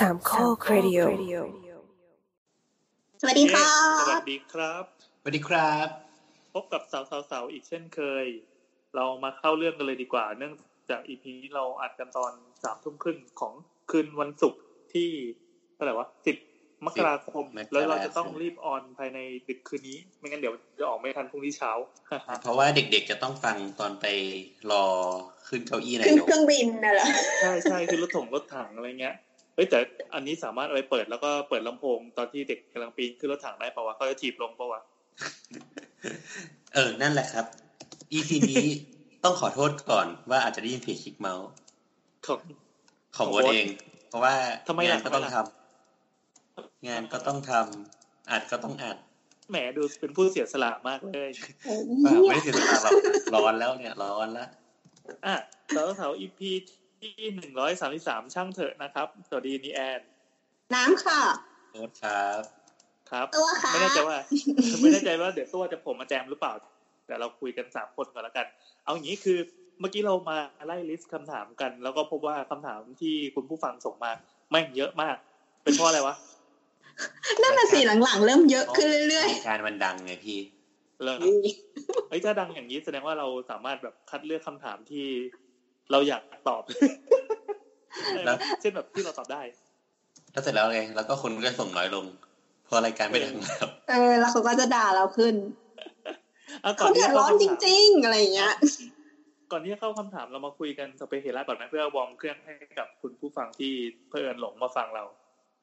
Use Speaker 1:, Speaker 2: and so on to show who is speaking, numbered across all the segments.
Speaker 1: สามข้อครดิโอ
Speaker 2: สวัสดีครั
Speaker 3: สวั
Speaker 2: บ
Speaker 3: สดีครับ
Speaker 4: สวัสดีครับ
Speaker 3: พบกับสาวสาวสาวอีกเช่นเคย เรามาเข้าเรื่องกันเลยดีกว่า เนื่องจากอีพีนี้เราอัดกันตอนสามทุ่มครึ่งของคืนวันศุกร์ที่เท่าไหร่วะสิบมกราคม
Speaker 4: มกราคม
Speaker 3: แล้วเราจะต้องรีบออนภายในดึกคืนนี้ ไม่งั้นเดี๋ยวจะออกไม่ทันพรุ่งนี้เช้า
Speaker 4: เพราะว่าเด็กๆจะต้องฟังตอนไปรอขึ้นเก้าอี้นา
Speaker 2: ขึ้น
Speaker 4: ยก
Speaker 2: เครื่องบินน่ะเหรอ
Speaker 3: ใช่ใช่คือรถถงรถถังอะไรเงี้ย เฮ้ยแต่อันนี้สามารถเอาไปเปิดแล้วก็เปิดลำโพงตอนที่เด็กกำลังปีนขึ้นรถถังได้ปะวะเขาจะถีบลงปะวะ
Speaker 4: เออ นั่นแหละครับ EP นี้ต้องขอโทษก่อนว่าอาจจะได้ยินเสียงคลิกเมาส์
Speaker 3: ของ
Speaker 4: ของวดเอง เพราะว่า
Speaker 3: ทำไม
Speaker 4: งา
Speaker 3: ล่ะ
Speaker 4: นก็ต้อง
Speaker 3: ทำไม
Speaker 4: ทำ
Speaker 3: ล่ะ
Speaker 4: งานก็ต้องทำอัดก็ต้องอัด
Speaker 3: แหมดูเป็นผู้เสียสละมากเลย
Speaker 4: เปล่าไม่ได้เสียสละหรอกร้อนแล้วเนี่ย ร้อนละ
Speaker 3: อะสาวสาว EP ที่หนึ่งร้อยสามสิบสามช่างเถอะนะครับ สวัสดีนีแอน
Speaker 2: น้ำค่ะ
Speaker 4: โทษครับ
Speaker 3: ครับ
Speaker 2: ตัวค่ะ
Speaker 3: ไม่แน่ใจว่า ไม่แน่ใจว่าเดี๋ยวตัวจะผมมาแจมหรือเปล่า แต่เราคุยกันสามคนก่อนแล้วกัน เอาอย่างนี้คือเมื่อกี้เรามาไล่ลิสต์คำถามกัน แล้วก็พบว่าคำถามที่คุณผู้ฟังส่งมาแม่งเยอะมาก เป็นเพราะอะไรวะ
Speaker 2: นั่นน่ะสิหลังๆ เริ่มเยอะขึ้นเรื่อย
Speaker 4: รายการมันดังไงพี่
Speaker 3: เลย
Speaker 2: ๆ
Speaker 3: เอ้ยถ้าดังอย่างนี้แสดงว่าเราสามารถแบบคัดเลือกคำถามที่ เราอยากตอบ
Speaker 4: แล้ว
Speaker 3: เช่นแบบที่เราตอบได้
Speaker 4: แล้วเสร็จแล้วไง แล้วก็คนก็ส่งน้อยลงเพราะรายการไม่ดังแล้ว
Speaker 2: เออ แล้วเขาก็จะด่าเราขึ้น
Speaker 3: อะก่อ
Speaker 2: เขา
Speaker 3: นที่
Speaker 2: เดือด
Speaker 3: จะ
Speaker 2: ร้
Speaker 3: เข้า
Speaker 2: อนจ
Speaker 3: คำถาม
Speaker 2: ริง ๆ อะไรอย่างเงี้ย
Speaker 3: ก่อนที่จะเข้าคำถามเรามาคุยกันสเปเฮระก่อนไหมเพื่อวอร์มเครื่องให้กับคุณผู้ฟังที่เพื่อนหลงมาฟังเรา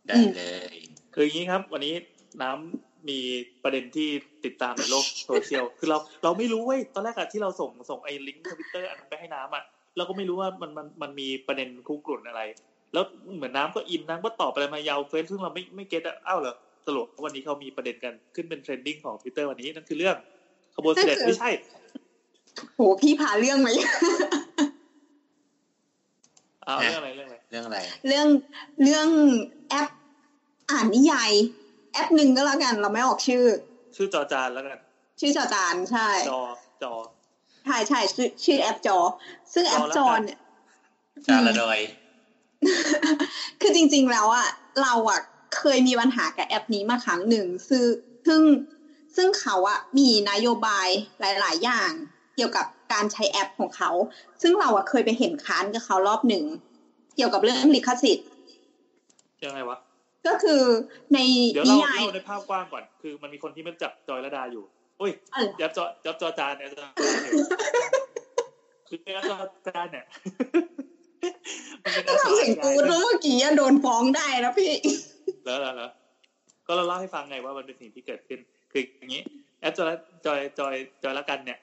Speaker 4: ได้เลย
Speaker 3: คืออย่างนี้ครับ วันนี้น้ำมีประเด็นที่ติดตามในโลกโซเชียล คือเราเราไม่รู้เว้ย ตอนแรกอะที่เราส่งส่งไอ้ลิงก์ทวิตเตอร์อันนั้นไปให้น้ำอะ เราก็ไม่รู้ว่ามันมันมันมีประเด็นคุกรุ่นอะไร แล้วเหมือนน้ำก็อินน้ำก็ตอบอะไรมายาวเฟื้อยซึ่งเราไม่ไม่ get อะอ้าวเหรอสรุปวันนี้เขามีประเด็นกันขึ้นเป็น trending ของทวิตเตอร์วันนี้นั่นคือเรื่องขบวนเสด็จ
Speaker 2: นั่นคือ
Speaker 3: ไม่ใช่
Speaker 2: โหพี่พาเรื่องมา
Speaker 3: อ้าวเรื่องอะไรเรื่องอะไร
Speaker 4: เรื่องอะไร
Speaker 2: เรื่องเรื่องแอปอ่านนิยายแอปหนึ่งก็แล้วกัน เราไม่ออกชื่อ
Speaker 3: ชื่อจอจานแล้วกัน
Speaker 2: ชื่อจอจานใช่
Speaker 3: จอจอ
Speaker 2: ใช่ใช่ชื่อชื่อแอปจอ ซึ่งแอปจอเนี่ย
Speaker 4: จาละดอย
Speaker 2: คือจริง ๆ แล้วอะเราอะเคยมีปัญหากับแอปนี้มาครั้งหนึ่งซึ่งซึ่งซึ่งเขาอะมีนโยบายหลาย ๆ อย่าง เกี่ยวกับการใช้แอปของเขา ซึ่งเราอะเคยไปเห็นค้านกับเขารอบหนึ่ง เกี่ยวกับเรื่องลิขสิทธิ์
Speaker 3: ยังไงวะ
Speaker 2: ก็คือใน
Speaker 3: เดี๋ยว
Speaker 2: นิ
Speaker 3: เรา
Speaker 2: ยาย
Speaker 3: เล่าในภาพกว้างก่อน คือมันมีคนที่ไม่รู้จักจอยระดาอยู่ อุ้ย
Speaker 2: อะไร
Speaker 3: ยับจอยับจอจานเนี่ยจอจานเนี่ยคือยับจอจานเนี่ยมันเป็น
Speaker 2: ถ้าทำเสียงกูดเมื่อกี้อะโดนฟ้องได้นะพี่
Speaker 3: แล้วแล้วแล้วก็เราเล่าให้ฟังไงว่ามันเป็นสิ่งที่เกิดขึ้น คืออย่างนี้ แอปจอยจอยจอยจอยละกันเนี่ย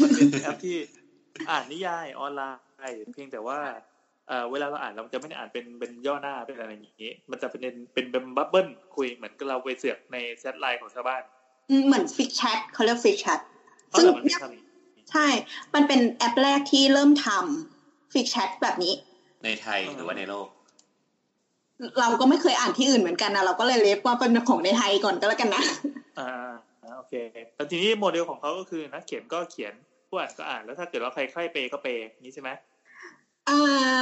Speaker 3: มันเป็นแอปที่อ่านนิยายออนไลน์เพียงแต่ว่าเอ่อเวลาเราอ่านเราจะไม่ได้อ่านเป็นเป็นย่อหน้าเป็นอะไรอย่างนี้ มันจะเป็นเป็นเป็น bubble คุยเหมือนกับเราไปเสือกในแชทไลน์ของชาวบ้าน
Speaker 2: เหมือน fic chat เขาเรียก fic chat
Speaker 3: เพราะ
Speaker 2: ซึ่ง
Speaker 3: แต่มันไม่ทำอย่างนี้
Speaker 2: ใช่ มันเป็นแอปแรกที่เริ่มทำ fic chat แบบนี้
Speaker 4: ในไทยหรือว่าในโลก
Speaker 2: เราก็ไม่เคยอ่านที่อื่นเหมือนกันนะเราก็เลยเลฟว่าเป็นของในไทยก่อนก็แล้วกันนะ
Speaker 3: อ่าอ่าโอเคแล้วทีนี้โมเดลของเขาก็คือนักเขียนก็เขียนผู้อ่านก็อ่านแล้วถ้าเกิดว่าใครใครเปย์ก็เปย์อย่างนี้ใช่ไหม
Speaker 2: อ่า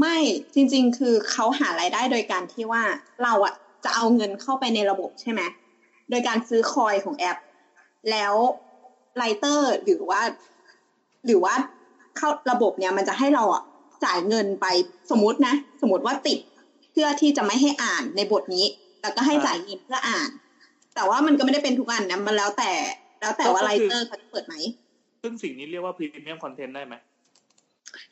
Speaker 2: ไม่จริง ๆ คือเขาหารายได้โดยการที่ว่าเราอะจะเอาเงินเข้าไปในระบบใช่ไหม โดยการซื้อคอยของแอป แล้วไรเตอร์หรือว่า หรือว่าเข้าระบบเนี่ยมันจะให้เราอะจ่ายเงินไปสมมตินะ สมมติว่าติดเพื่อที่จะไม่ให้อ่านในบทนี้ แล้วก็ให้จ่ายเงินเพื่ออ่าน แต่ว่ามันก็ไม่ได้เป็นทุกอันนะมันแล้วแต่แล้วแต่ว่าไรเตอร์เขาจะเปิดไหม
Speaker 3: ซึ่งสิ่งนี้เรียกว่าพรีเมียมคอนเทนต์ได้ไหม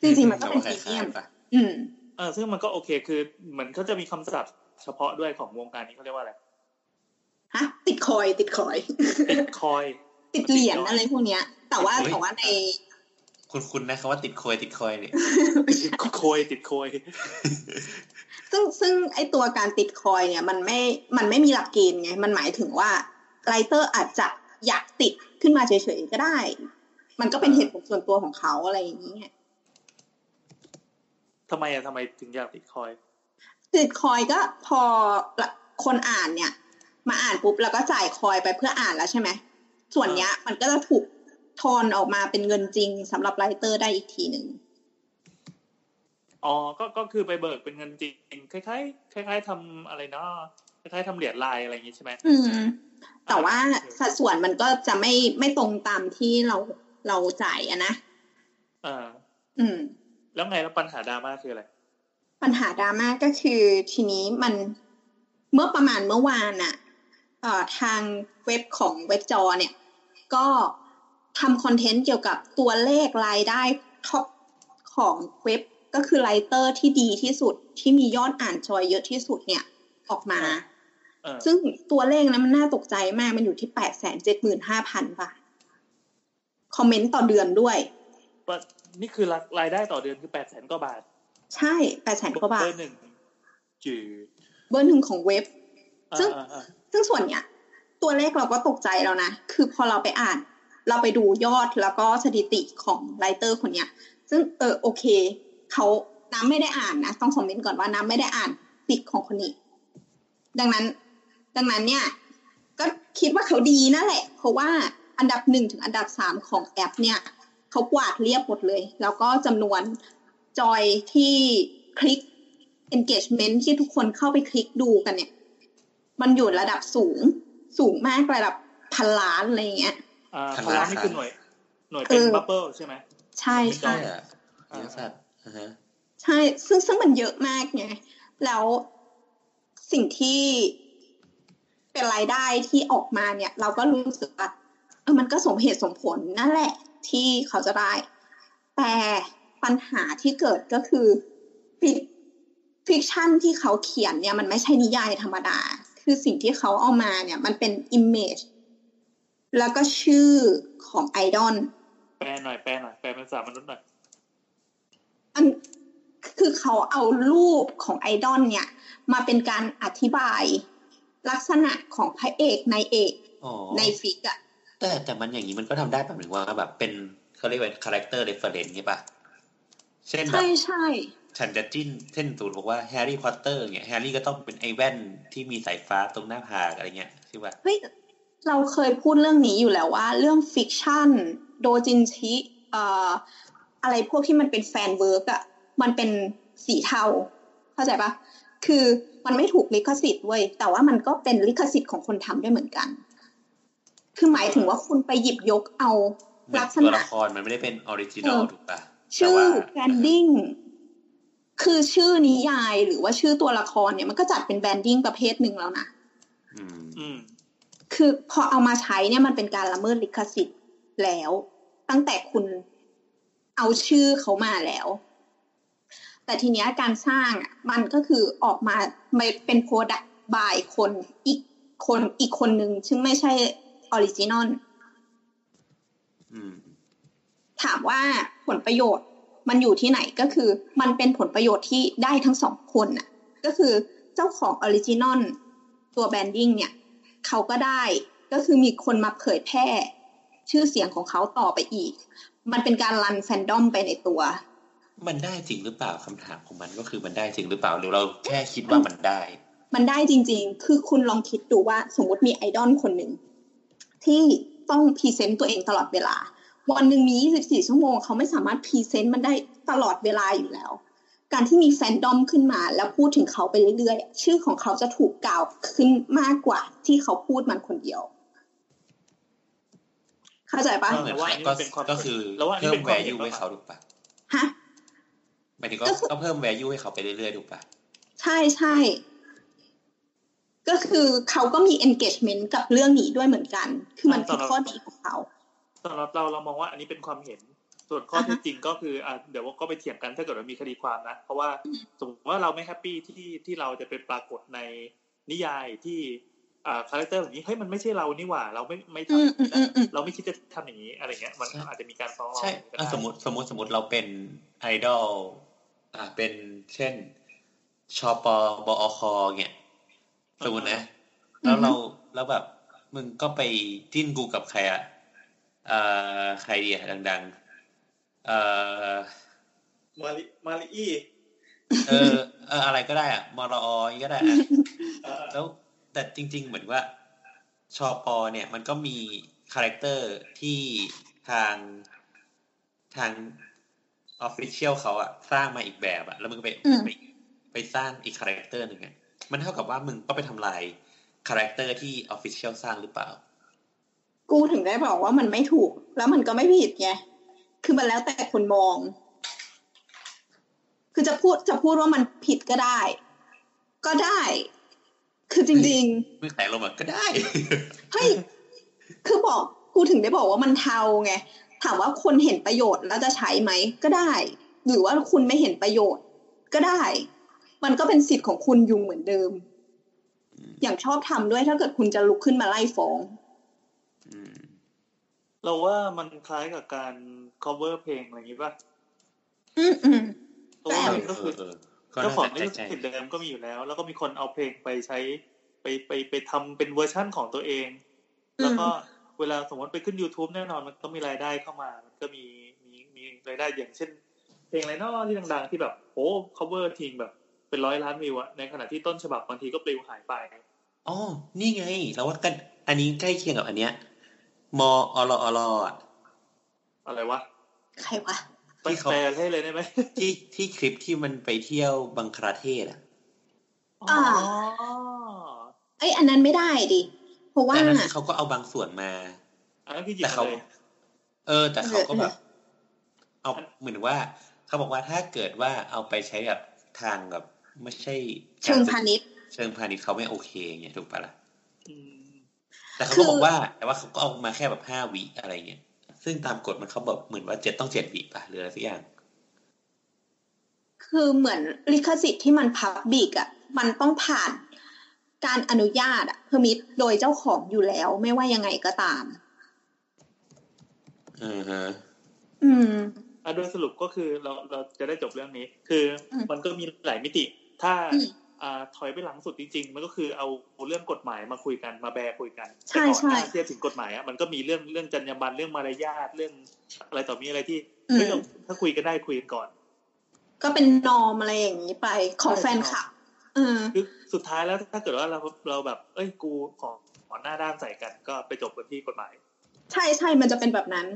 Speaker 2: จริงๆมันก็เป็นพ
Speaker 4: แต่
Speaker 2: รี
Speaker 4: ว่าค
Speaker 2: เมี
Speaker 4: ล้าย
Speaker 2: ม
Speaker 4: ๆปะ
Speaker 2: อืม
Speaker 3: เออซึ่งมันก็โอเคคือเหมือนเขาจะมีคำศัพท์เฉพาะด้วยของวงการนี้เขาเรียกว่าอะไร
Speaker 2: ฮะ ติดคอยติดคอย
Speaker 3: ติดคอย
Speaker 2: ติดเหรียญอะไรพวกเนี้ย แต่ว่าแต่ว่าใน
Speaker 4: คุณคุณนะคำว่าติดโคยติดโคยเนี่ย
Speaker 3: ติดโคยติดโคย
Speaker 2: ซึ่งซึ่งไอตัวการติดคอยเนี่ย มันไม่มันไม่มีหลักเกณฑ์ไง มันหมายถึงว่าไรเตอร์อาจจะอยากติดขึ้นมาเฉยๆก็ได้ มันก็เป็นเหตุผลส่วนตัวของเขาอะไรอย่างนี้ไง
Speaker 3: ทำไมอะทำไมถึงอยากติดคอย
Speaker 2: ติดคอยก็พอคนอ่านเนี่ย มาอ่านปุ๊บแล้วก็จ่ายคอยไปเพื่ออ่านแล้วใช่ไหมส่วนเนี้ย มันก็จะถูกทอนออกมาเป็นเงินจริงสำหรับไรเตอร์ได้อีกทีหนึ่ง
Speaker 3: อ๋อ ก็ ก็คือไปเบิกเป็นเงินจริง คล้ายๆ คล้าย ๆทำอะไรเนาะคล้ายๆทำเหรียญลายอะไรอย่างงี้ใช่ไหม
Speaker 2: อืม แต่ว่าสัดส่วนมันก็จะไม่ ไม่ตรงตามที่เรา เราจ่ายอะนะ
Speaker 3: อ่า
Speaker 2: อืม
Speaker 3: แล้วไงแล้วปัญหาดราม่าคืออะไร
Speaker 2: ปัญหาดราม่าก็คือทีนี้มัน เมื่อประมาณเมื่อวานน่ะเอ่อ ทางเว็บของเว็บจอยเนี่ย ก็ทำ content เกี่ยวกับตัวเลขรายได้ top ของเว็บก็คือ writer ที่ดีที่สุดที่มียอดอ่านจอยเยอะที่สุดเนี่ยออกมา
Speaker 3: เออ
Speaker 2: ซึ่งตัวเลขนั้นมันน่าตกใจมาก มันอยู่ที่แปดแสนเจ็ดหมื่นห้าพันบาท คอมเมนต์ต่อเดือนด้วย
Speaker 3: ว่านี่คือรายได้ต่อเดือนคือแปดแสนกว่าบาท
Speaker 2: ใช่แปดแสนกว่าบา
Speaker 3: เบ
Speaker 2: ท
Speaker 3: อร์หนึ่งจืด
Speaker 2: เบอร์หนึ่งของเว็บ
Speaker 3: อ่า
Speaker 2: ซึ่ง
Speaker 3: อ่าอ่า
Speaker 2: ซึ่งส่วนเนี้ยตัวเลขเราก็ตกใจแล้วนะ คือพอเราไปอ่าน เราไปดูยอดแล้วก็สถิติของไรเตอร์คนเนี้ย ซึ่งเออโอเคเขาน้ำไม่ได้อ่านนะ ต้องคอมเมนต์ก่อนว่าน้ำไม่ได้อ่านปิดของคนนี้ ดังนั้น ดังนั้นเนี่ย ก็คิดว่าเขาดีนั่นแหละ เพราะว่าอันดับหนึ่งถึงอันดับสามของแอป เนี่ยเขากวาดเรียบหมดเลย แล้วก็จำนวนจอยที่คลิก engagement ที่ทุกคนเข้าไปคลิกดูกันเนี่ย มันอยู่ระดับสูง สูงมากระดับพันล้านอะไรอย่างเงี้ย
Speaker 3: อ่า
Speaker 4: พัน
Speaker 3: พลั
Speaker 4: ล้างน
Speaker 3: นี่คือหน่วย หน่วยเป็น
Speaker 2: เออ
Speaker 3: บับเบิลใช่ไหม
Speaker 2: ใช่
Speaker 3: ไม่
Speaker 2: ใช่
Speaker 4: ใช่อะเยอะสัตว์อ่าฮะ
Speaker 2: ใช่ ซึ่งซึ่งมันเยอะมากไงแล้วสิ่งที่เป็นรายได้ที่ออกมาเนี่ย เราก็รู้สึกว่าเออมันก็สมเหตุสมผลนั่นแหละ ที่เขาจะได้ แต่ปัญหาที่เกิดก็คือฟิ fiction ที่เขาเขียนเนี่ย มันไม่ใช่นิยายธรรมดา คือสิ่งที่เขาเอามาเนี่ย มันเป็น image แล้วก็ชื่อของไอดอล
Speaker 3: แปลหน่อยแปลหน่อยแปลเป็นภาษามนุษย์หน่อย
Speaker 2: อันคือเขาเอารูปของไอดอลเนี่ย มาเป็นการอธิบาย ลักษณะของพระเอกนายเอก
Speaker 4: อ๋อ
Speaker 2: ใน fic อะ
Speaker 4: แต่แต่มันอย่างนี้มันก็ทำได้แบบหนึ่งว่าแบบเป็นเขาเรียกว่า character reference ใช่ปะเช่นแบ
Speaker 2: ใช่
Speaker 4: บ
Speaker 2: ใช่
Speaker 4: ฉันจะจิ้นเช่นตูนบอกว่าแฮร์รี่พอตเตอร์เนี่ยแฮร์รี่ก็ต้องเป็นไอแว่นที่มีสายฟ้าตรงหน้าผากอะไรเงี้ยใช่ปะ
Speaker 2: เฮ้ยเราเคยพูดเรื่องนี้อยู่แล้วว่า เรื่อง fiction โดจินชิเอ่ออะไรพวกที่มันเป็น fanwork อะมันเป็นสีเทา เข้าใจปะคือมันไม่ถูกลิขสิทธิ์เว้ยแต่ว่ามันก็เป็นลิขสิทธิ์ของคนทำด้วยเหมือนกัน คือหมายถึงว่าคุณไปหยิบยกเอา
Speaker 4: เหมือน
Speaker 2: ลักษ
Speaker 4: ตัวละครมันไม่ได้เป็น original
Speaker 2: เออ
Speaker 4: ถูกปะ
Speaker 2: ชื่อ
Speaker 4: แต่ว่า
Speaker 2: branding คือชื่อนิยายหรือว่าชื่อตัวละครเนี่ยมันก็จัดเป็น branding ประเภทหนึ่งแล้วนะ
Speaker 4: อืม
Speaker 3: อืม
Speaker 2: คือพอเอามาใช้เนี่ยมันเป็นการละเมิดลิขสิทธิ์แล้ว ตั้งแต่คุณเอาชื่อเขามาแล้ว แต่ทีเนี้ยการสร้างอะมันก็คือออกมาไม่เป็น product by คนอีกคนอีกคนหนึ่งซึ่งไม่ใช่ original อื
Speaker 4: ม
Speaker 2: ถามว่าผลประโยชน์ มันอยู่ที่ไหนก็คือมันเป็นผลประโยชน์ที่ได้ทั้งสองคนน่ะก็คือเจ้าของ original ตัว branding เนี่ยเขาก็ได้ก็คือมีคนมาเผยแพร่ชื่อเสียงของเขาต่อไปอีก มันเป็นการ run fandom ไปในตัว
Speaker 4: มันได้จริงหรือเปล่าคำถามของมันก็คือมันได้จริงหรือเปล่าหรือเราแค่คิดว่ามันได้
Speaker 2: มันได้จริง ๆ คือคุณลองคิดดูว่าสมมติมีไอดอลคนหนึ่งที่ต้อง present ตัวเองตลอดเวลา วันหนึ่งมี 24 ชั่วโมง เขาไม่สามารถ present มันได้ตลอดเวลาอยู่แล้ว การที่มีแฟนดอมขึ้นมา แล้วพูดถึงเขาไปเรื่อยๆ ชื่อของเขาจะถูกกล่าวขึ้นมากกว่าที่เขาพูดมันคนเดียวเข้าใจปะ
Speaker 4: ก็เหมือน
Speaker 3: ว่าอันนี้
Speaker 4: ก็
Speaker 3: เป็นความ
Speaker 4: ก็คือ
Speaker 3: แล้วว่าอันนี้
Speaker 4: เพิ่
Speaker 3: เป็
Speaker 4: ม
Speaker 3: นความ
Speaker 4: value
Speaker 3: เห็น
Speaker 4: ให้เขาถูกปะ
Speaker 2: ฮะ
Speaker 4: หมายถึงก็
Speaker 2: ก็คือ
Speaker 4: ก็เพิ่ม value ให้เขาไปเรื่อยๆถูกปะ
Speaker 2: ใช่ใช่ ก็คือเขาก็มี engagement กับเรื่องนี้ด้วยเหมือนกัน คือมันคือข้อดีของเขา
Speaker 3: สำหรับเราเรามองว่าอันนี้เป็นความเห็น ส่วนข้อ
Speaker 2: อ่าฮะ
Speaker 3: เท็จจริงก็คืออะเดี๋ยวก็ไปเถียงกันถ้าเกิดว่ามีคดีความนะ เพราะว่า
Speaker 2: อืม
Speaker 3: สมมติว่าเราไม่ happy ที่ที่เราจะเป็นปรากฏในนิยายที่อ่า character แบบนี้เฮ้ยมันไม่ใช่เรานี่หว่า เราไม่ไม่
Speaker 2: อืม
Speaker 3: ทำ
Speaker 2: อืมอืมอืม
Speaker 3: เราไม่คิดจะทำอย่างนี้อะไรเงี้ย มันอาจจะมีการฟ้องร้อง
Speaker 4: ใช่
Speaker 3: ก็
Speaker 4: อะ
Speaker 3: ได้
Speaker 4: สมมติสมมติสมมติเราเป็นไอดอลอะเป็นเช่นชอปบอคเนี่ยสมมตินะ แล้วเราแล้วแบบมึงก็ไปจิ้นกูกับใครอะ เอ่อใครดีอะดัง ๆ เอ่อ
Speaker 3: มาริมาริอี้
Speaker 4: เออเอออะไรก็ได้อะมรออย่างงี้ก็ได้อะ
Speaker 3: เอ่อ
Speaker 4: แล้วแต่จริง ๆ เหมือนว่าชอปอเนี่ย มันก็มีคาแรคเตอร์ที่ทางทางออฟฟิเชียลเขาอะสร้างมาอีกแบบอะแล้วมึงก็ไป
Speaker 2: อืม
Speaker 4: ไปไปสร้างอีก character หนึ่งอะมันเท่ากับว่ามึงก็ไปทำลาย character ที่ official สร้างหรือเปล่า
Speaker 2: กูถึงได้บอกว่ามันไม่ถูก แล้วมันก็ไม่ผิดไงคือมันแล้วแต่คนมอง คือจะพูดจะพูดว่ามันผิดก็ได้ ก็ได้ คือจริง
Speaker 4: มึงแต่ลงมาก็ได้
Speaker 2: ๆเฮ้ยคือบอกกูถึงได้บอกว่ามันเทาไงถามว่าคนเห็นประโยชน์แล้วจะใช้ไหมก็ได้ หรือว่าคุณไม่เห็นประโยชน์ ก็ได้ มันก็เป็นสิทธิ์ของคุณอยู่เหมือนเดิม อย่างชอบทำด้วยถ้าเกิดคุณจะลุกขึ้นมาไล่ฟ้อง
Speaker 4: อืม
Speaker 3: เราว่ามันคล้ายกับการ cover เพลงอะไรอย่างงี้ป่ะ
Speaker 2: อืมอืม
Speaker 3: เพราะว่า
Speaker 2: แต่
Speaker 3: มันก็คือ
Speaker 4: เออก็
Speaker 3: เจ้า
Speaker 4: น่า
Speaker 3: ของ
Speaker 4: จะ
Speaker 3: ลิข
Speaker 4: ใช่
Speaker 3: สิทธิ์เดิมก็มีอยู่แล้ว แล้วก็มีคนเอาเพลงไปใช้ ไปไปไปทำเป็นเวอร์ชั่นของตัวเอง แล้วก็เวลาสมมติไปขึ้น YouTube แน่นอนมันก็มีรายได้เข้ามา มันก็มีมีมีรายได้อย่างเช่น เพลงอะไรเนอกที่ดัง ๆ ที่แบบโอ้ cover ทิ้งแบบ เป็นร้อยล้านวิวอะในขณะที่ต้นฉบับบางทีก็ปลิวหายไป
Speaker 4: อ๋อนี่ไงเราว่ากันอันนี้ใกล้เคียงกับอันเนี้ย มออลอลอะ
Speaker 3: อะไรวะ
Speaker 2: ใครวะ
Speaker 3: ไปแปลให้เลยได้ไหม
Speaker 4: ที่ที่คลิปที่มันไปเที่ยวบังคลาเทศอะ
Speaker 2: อ่าเอ้ยอันนั้นไม่ได้ดิเพราะว่า
Speaker 4: แต่อันนั้นเขาก็เอาบางส่วนมา
Speaker 3: อันนั้นคือหยิ
Speaker 4: แต่
Speaker 3: บ
Speaker 4: เขา
Speaker 3: เลย
Speaker 4: เออ แต่เขาก็แบบ
Speaker 2: เออ
Speaker 4: เอาเหมือนว่า เขาบอกว่าถ้าเกิดว่าเอาไปใช้แบบทางแบบไม่ใช่
Speaker 2: เชิงพาณิชย์
Speaker 4: เชิงพาณิชย์เขาไม่โอเคไงถูกปะล่ะ
Speaker 3: อืม
Speaker 4: แต่เขา
Speaker 2: คื
Speaker 4: ก็
Speaker 2: อ
Speaker 4: บอกว่า แต่ว่าเขาก็เอามาแค่แบบห้าวิอะไรเงี้ย ซึ่งตามกฎมันเขาบอกเหมือนว่าเจ็ดต้องเจ็ดวิป่ะหรืออะไรสักอย่าง
Speaker 2: คือเหมือนลิขสิทธิ์ที่มัน public อะ มันต้องผ่านการอนุญาตอะ permit โดยเจ้าของอยู่แล้ว ไม่ว่ายังไงก็ตาม
Speaker 4: อือฮะ
Speaker 2: อืม
Speaker 3: อะโดยสรุปก็คือเราเราจะได้จบเรื่องนี้ คืออ
Speaker 2: ม
Speaker 3: มันก็มีหลายมิติ ถ้า
Speaker 2: อืม
Speaker 3: อ่า ถอยไปหลังสุดจริง ๆ มันก็คือเอาเรื่องกฎหมายมาคุยกันมาแบร์คุยกัน
Speaker 2: ใช่
Speaker 3: แต่ก่อนหน้า
Speaker 2: ใช่
Speaker 3: ที่จะถึงกฎหมายอะมันก็มีเรื่องเรื่องจรรยาบรรณเรื่องมารยาทเรื่องอะไรต่อมีอะไรที่
Speaker 2: อืม
Speaker 3: เฮ้ยเราถ้าคุยกันได้คุยกันก่อน
Speaker 2: ก็เป็นนอมอะไรอย่างนี้ไปของ
Speaker 3: ใช่
Speaker 2: แฟนคลับเออ
Speaker 3: คือสุดท้ายแล้วถ้าเกิดว่าเราเราแบบ เอ้ยกูขอขอหน้าด้านใส่กันก็ไปจบกันที่กฎหมาย
Speaker 2: ใช่ใช่มันจะเป็นแบบนั้น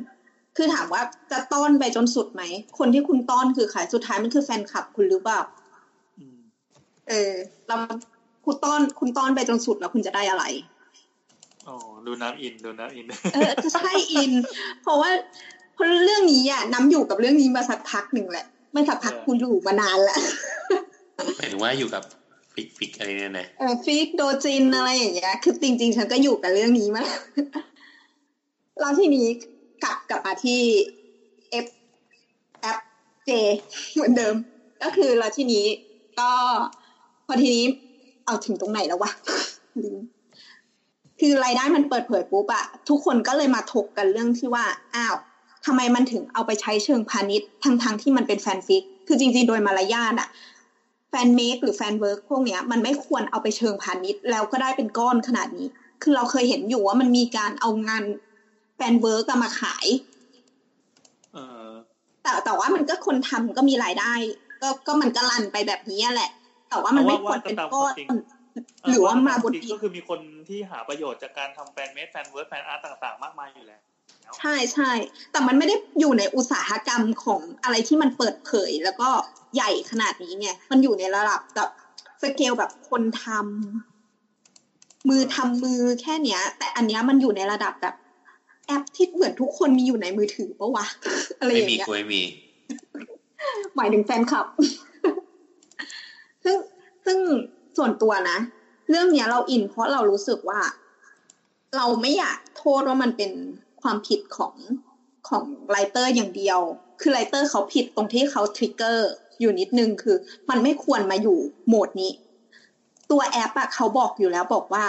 Speaker 2: คือถามว่าจะต้อนไปจนสุดไหม คนที่คุณต้อนคือใครสุดท้ายมันคือแฟนคลับคุณหรือเปล่า
Speaker 3: อืม
Speaker 2: เออ เราคุณต้อนคุณต้อนไปจนสุดแล้วคุณจะได้อะไร
Speaker 3: อ๋อดูน้ำอินดูน้ำอิน
Speaker 2: เออใช่อิน เพราะว่าเพราะเรื่องนี้อะน้ำอยู่กับเรื่องนี้มาสักพักหนึ่งแหละ ไม่สักพัก
Speaker 3: เออ
Speaker 2: คุณอยู่มานานแล้ว
Speaker 4: หมายถึงว่าอยู่กับ fic fic อะไรเนี่ยนะ
Speaker 2: เออ fic โดจินอะไรอย่างเงี้ย คือจริง ๆ ฉันก็อยู่กับเรื่องนี้มาแล้วทีนี้กลับกลับมาที่ F F J เหมือนเดิม ก็คือแล้วทีนี้ก็ พอทีนี้เอาถึงตรงไหนแล้ววะลืมคือรายได้มันเปิดเผยปุ๊บอะทุกคนก็เลยมาถกกันเรื่องที่ว่าอ้าวทำไมมันถึงเอาไปใช้เชิงพาณิชย์ทั้งทงๆที่มันเป็นแฟนฟิก คือจริงๆ โดยมารยาทอะ fan made หรือ fanwork พวกเนี้ยมันไม่ควรเอาไปเชิงพาณิชย์แล้วก็ได้เป็นก้อนขนาดนี้ คือเราเคยเห็นอยู่ว่ามันมีการเอางาน fanwork อะมาขาย
Speaker 3: เออ
Speaker 2: แต่แต่ว่ามันก็คนทำก็มีรายได้ ก็ก็มันก็ run ไปแบบนี้แหละ แต่ว่ามันไม่ควรเป็นก้อนหรือว่ามาบนดิน
Speaker 3: จริงก็คือมีคนที่หาประโยชน์จากการทำ fan made fanwork fan art ต่าง ๆ มากมายอยู่แล้ว
Speaker 2: ใช่ใช่แต่มันไม่ได้อยู่ในอุตสาหกรรมของอะไรที่มันเปิดเผย แล้วก็ใหญ่ขนาดนี้ไงมันอยู่ในระดับแบบสเกลแบบคนทำมือทำมือแค่เนี้ย แต่อันเนี้ยมันอยู่ในระดับแบบแอปที่เหมือนทุกคนมีอยู่ในมือถือปะวะอะไรอย่างเงี้ยไม่มี
Speaker 4: กูไม่มี
Speaker 2: หมายถึงแฟนคลับ ซึ่งซึ่งส่วนตัวนะ เรื่องเนี้ยเราอินเพราะเรารู้สึกว่า เราไม่อยากโทษว่ามันเป็นความผิดของของ writer อย่างเดียว คือ writer เขาผิดตรงที่เขา trigger อยู่นิดนึงคือ มันไม่ควรมาอยู่โหมดนี้ ตัวแอปอะเขาบอกอยู่แล้วบอกว่า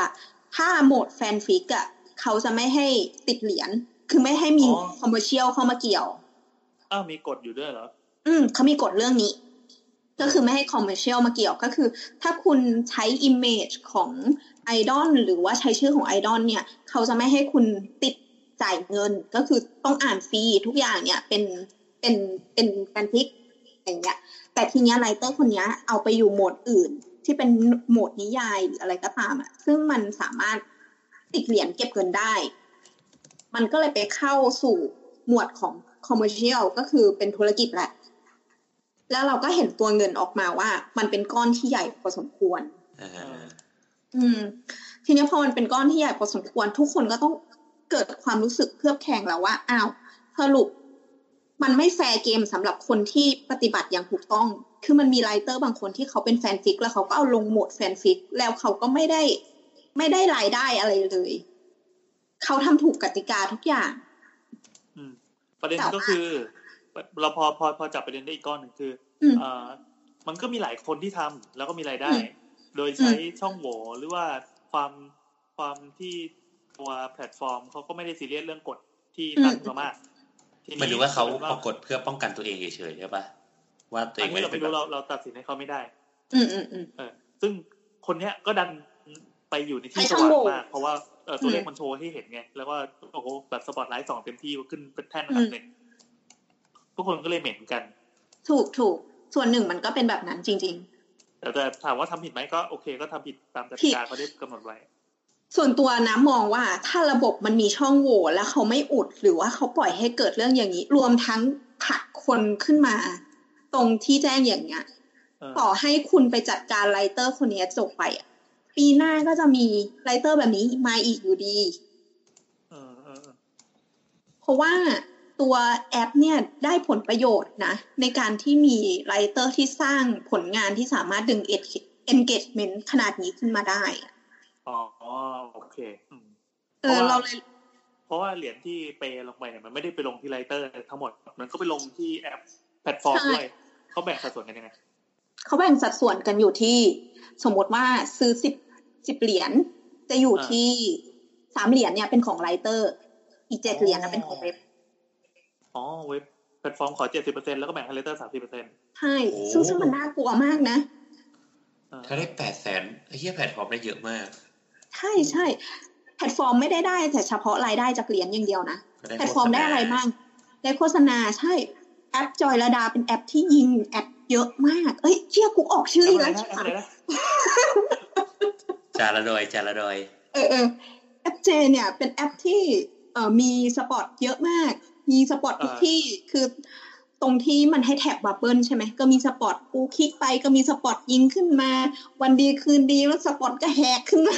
Speaker 2: ถ้าโหมดแฟนฟิกอะเขาจะไม่ให้ติดเหรียญคือไม่ให้มี
Speaker 3: อ๋อ
Speaker 2: commercial เข้ามาเกี่ยว
Speaker 3: อ้าวมีกฎอยู่ด้วยเหรอ
Speaker 2: อืมเขามีกฎเรื่องนี้ ก็คือไม่ให้ commercial มาเกี่ยวก็คือ ถ้าคุณใช้ image ของไอดอลหรือว่าใช้ชื่อของไอดอลเนี่ย เขาจะไม่ให้คุณติดจ่ายเงิน ก็คือต้องอ่านฟรีทุกอย่างเนี่ยเป็นเป็นเป็นแฟนพิกอย่างเงี้ย แต่ทีเนี้ย writer คนเนี้ยเอาไปอยู่โหมดอื่น ที่เป็นโหมดนิยายหรืออะไรก็ตามอะซึ่งมันสามารถติดเหรียญเก็บเงินได้ มันก็เลยไปเข้าสู่หมวดของ commercial ก็คือเป็นธุรกิจแหละ แล้วเราก็เห็นตัวเงินออกมาว่า มันเป็นก้อนที่ใหญ่พอสมควร
Speaker 4: อ่า
Speaker 2: อืม ทีนี้พอมันเป็นก้อนที่ใหญ่พอสมควร ทุกคนก็ต้องเกิดความรู้สึกเคลือบแคลงแล้วว่าอ้าวสรุปมันไม่ fair game สำหรับคนที่ปฏิบัติอย่างถูกต้อง คือมันมี writer บางคนที่เขาเป็นแฟนฟิก แล้วเขาก็เอาลงโหมดแฟนฟิก แล้วเขาก็ไม่ได้ ไม่ได้รายได้อะไรเลย เขาทำถูกกติกาทุกอย่าง
Speaker 3: อืมประเด็น
Speaker 2: แต่ว่า
Speaker 3: ก็คือ เราพอพอพอจับประเด็นได้อีกก้อนหนึ่งคือ
Speaker 2: อืม
Speaker 3: อ่ามันก็มีหลายคนที่ทำแล้วก็มีรายได้
Speaker 2: อืม
Speaker 3: โดยใช้ช่องโหว่หรือว่าความความที่ตัวแพลตฟอร์มเขาก็ไม่ได้ซีเรียสเรื่องกฎที่ตั้ง
Speaker 2: อืม
Speaker 3: มามากทีนี้
Speaker 4: ไม่รู้ว่าเขา
Speaker 3: ป็น
Speaker 4: ปรากฏเพื่อป้องกันตัวเองเฉยๆใช่ปะว่าตัวเอ
Speaker 3: อัน
Speaker 4: ง
Speaker 3: นี้
Speaker 4: ไม่
Speaker 3: เรา
Speaker 4: ได้
Speaker 3: ไม่
Speaker 4: เป็น
Speaker 3: รู้
Speaker 4: แบ
Speaker 3: เรา
Speaker 4: บ
Speaker 3: เราตัดสินให้เขาไม่ได้
Speaker 2: อืมอืมอืม
Speaker 3: เออซึ่งคนเนี้ยก็ดันไปอยู่ในที่
Speaker 2: ใช้
Speaker 3: ส
Speaker 2: ช่อง
Speaker 3: ว่าง
Speaker 2: โหว่
Speaker 3: มาก เพราะว่าเออตัวเลข
Speaker 2: อืม
Speaker 3: มันโชว์ให้เห็นไง แล้วก็โอ้โหแบบสปอตไลท์สองเต็มที่ขึ้นเป็นแท่นอันดับหนึ่ง ทุกคนก็เลยเหม็นกัน
Speaker 2: ถูกถูกส่วนหนึ่งมันก็เป็นแบบนั้นจริง
Speaker 3: แต่แต่ถามว่าทำผิดไหมก็โอเค ก็ทำผิดตามก
Speaker 2: ผิ
Speaker 3: ติ
Speaker 2: ด
Speaker 3: กาเขาได้กำหนดไว้
Speaker 2: ๆส่วนตัวน้ำมองว่าถ้าระบบมันมีช่องโหว่แล้วเขาไม่อุดหรือว่าเขาปล่อยให้เกิดเรื่องอย่างนี้ รวมทั้งผลักคนขึ้นมา ตรงที่แจ้งอย่างเงี้ย
Speaker 3: เออ
Speaker 2: ต่อให้คุณไปจัดการ writer คนนี้จบไปอะปีหน้าก็จะมี writer แบบนี้มาอีกอยู่ดี
Speaker 3: เออเออเออ
Speaker 2: เพราะว่า ตัวแอปเนี่ยได้ผลประโยชน์นะ ในการที่มี writer ที่สร้างผลงานที่สามารถดึง engagement ขนาดนี้ขึ้นมาได้อะ
Speaker 3: อ๋อ โอเคอืม
Speaker 2: เออ
Speaker 3: เพราะว่า
Speaker 2: เราเลย
Speaker 3: เพราะว่าเหรียญที่เปย์ลงไปเนี่ยมันไม่ได้ไปลงที่ writer ทั้งหมด มันก็ไปลงที่แอปแพลตฟอร์มด้วยเขาแบ่งสัดส่วนกันยังไง
Speaker 2: เขาแบ่งสัดส่วนกันอยู่ที่ สมมติว่าซื้อสิบสิบเหรียญจะอยู่
Speaker 3: อ่า
Speaker 2: ที่สามเหรียญเนี่ยเป็นของ writer อีกเจ็ดเหรียญนะเป็นของเว็บ
Speaker 3: อ๋อเว็บแพลตฟอร์มขอเจ็ดสิบเปอร์เซ็นแล้วก็แบ่งให้ writer สามสิบเปอร์เซ็นต์
Speaker 2: ใช่ซึ่งซึ่งมันน่ากลัวมากนะ
Speaker 4: ถ้าได้แปดแสนไอ้เหี้ยแพลตฟอร์มได้เยอะมาก
Speaker 2: ใช่ใช่แพลตฟอร์มไม่ได้ได้แต่เฉพาะรายได้จากเหรียญอย่างเดียวนะ
Speaker 4: ก็ได้
Speaker 2: แพลตฟอร์มได้อะไรบ้างได้โฆษณาใช่แอปจอยลดาเป็นแอปที่ยิง ad เยอะมาก เอ้ยเชี่ยกูออกชื่อ
Speaker 3: แอ
Speaker 2: อี
Speaker 3: ป
Speaker 2: ก
Speaker 3: อะไร
Speaker 2: แล้ว
Speaker 3: นะแอปอะไรนะ
Speaker 4: จาระดอยจาระดอย
Speaker 2: เออเออแอปเจเนี่ยเป็นแอปที่เอ่อมี spot เยอะมาก มี spot ทุกที่คือตรงที่มันให้ tap bubble ใช่ไหมก็มี spot กูคลิกไปก็มี spot ยิงขึ้นมา วันดีคืนดีแล้ว spot ก็แหกขึ้นมา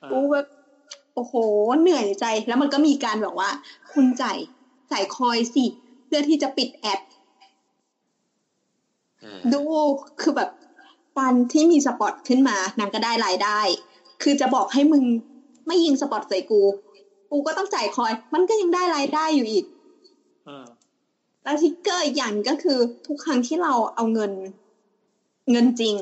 Speaker 3: เอ
Speaker 2: กู
Speaker 3: อ
Speaker 2: แบบโอ้โห เหนื่อยใจ แล้วมันก็มีการแบบว่า คุณจ่ายจ่าย coin สิเพื่อที่จะปิด ad อ่าดูคือแบบการที่มี spot ขึ้นมานางก็ได้รายได้ คือจะบอกให้มึงไม่ยิง spot ใส่กู กูก็ต้องจ่าย coin มันก็ยังได้รายได้อยู่อีก
Speaker 3: เออ
Speaker 2: แล้ว trigger อีกอย่างก็คือทุกครั้งที่เราเอาเงิน เงินจริง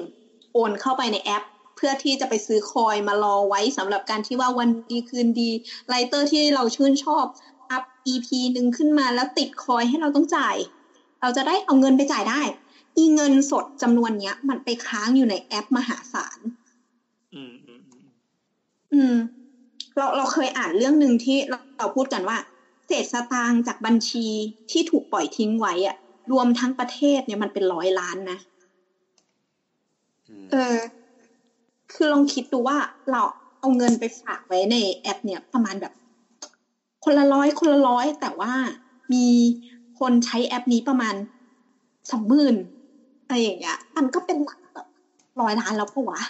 Speaker 2: โอนเข้าไปในแอป เพื่อที่จะไปซื้อคอยมารอไว้สำหรับการที่ว่าวันดีคืนดีไรเตอร์ที่เราชื่นชอบอัพ EP หนึ่งขึ้นมาแล้วติดคอยให้เราต้องจ่าย เราจะได้เอาเงินไปจ่ายได้ อีเงินสดจำนวนเนี้ย มันไปค้างอยู่ในแอปมหาศาล
Speaker 3: อืมอืมอืม
Speaker 2: อืม เราเราเคยอ่านเรื่องหนึ่งที่เราเราพูดกันว่า เศษสตางค์จากบัญชีที่ถูกปล่อยทิ้งไว้อะรวมทั้งประเทศเนี่ยมันเป็นร้อยล้านนะ
Speaker 4: อืม
Speaker 2: เออ คือลองคิดดูว่าเราเอาเงินไปฝากไว้ในแอป เนี่ยประมาณแบบ คนละร้อยคนละร้อยแต่ว่ามีคนใช้แอปนี้ประมาณสองหมื่นอะไรอย่างเงี้ย มันก็เป็นหลักแบบร้อยล้านแล้วปะวะ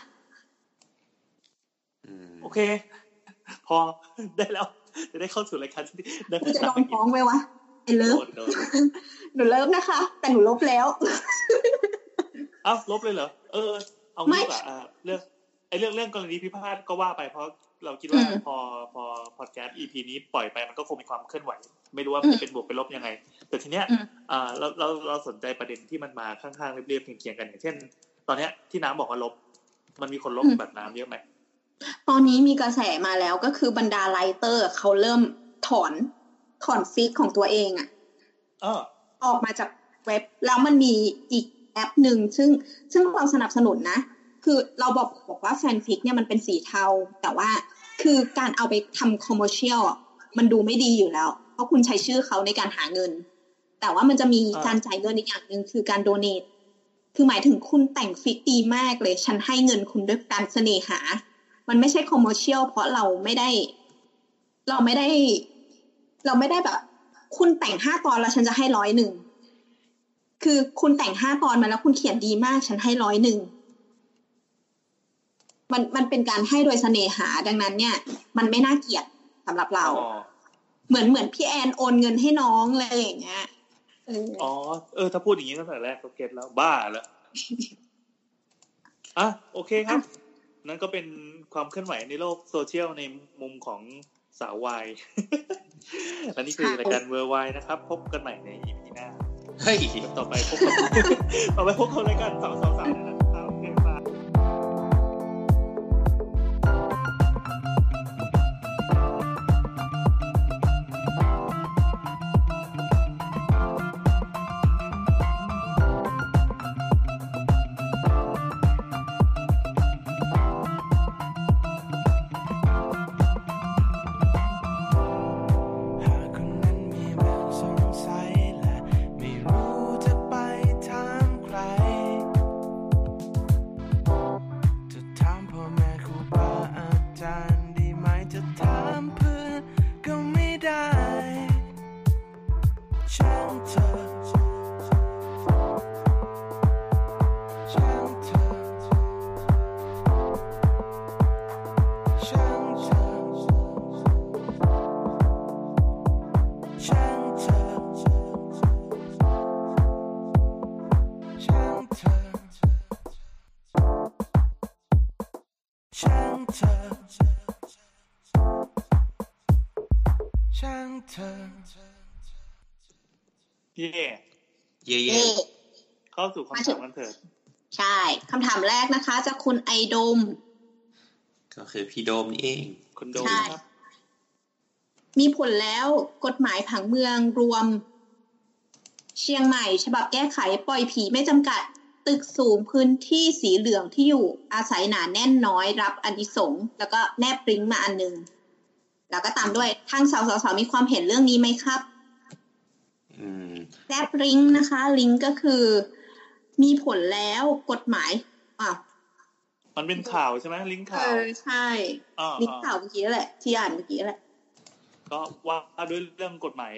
Speaker 4: อืม
Speaker 3: โอเค พอได้แล้ว จะได้เข้าสู่รายการที่ได้
Speaker 2: กูจะโดนฟ้องไหมวะไอ้เลิ
Speaker 3: โด
Speaker 2: ฟ
Speaker 3: นโดน
Speaker 2: หนูเลิฟนะคะ แต่หนูลบแล้ว
Speaker 3: เอ้าลบเลยเหรอเออ เอา
Speaker 2: ไม่
Speaker 3: งี้ดีกว่าอ่าเรื่องไอ้เรื่องเรื่องกรณีพิพาทก็ว่าไปเพราะเราคิดว่า
Speaker 2: อืม
Speaker 3: พอพอพอดแคสต์ EP นี้ปล่อยไปมันก็คงมีความเคลื่อนไหว ไม่รู้ว่ามันจะเป็นบวกเป็นลบยังไง แต่ทีเนี้ย
Speaker 2: อืม
Speaker 3: อ่าเราเราเราสนใจประเด็นที่มันมาข้างๆเรียบๆเคียงๆกันอย่างเช่น ตอนเนี้ยที่น้ำบอกว่าลบ มันมีคนลบแบบน้ำเยอะไหม
Speaker 2: ตอนนี้มีกระแสมาแล้วก็คือบรรดา writer เขาเริ่มถอนถอน fic ของตัวเองอะ
Speaker 3: เออ
Speaker 2: ออกมาจากเว็บแล้วมันมีอีกแอปหนึ่งซึ่งซึ่งเราสนับสนุนนะ คือเราบอกบอกว่าแฟนฟิกเนี่ยมันเป็นสีเทา แต่ว่าคือการเอาไปทำ commercial มันดูไม่ดีอยู่แล้ว เพราะคุณใช้ชื่อเขาในการหาเงิน แต่ว่ามันจะมี
Speaker 3: อ่า
Speaker 2: การจ่ายเงินอีกอย่างหนึ่งคือการโดเน a คือหมายถึงคุณแต่ง fic ดีมากเลย ฉันให้เงินคุณด้วยการเสน่หา มันไม่ใช่ commercial เพราะเราไม่ได้ เราไม่ได้ เราไม่ได้แบบ คุณแต่งห้าตอนแล้วฉันจะให้ร้อยหนึ่งคือคุณแต่งห้าตอนมาแล้วคุณเขียนดีมากฉันให้ร้อยหนึ่งมันมันเป็นการให้โดยเสน่หาดังนั้นเนี่ย มันไม่น่าเกลียดสำหรับเรา
Speaker 3: อ๋อ
Speaker 2: เหมือนเหมือนพี่แอนโอนเงินให้น้องเลยอย่างเงี้ยเออ
Speaker 3: อ๋อเออ ถ้าพูดอย่างนี้ตั้งแต่แรกก็ get แล้วบ้าแล้วอะโอเคครับ นั่นก็เป็นความเคลื่อนไหวในโลกโซเชียลในมุมของสาววายและนี่คือรายการเวอร์ไวนะครับ พบกันใหม่ใน EP หน้า
Speaker 4: เฮ้ย
Speaker 3: ต่อไปพบกับต่อไปพบกับรายการสาวสาวสาว
Speaker 1: สู่คำ
Speaker 3: ถามกันเถิด
Speaker 2: ใช่คำถามแรกนะคะจากคุณไอดม
Speaker 4: ๆก็คือพี่โดมนี่เอง
Speaker 3: คุณโดม
Speaker 2: ใช่
Speaker 3: ครับ
Speaker 2: มีผลแล้วกฎหมายผังเมืองรวม เชียงใหม่ ฉบับแก้ไขปล่อยผีไม่จำกัด ตึกสูงพื้นที่สีเหลืองที่อยู่อาศัยหนาแน่นน้อยรับอานิสงส์แล้วก็แนบปริ้งมาอันหนึ่งแล้วก็ตามด้วยทางสาวสาวๆมีความเห็นเรื่องนี้ไหมครับ
Speaker 4: อืม
Speaker 2: แนบลิงก์นะคะ ลิงก์ก็คือ มีผลแล้วกฎหมายอะ
Speaker 3: มันเป็นข่าวใช่ไหมลิงก์
Speaker 2: เอ
Speaker 3: ข่าว
Speaker 2: อใช่
Speaker 3: อ่า
Speaker 2: ลิงก์ข่าวเมื่อกี้แหละที่อ่านเมื่อกี้แหละ
Speaker 3: ก็ว่าด้วยเรื่องกฎหมาย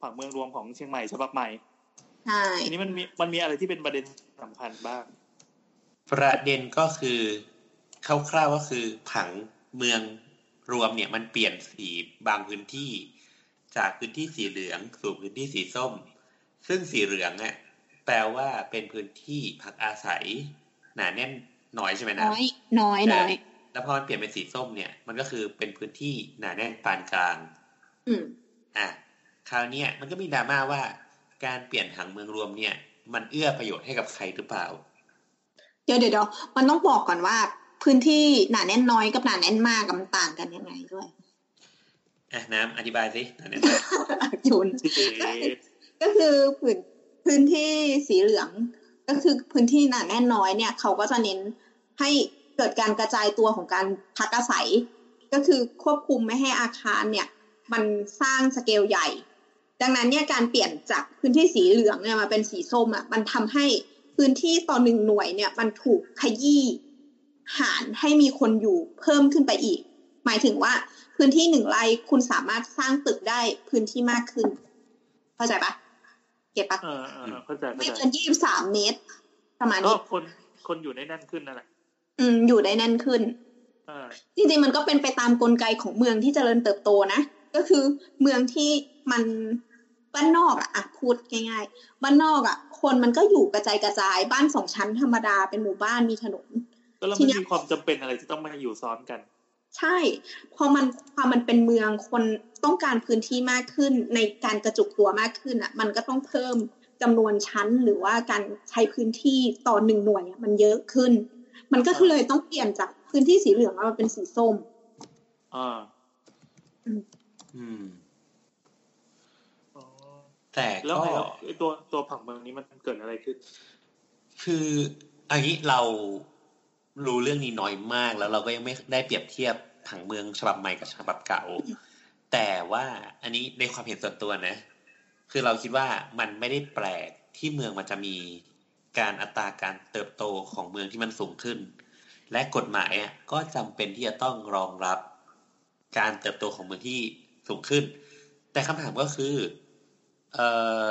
Speaker 3: ผังเมืองรวมของเชียงใหม่ฉบับใหม่
Speaker 2: ใช่
Speaker 3: ทีนี้มันมีมันมีอะไรที่เป็นประเด็นสำคัญบ้าง
Speaker 4: ประเด็นก็คือคร่าวๆก็คือผังเมืองรวมเนี่ยมันเปลี่ยนสีบางพื้นที่ จากพื้นที่สีเหลืองสู่พื้นที่สีส้ม ซึ่งสีเหลืองอะ แปลว่าเป็นพื้นที่พักอาศัยหนาแน่นน้อยใช่ไหมนะ
Speaker 2: น้อยน้อยน้อย
Speaker 4: แล้วพอมันเปลี่ยนเป็นสีส้มเนี่ย มันก็คือเป็นพื้นที่หนาแน่นปานกลาง
Speaker 2: อืม
Speaker 4: อะคราวเนี้ยมันก็มีดราม่าว่าการเปลี่ยนผังเมืองรวมเนี่ย มันเอื้อประโยชน์ให้กับใครหรือเปล่า
Speaker 2: เดี๋ยวเดี๋ยวเดี๋ยวมันต้องบอกก่อนว่า พื้นที่หนาแน่นน้อยกับหนาแน่นมากกับมันต่างกันยังไงด้วย
Speaker 4: อะน้ำอธิบายสิหนาแน่น
Speaker 2: ยุน
Speaker 3: ที่เอ
Speaker 2: ก็คือพื้น พื้นที่สีเหลือง ก็คือพื้นที่หนาแน่นน้อยเนี่ยเขาก็จะเน้นให้เกิดการกระจายตัวของการพักอาศัย ก็คือควบคุมไม่ให้อาคารเนี่ยมันสร้างสเกลใหญ่ ดังนั้นเนี่ยการเปลี่ยนจากพื้นที่สีเหลืองเนี่ยมาเป็นสีส้มอะมันทำให้พื้นที่ต่อหนึ่งหน่วยเนี่ยมันถูกขยี้หารให้มีคนอยู่เพิ่มขึ้นไปอีก หมายถึงว่าพื้นที่หนึ่งไร่คุณสามารถสร้างตึกได้พื้นที่มากขึ้น เข้าใจปะ เก็บปะ
Speaker 3: เออเออเข้าใจเข้า
Speaker 2: ไม่
Speaker 3: ใจ
Speaker 2: เกินยี่สิบสามเมตร ประมาณ
Speaker 3: ก็
Speaker 2: นี้
Speaker 3: คนคนอยู่ในนั่นขึ้นนั่นแหละ
Speaker 2: อืมอยู่ได้แน่นขึ้น
Speaker 3: เออ
Speaker 2: จริงๆมันก็เป็นไปตามกลไกของเมืองที่เจริญเติบโตนะ ก็คือเมืองที่มันบ้านนอกอะอะพูดง่ายๆบ้านนอกอะคนมันก็อยู่กระจายกระจายบ้านสองชั้นธรรมดาเป็นหมู่บ้านมีถนน
Speaker 3: ก็เรา
Speaker 2: ที
Speaker 3: ไม่
Speaker 2: เนี้ย
Speaker 3: มีความจำเป็นอะไรที่ต้องมาอยู่ซ้อนกัน
Speaker 2: ใช่ พอมันพอมันเป็นเมืองคนต้องการพื้นที่มากขึ้น ในการกระจุกตัวมากขึ้นอะ มันก็ต้องเพิ่มจำนวนชั้นหรือว่าการใช้พื้นที่ต่อหนึ่งหน่วยอะมันเยอะขึ้น มันก็คือเลยต้องเปลี่ยนจากพื้นที่สีเหลืองมาเป็นสีส้ม
Speaker 3: อ่า
Speaker 4: อืม
Speaker 3: อ๋อ
Speaker 4: แต่
Speaker 3: แล้ว
Speaker 4: ก็
Speaker 3: ไงแล้วไอ้ตัวตัวผังเมืองนี้มันเกิดอะไรขึ้น
Speaker 4: คืออันนี้เรา รู้เรื่องนี้น้อยมาก แล้วเราก็ยังไม่ได้เปรียบเทียบผังเมืองฉบับใหม่กับฉบับเก่า แต่ว่าอันนี้ในความเห็นส่วนตัวนะ คือเราคิดว่ามันไม่ได้แปลกที่เมืองมันจะมีการอัตราการเติบโตของเมืองที่มันสูงขึ้น และกฎหมายอะก็จำเป็นที่จะต้องรองรับการเติบโตของเมืองที่สูงขึ้น แต่คำถามก็คือเอ่อ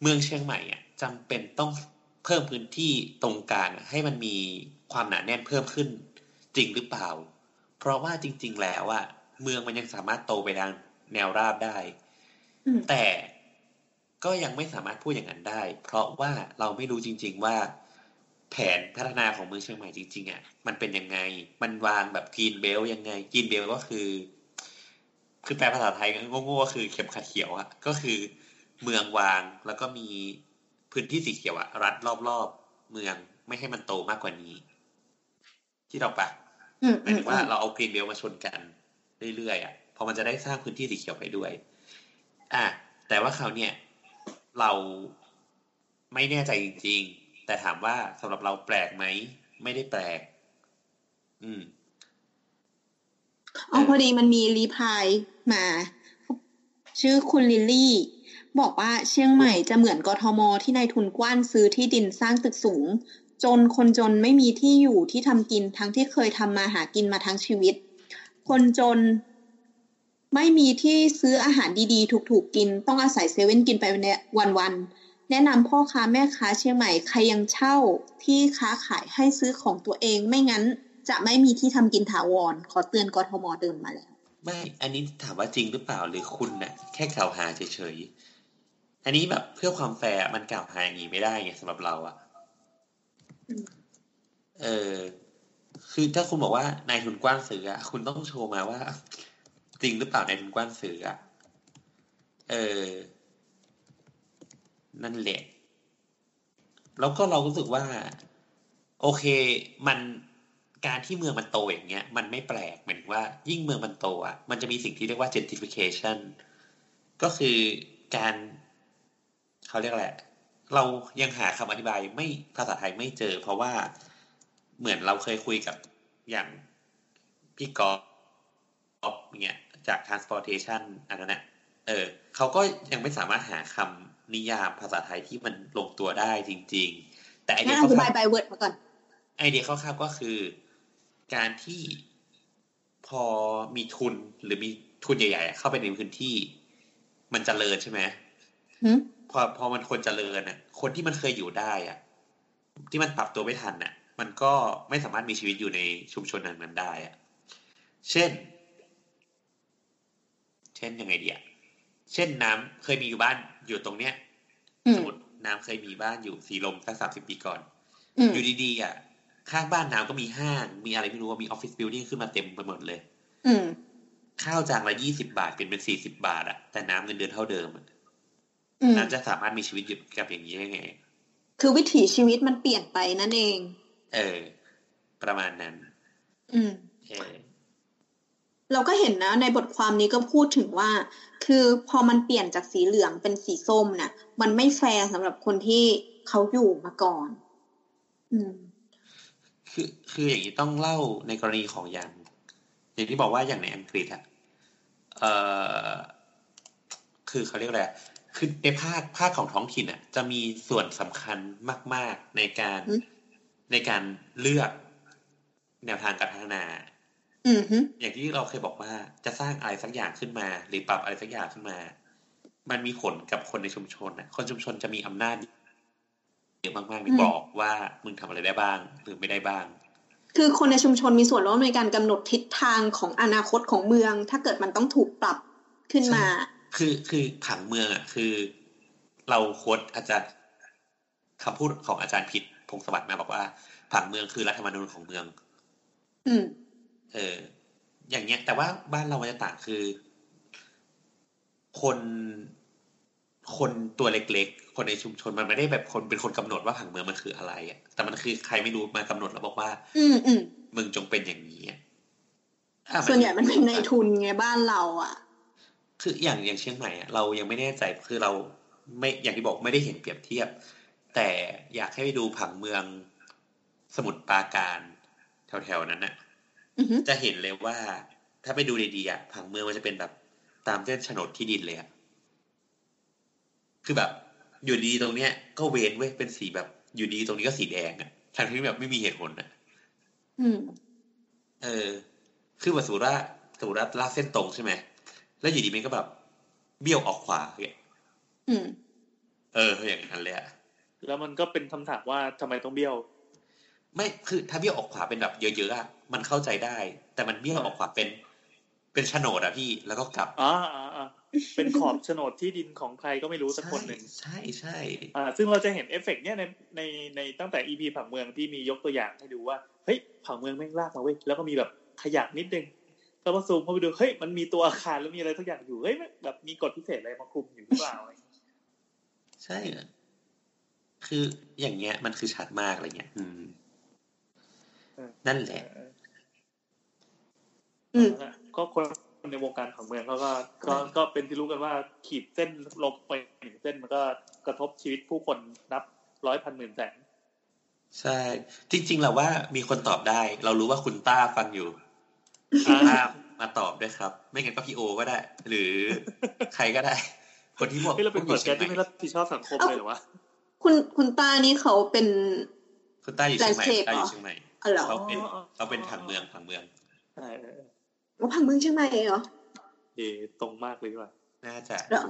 Speaker 4: เมืองเชียงใหม่อะจำเป็นต้องเพิ่มพื้นที่ตรงกลางให้มันมี ความหนาแน่นเพิ่มขึ้น จริงหรือเปล่า เพราะว่าจริง ๆ แล้วอะเมืองมันยังสามารถโตไปทางแนวราบได้
Speaker 2: อืม
Speaker 4: แต่ก็ยังไม่สามารถพูดอย่างนั้นได้ เพราะว่าเราไม่รู้จริง ๆ ว่าแผนพัฒนาของเมืองเชียงใหม่จริงๆอะ มันเป็นยังไง มันวางแบบกรีนเบลยังไงกรีนเบลก็คือ คือแปลภาษาไทยโง่ๆก็คือเข็มขัดเขียวอะก็คือเมืองวางแล้วก็มีพื้นที่สีเขียวอะรัดรอบๆเมืองไม่ให้มันโตมากกว่านี้ ที่เราปะ
Speaker 2: อืม
Speaker 4: หมายถึงว่าเราเอากรีนเบลมาชนกันเรื่อยๆอะเพอมันจะได้สร้างพื้นที่สีเขียวไปด้วย อะแต่ว่าเขาวเนี่ย เราไม่แน่ใจจริง ๆ แต่ถามว่าสำหรับเราแปลกไหมไม่ได้แปลก อืม
Speaker 2: อ๋อพอดีมันมีรีพลายมา ชื่อคุณลิลลี่ บอกว่าเชียงใหม่จะเหมือนกทมที่นายทุนกว้านซื้อที่ดินสร้างตึกสูง จนคนจนไม่มีที่อยู่ที่ทำกินทั้งที่เคยทำมาหากินมาทั้งชีวิต คนจนไม่มีที่ซื้ออาหารดีๆ ถูกๆกิน ต้องอาศัยเซเว่นกินไปเนี่ยวันๆแนะนำพ่อค้าแม่ค้าเชียงใหม่ใครยังเช่าที่ค้าขายให้ซื้อของตัวเองไม่งั้นจะไม่มีที่ทำกินถาวร ขอเตือนกทมเดินมาแล้ว
Speaker 4: ไม่ อันนี้ถามว่าจริงหรือเปล่าหรือคุณน่ะ แค่กล่าวหาเฉยๆอันนี้แบบเพื่อความแฟร์มันกล่าวหาอย่างนี้ไม่ได้ไงสำหรับเราอะ เออ คือถ้าคุณบอกว่านายทุนกว้านซื้ออะคุณต้องโชว์มาว่า จริงหรือเปล่านายทุนกว้านซื้ออะเออ นั่นแหละ แล้วก็เรารู้สึกว่า โอเค มันการที่เมืองมันโตอย่างเงี้ย มันไม่แปลกเหมือนว่า ยิ่งเมืองมันโตอะมันจะมีสิ่งที่เรียกว่า gentrification ก็คือการเขาเรียกอะไร เรายังหาคำอธิบายไม่ภาษาไทยไม่เจอ เพราะว่าเหมือนเราเคยคุยกับอย่างพี่กอฟเนี่ยจาก transportation อันนั้นนะเออเขาก็ยังไม่สามารถหาคำนิยามภาษาไทยที่มันลงตัวได้จริง ๆ แต่ไอเดี
Speaker 2: งั้
Speaker 4: ย
Speaker 2: นอธิ
Speaker 4: ค
Speaker 2: บาย
Speaker 4: ร่าว
Speaker 2: บายเวิร์ดมาก่อน
Speaker 4: ๆไอเดียคร่าวๆก็คือ การที่พอมีทุนหรือมีทุนใหญ่ ๆ เข้าไปในพื้นที่ มันเจริญใช่ไหม
Speaker 2: หืม
Speaker 4: พอพอมันคนเจริญน่ะ คนที่มันเคยอยู่ได้อะ ที่มันปรับตัวไม่ทันน่ะ มันก็ไม่สามารถมีชีวิตอยู่ในชุมชนนั้นนั้นได้อะ เช่น เช่นยังไงดีอะเช่นน้ำเคยมีอยู่บ้านอยู่ตรงเนี้ย
Speaker 2: อื
Speaker 4: ส
Speaker 2: ม
Speaker 4: มมติน้ำเคยมีบ้านอยู่สีลมสักสามสิบปีก่อน
Speaker 2: อืม
Speaker 4: อยู่ดีๆอะข้างบ้านน้ำก็มีห้าง มีอะไรไม่รู้ว่ามีออฟฟิศบิลดิ่งขึ้นมาเต็มไปหมดเลย
Speaker 2: อืม
Speaker 4: ข้าวจานละยี่สิบาทเป็นเป็นสี่สิบาทอะแต่น้ำเงินเดือนเท่าเดิม อะ
Speaker 2: อืม
Speaker 4: น้ำจะสามารถมีชีวิตอยู่กับอย่างนี้ได้ไง
Speaker 2: คือวิถีชีวิตมันเปลี่ยนไปนั่นเอง
Speaker 4: เออ ประมาณนั้น
Speaker 2: อืม
Speaker 4: เออ
Speaker 2: เราก็เห็นนะ ในบทความนี้ก็พูดถึงว่า คือพอมันเปลี่ยนจากสีเหลืองเป็นสีส้มน่ะ มันไม่แฟร์สำหรับคนที่เขาอยู่มาก่อน อืม
Speaker 4: คือคืออย่างนี้ต้องเล่าในกรณีของอย่างอย่างที่บอกว่าอย่างในอังกฤษอะเออคือเขาเรียกอะไรอะ คือในภาคภาคของท้องถิ่นอะจะมีส่วนสำคัญมาก ๆ ในการ
Speaker 2: อืม
Speaker 4: ในการเลือกแนวทางการพัฒนา
Speaker 2: อืมฮึ
Speaker 4: อย่างที่เราเคยบอกว่าจะสร้างอะไรสักอย่างขึ้นมา หรือปรับอะไรสักอย่างขึ้นมา มันมีผลกับคนในชุมชนนะคนชุมชนจะมีอำนาจเยอะมากๆในบอกว่ามึงทำอะไรได้บ้าง หรือไม่ได้บ้าง
Speaker 2: คือคนในชุมชนมีส่วนร่วมในการกำหนดทิศทางของอนาคตของเมือง ถ้าเกิดมันต้องถูกปรับขึ้นมา
Speaker 4: คือคือผังเมืองอะคือ เราโค้ดอาจารย์คำพูดของอาจารย์พิษพงศวัสดิ์มาบอกว่า ผังเมืองคือรัฐธรรมนูญของเมือง
Speaker 2: อืม
Speaker 4: เออ อย่างเงี้ย แต่ว่าบ้านเรามันจะต่างคือ คนคนตัวเล็กๆ คนในชุมชนมันไม่ได้แบบคนเป็นคนกำหนดว่าผังเมืองมันคืออะไรอะ แต่มันคือใครไม่รู้มากำหนดแล้วบอกว่า
Speaker 2: อืมอืม
Speaker 4: มึงจงเป็นอย่างนี้อะอะ
Speaker 2: ส่วนใหญ่มันเป็นในทุนไงบ้านเรา อะ
Speaker 4: คืออย่างอย่างเชียงใหม่อะเรายังไม่แน่ใจคือเราไม่อย่างที่บอกไม่ได้เห็นเปรียบเทียบ แต่อยากให้ไปดูผังเมืองสมุทรปราการแถวๆนั้นน่ะ
Speaker 2: อือฮึ
Speaker 4: จะเห็นเลยว่า ถ้าไปดูดีๆอะผังเมืองมันจะเป็นแบบตามเส้นโฉนดที่ดินเลยอะคือแบบ อยู่ดีตรงเนี้ย ก็เว้นเว้ยเป็นสีแบบ อยู่ดีตรงนี้ก็สีแดงอะทั้งที่แบบไม่มีเหตุผลอะ
Speaker 2: อืม
Speaker 4: เออ คือแบบสมมติว่าสมมติว่าลากเส้นตรงใช่ไหม แล้วอยู่ดีมันก็แบบ เบี้ยวออกขวาอย่างเงี้ย
Speaker 2: อืม
Speaker 4: เอออย่างนั้นเลยอะ
Speaker 3: แล้วมันก็เป็นคำถามว่าทำไมต้องเบี้ยว
Speaker 4: ไม่คือถ้าเบี้ยวออกขวาเป็นแบบเยอะๆอะมันเข้าใจได้ แต่มันเบี้ยวออกขวาเป็น เป็นโฉนดอะพี่แล้วก็กลับ
Speaker 3: อ่าอ่าอ่าเป็นขอบโฉนดที่ดินของใครก็ไม่รู้สักคนหนึ่ง
Speaker 4: ใช่ใช่
Speaker 3: อ่า ซึ่งเราจะเห็นเอฟเฟกต์เนี้ยในในในตั้งแต่ EP ผังเมืองที่มียกตัวอย่างให้ดูว่าเฮ้ยผังเมืองแม่งลากมาเว้ยแล้วก็มีแบบขยักนิดนึง แล้วพอซูมเข้าไปดูเฮ้ยมันมีตัวอาคารแล้วมีอะไรทุกอย่างอยู่เฮ้ยแม่งแบบมีกฎพิเศษอะไรมาคุมอยู่หรือเปล่าอะไรอย่างเงี้ย
Speaker 4: ใช่อะคืออย่างเงี้ย มันคือชัดมากอะไรเงี้ยอืมนั่นแหละ
Speaker 3: เออ
Speaker 2: อืม
Speaker 3: นั่นแหละก็คนในวงการผังเมืองเขาก็ก็ก็เป็นที่รู้กันว่า ขีดเส้นลงไปหนึ่งเส้นมันก็กระทบชีวิตผู้คนนับร้อยพันหมื่นแสน
Speaker 4: ใช่ จริง ๆ เราว่ามีคนตอบได้ เรารู้ว่าคุณต้าฟังอยู่
Speaker 3: อ่า
Speaker 4: ต้า มาตอบด้วยครับ ไม่งั้นก็พี่โอก็ได้ หรือใครก็ได้ คนที่บอก
Speaker 3: ที่เราเป็น
Speaker 4: อ
Speaker 3: เปิ
Speaker 4: ยู่
Speaker 3: ด
Speaker 4: เชี
Speaker 3: แก๊
Speaker 4: ย
Speaker 3: ส
Speaker 4: งให
Speaker 3: ที่ไม่
Speaker 4: ม่
Speaker 3: รับผิดชอบสังคมเลยเหรอวะ
Speaker 2: คุณคุณตานี่เขาเป็น
Speaker 4: คุณต้าอยู่เชียงใหม่
Speaker 2: Landscape
Speaker 4: ต้าอยู่
Speaker 2: เหรอ
Speaker 4: เชียงใหม่
Speaker 2: อ๋อเหรอ
Speaker 4: เราเป็น
Speaker 3: อ๋อ
Speaker 4: เราเป็นผังเมืองผังเมือง
Speaker 3: ใช่เออเออ
Speaker 2: ว่าพังเมืองเชียงใหม่เหรอ
Speaker 3: เอตรงมากเลยดีกว่า
Speaker 4: น่าจะ
Speaker 2: เหรอ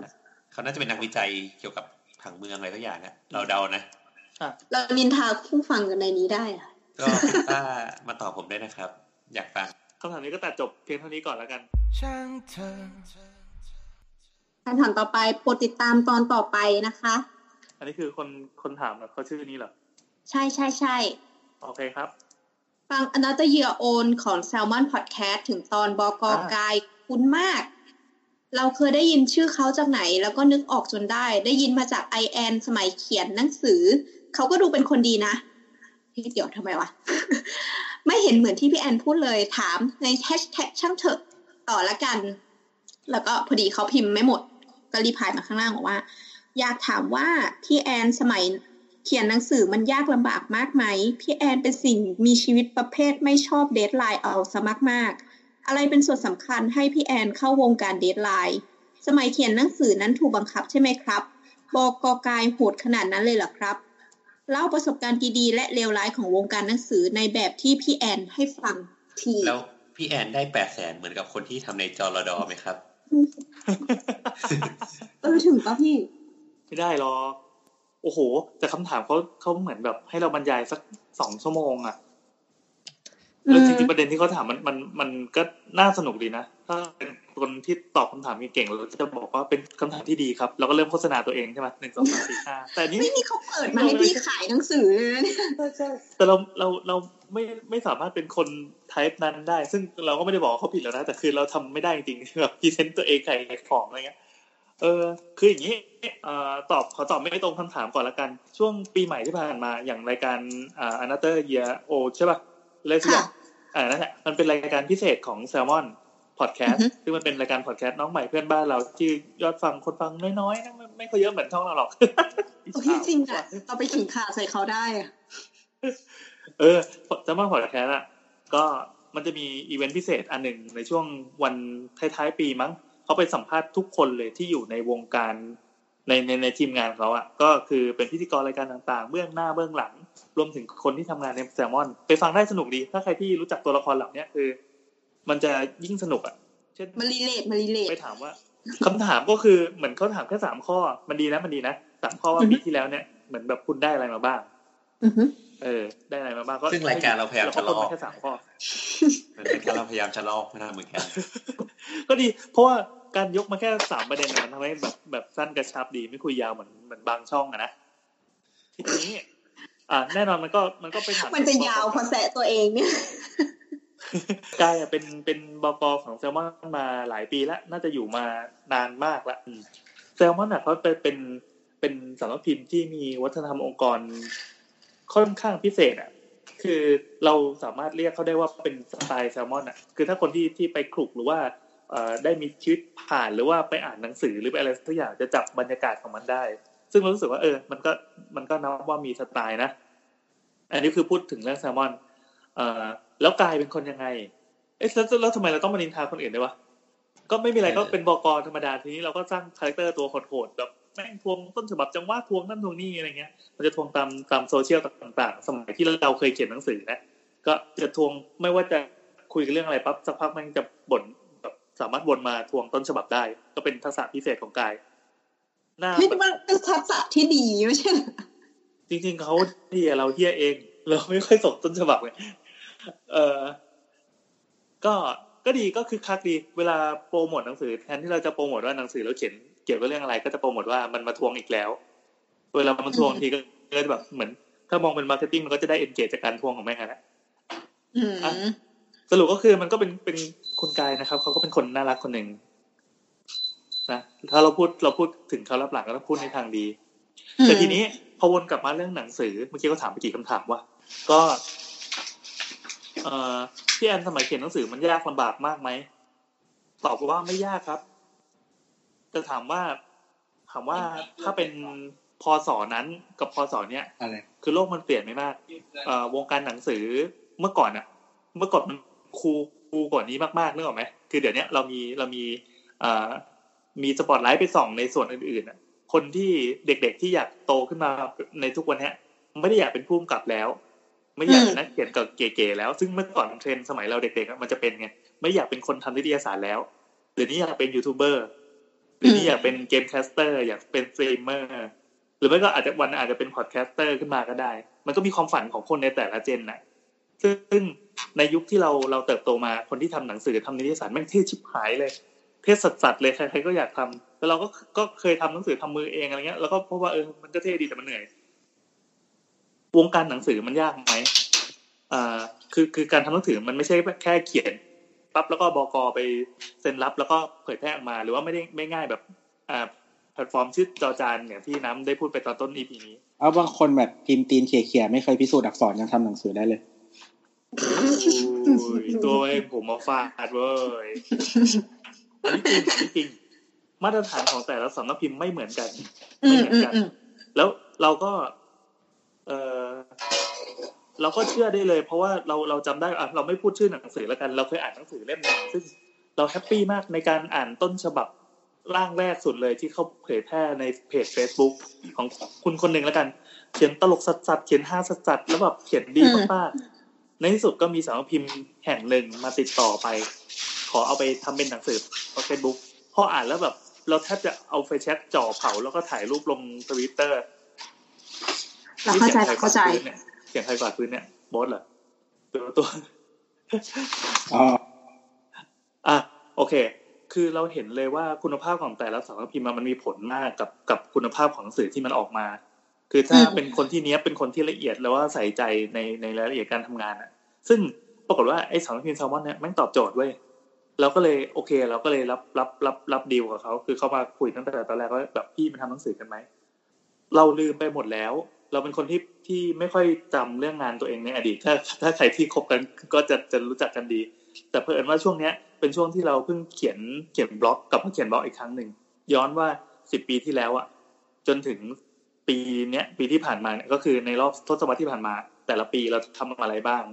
Speaker 4: เขาน่าจะเป็นนักวิจัยเกี่ยวกับผังเมืองอะไรสักอย่างอะเราเดานะ
Speaker 2: เรานินทาผู้ฟังกันในนี้ได้อะ
Speaker 4: ก็คุณต้ามาตอบผมได้นะครับ อยากฟัง
Speaker 3: คำถามนี้ก็ตัดจบเพียงเท่านี้ก่อนแล้วกัน
Speaker 1: ช่างเธอ
Speaker 2: คำถามต่อไปโปรดติดตามตอนต่อไปนะคะ
Speaker 3: อันนี้คือคนคนถามแบบเขาชื่อนี้เหรอ
Speaker 2: ใช่ใช่ใช่
Speaker 3: โอเคครับ
Speaker 2: ฟัง Another Year On ของ Salmon Podcast ถึงตอนบอกอกายคุ้นมาก เราเคยได้ยินชื่อเขาจากไหน แล้วก็นึกออกจนได้ ได้ยินมาจากไอแอนสมัยเขียนหนังสือ เขาก็ดูเป็นคนดีนะพี่เดี๋ยวทำไมวะ ไม่เห็นเหมือนที่พี่แอนพูดเลยถามในแฮชแท็กช่างเถอะต่อละกัน แล้วก็พอดีเขาพิมพ์ไม่หมด ก็ reply มาข้างล่างบอกว่า อยากถามว่าพี่แอนสมัยเขียนหนังสือมันยากลำบากมากไหม พี่แอนเป็นสิ่งมีชีวิตประเภทไม่ชอบ deadline เอาซะมากๆ อะไรเป็นส่วนสำคัญให้พี่แอนเข้าวงการ deadline สมัยเขียนหนังสือนั้นถูกบังคับใช่ไหมครับ บอกกอกายโหดขนาดนั้นเลยเหรอครับ เล่าประสบการณ์ดีๆและเลวร้ายของวงการหนังสือในแบบที่พี่แอนให้ฟังที
Speaker 4: แล้วพี่แอนได้แปดแสนเหมือนกับคนที่ทำในจอรดอไหมครับ
Speaker 2: เออถึงปะพี่
Speaker 3: ไม่ได้หรอกโอ้โห แต่คำถามเขาเขาเหมือนแบบให้เราบรรยายสักสองชั่วโมงอะแล้วจริงๆประเด็นที่เขาถามมันมันมันก็น่าสนุกดีนะ ถ้าเป็นคนที่ตอบคำถามเก่งๆเราจะบอกว่าเป็นคำถามที่ดีครับ เราก็เริ่มโฆษณาตัวเองใช่ไหมหนึ่งสองสามสี่ห้าแต่อันนี้
Speaker 2: ไม่มีเขาเปิดมาให้พี่ขายหนังสือเลยนะเนี่ย
Speaker 3: แต่เราเราเราไม่ไม่สามารถเป็นคนไทป์นั้นได้ ซึ่งเราก็ไม่ได้บอกว่าเขาผิดแล้วนะแต่คือเราทำไม่ได้จริงๆแบบพรีเซนต์ตัวเองขายของอะไรเงี้ยเออคืออย่างนี้เอ่อตอบขอตอบไม่ตรงคำถามก่อนละกัน ช่วงปีใหม่ที่ผ่านมาอย่างรายการอ่า Another Year Old ใช่ป่ะเลยสักอย่างอ่านั่นแหละมันเป็นรายการพิเศษของ Salmon Podcast ซึ่งมันเป็นรายการพอดแคสต์น้องใหม่เพื่อนบ้านเราที่ยอดฟังคนฟังน้อยๆนะไม่ไม่ค่อยเยอะเหมือนช่องเราหรอก
Speaker 2: โอเคจริงอะเราไปขิงข่าใส่เขาได้อะ
Speaker 3: เออจะมาพอดแคสต์อะ ก็มันจะมีอีเวนต์พิเศษอันหนึ่งในช่วงวันท้ายๆปีมั้งเขาไปสัมภาษณ์ทุกคนเลยที่อยู่ในวงการในในในทีมงานเขาอะก็คือเป็นพิธีกรรายการต่างๆ เบื้องหน้าเบื้องหลัง รวมถึงคนที่ทำงานในแซลมอน ไปฟังได้สนุกดี ถ้าใครที่รู้จักตัวละครเหล่านี้คือ มันจะยิ่งสนุกอะเช่น
Speaker 2: มารีเลทมารีเลท
Speaker 3: ไปถามว่าคำถามก็คือเหมือนเขาถามแค่สามข้อ มันดีนะมันดีนะสามข้อว่า
Speaker 2: อือฮึ
Speaker 3: ปีที่แล้วเนี่ยเหมือนแบบคุณได้อะไรมาบ้าง
Speaker 2: อือฮึ
Speaker 3: เออ ได้อะไรมาบ้างก็
Speaker 4: ซึ่งรายการเราพยายามจะลอก
Speaker 3: เรก็คนมาแค่สามข้อ
Speaker 4: เหมือนกันเราพยายามจะลอกมาทำเหมือนกัน
Speaker 3: ก็ดี เพราะว่าการยกมาแค่สามประเด็นนะมันทำให้แบบแบบสั้นกระชับดีไม่คุยยาวเหมือนเหมือนบางช่องอะนะทีนี้อ่าแน่นอนมันก็มันก็ไปถาม
Speaker 2: มันจะยาวพอแสะตัวเองเนี่ย
Speaker 3: กายอะเป็นเป็นบกของแซลมอนมาหลายปีแล้ว น่าจะอยู่มานานมากละอืมแซลมอนอะเขาเป็นเป็นเป็นสำนักพิมพ์ที่มีวัฒนธรรมองค์กรค่อนข้างพิเศษอะคือเราสามารถเรียกเขาได้ว่าเป็นสไตล์แซลมอนอะ คือถ้าคนที่ที่ไปคลุกหรือว่าเอ่อได้มีชีวิตผ่านหรือว่าไปอ่านหนังสือหรือไปอะไรสักอย่างจะจับบรรยากาศของมันได้ ซึ่งเรารู้สึกว่าเออ มันก็มันก็นับว่ามีสไตล์นะ อันนี้คือพูดถึงเรื่องแซลมอน เอ่อ แล้วกายเป็นคนยังไง เอ๊ะแล้วแล้วทำไมเราต้องมานินทาคนอื่นด้วยวะก็ไม่มีอะไร
Speaker 4: เออ
Speaker 3: ก็เป็นบกธรรมดาทีนี้เราก็สร้างคาแรคเตอร์ตัวโหดๆแบบแม่งทวงต้นฉบับจังหวะทวงนั่นทวงนี่อะไรเงี้ย มันจะทวงตามตามโซเชียลต่าง ๆ สมัยที่เราเคยเขียนหนังสือนะก็จะทวงไม่ว่าจะคุยกันเรื่องอะไรปั๊บสักพักมันจะบ่นแบบสามารถวนมาทวงต้นฉบับได้ ก็เป็นทักษะพิเศษของกายหน้า
Speaker 2: เฮ้ยมันเป็นทักษะที่ดีไม่ใช่เหรอ
Speaker 3: จริง ๆเขาเฮียเราเฮียเอง เราไม่ค่อยส่งต้นฉบับไง เออก็ก็ดีก็คือคักดี เวลาโปรโมทหนังสือแทนที่เราจะโปรโมทว่าหนังสือเราเขียนเกี่ยวกับเรื่องอะไร ก็จะโปรโมทว่ามันมาทวงอีกแล้ว เวลามันทวงทีก็ก็แบบเหมือน ถ้ามองเป็น marketing มันก็จะได้ engage จากการทวงของแม่งนะ
Speaker 2: อืม
Speaker 3: อะสรุปก็คือมันก็เป็นเป็นคุณกายนะครับเขาก็เป็นคนน่ารักคนหนึ่งนะถ้าเราพูดเราพูดถึงเขารับหลังก็ต้องพูดในทางดี แต่ทีนี้พอวนกลับมาเรื่องหนังสือเมื่อกี้ก็ถามไปกี่คำถามว่า ก็ เอ่อพี่แอนสมัยเขียนหนังสือมันยากลำบากมากไหมตอบว่าไม่ยากครับ แต่ถามว่า ถามว่าถ้าเป็นพศนั้นกับพศเนี้ย
Speaker 5: อะไร
Speaker 3: คือโลกมันเปลี่ยนไม่มากเอ่อวงการหนังสือเมื่อก่อนอะเมื่อก่อนมันคูคูกว่านี้มากๆนึกออกไหมคือเดี๋ยวเนี้ยเรามีเรามีเอ่อมีสปอตไลท์ไปส่องในส่วนอื่นๆอะคนที่เด็กๆที่อยากโตขึ้นมาในทุกวันเนี้ยไม่ได้อยากเป็นผู้กำกับแล้ว ไม่อยากเป็นนักเขียนกับเก๋ๆแล้ว ซึ่งเมื่อก่อนเทรนด์สมัยเราเด็กๆอะมันจะเป็นไงไม่อยากเป็นคนทำนิตยสารแล้วเดี๋ยวนี้อยากเป็นยูทูบเบอร์เดี๋ยวนี้อยากเป็นเกมแคสเตอร์ อยากเป็นสตรีมเมอร์ หรือไม่ก็อาจจะวันอาจจะเป็นพอดแคสเตอร์ขึ้นมาก็ได้ มันก็มีความฝันของคนในแต่ละเจนนะซึ่งในยุคที่เราเราเติบโตมาคนที่ทำหนังสือทำนิตยสารแม่งเท่ชิบหายเลย เท่สัสๆเลยใครๆก็อยากทำแล้วเราก็ก็เคยทำหนังสือทำมือเองอะไรเงี้ยแล้วก็พบว่าเออมันก็เท่ดีแต่มันเหนื่อย วงการหนังสือมันยากไหมอ่าคือคือการทำหนังสือมันไม่ใช่แค่เขียนปั๊บแล้วก็บกไปเซ็นรับแล้วก็เผยแพร่ออกมา หรือว่าไม่ได้ไม่ง่ายแบบอ่าแพลตฟอร์มชื่อจอจานอย่างที่น้ำได้พูดไปตอนต้น EP นี้
Speaker 5: เอาบางคนแบบพิมพ์ตีนเขี่ยๆไม่เคยพิสูจน์อักษรยังทำหนังสือได้เลย
Speaker 3: อุ้ยตัวเองผมมาฟาดเว้ยอันนี้จริงอันนี้จริง มาตรฐานของแต่ละสำนักพิมพ์ไม่เหมือนกัน
Speaker 2: อื
Speaker 3: ไม่
Speaker 2: ม
Speaker 3: เหมือ
Speaker 2: อื
Speaker 3: น
Speaker 2: ม
Speaker 3: กัน
Speaker 2: อืม
Speaker 3: แล้วเราก็ เออ เราก็เชื่อได้เลย เพราะว่าเราเราจำได้อะเราไม่พูดชื่อหนังสือแล้วกัน เราเคยอ่านหนังสือเล่มหนึงซึ่งเราแฮปปี้มากในการอ่านต้นฉบับร่างแรกสุดเลยที่เขาเผยแพร่ในเพจ Facebook ของคุณคนหนึ่งแล้วกัน เขียนตลกสัสๆเขียนฮาสัสๆแล้วแบบเขียนดีมากๆในที่สุดก็มีสำนักพิมพ์แห่งหนึ่งมาติดต่อไป ขอเอาไปทำเป็นหนังสือเฟซบุ๊กพออ่านแล้วแบบ เราแทบจะเอาไฟแช็กจ่อเผาแล้วก็ถ่ายรูปลงทวิตเตอร์
Speaker 2: เราเข้าใจเราเข้าใจ
Speaker 3: เสียงใครกวาดพื้นเนี่ยโบอสเหรอตัวตัว
Speaker 5: อ๋อ
Speaker 3: อะโอเค คือเราเห็นเลยว่าคุณภาพของแต่ละสำนักพิมพ์มันมีผลมากกับกับคุณภาพของหนังสือที่มันออกมา คือถ้า
Speaker 2: อืม
Speaker 3: เป็นคนที่เนี้ยบเป็นคนที่ละเอียดแล้วว่าใส่ใจในในรายละเอียดการทำงานอะ ซึ่งปรากฏว่าไอ้สำนักพิมพ์แซลมอนเนี่ยแม่งตอบโจทย์เว้ยเราก็เลยโอเค เราก็เลยรับรับรับรับดีลกับเขาคือเขามาคุยตั้งแต่ตอนแรกว่าแบบพี่มาทำหนังสือกันไหมเราลืมไปหมดแล้ว เราเป็นคนที่ที่ไม่ค่อยจำเรื่องงานตัวเองในอดีต ถ้าถ้าใครที่คบกันก็จะจะรู้จักกันดี แต่เผอิญว่าช่วงเนี้ยเป็นช่วงที่เราเพิ่งเขียนเขียนบล็อกกลับมาเขียนบล็อกอีกครั้งหนึ่งย้อนว่าสิบปีที่แล้วอะจนถึงปีเนี้ยปีที่ผ่านมาเนี่ยก็คือในรอบทศวรรษที่ผ่านมา แต่ละปีเราทำอะไรบ้าง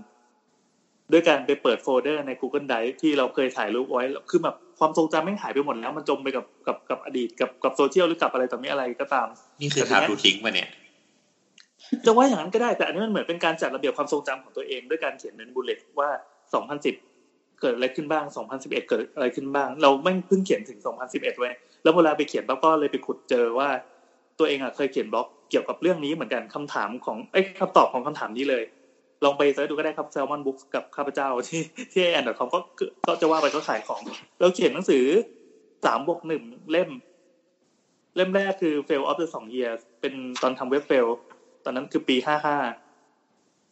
Speaker 3: ด้วยการไปเปิดโฟลเดอร์ใน Google Drive ที่เราเคยถ่ายรูปไว้คือแบบความทรงจำไม่งหายไปหมดแล้ว มันจมไปกับกับกับอดีตกับกับโซเชียลหรือกับอะไรต่อมีอะไรก็ตาม
Speaker 4: นี่คือทาทูทิ้งมาเนี่ย
Speaker 3: จะว่าอย่างนั้นก็ได้แต่อันนี้มันเหมือนเป็นการจัดระเบียบความทรงจำของตัวเอง ด้วยการเขียนเป็น bullet ว่า 2010 เกิดอะไรขึ้นบ้าง 2011 เกิดอะไรขึ้นบ้าง เราไม่เพิ่งเขียนถึง 2011 ไว้ แล้วเวลาไปเขียนปั๊บก็เลยไปขุดเจอว่า ตัวเองอะเคยเขียนบล็อกเกี่ยวกับเรื่องนี้เหมือนกันคำถามของเอ้คำตอบของคำถามนี้เลย ลองไป search ดูก็ได้ครับ Salmon Books กับข้าพเจ้าที่ที่แอนดอทคอมก็ก็จะว่าไปก็ขายของ เราเขียนหนังสือสามบวกหนึ่งเล่ม เล่มแรกคือ Fail of the Song Years เป็นตอนทำเว็บ fail ตอนนั้นคือปีห้าห้า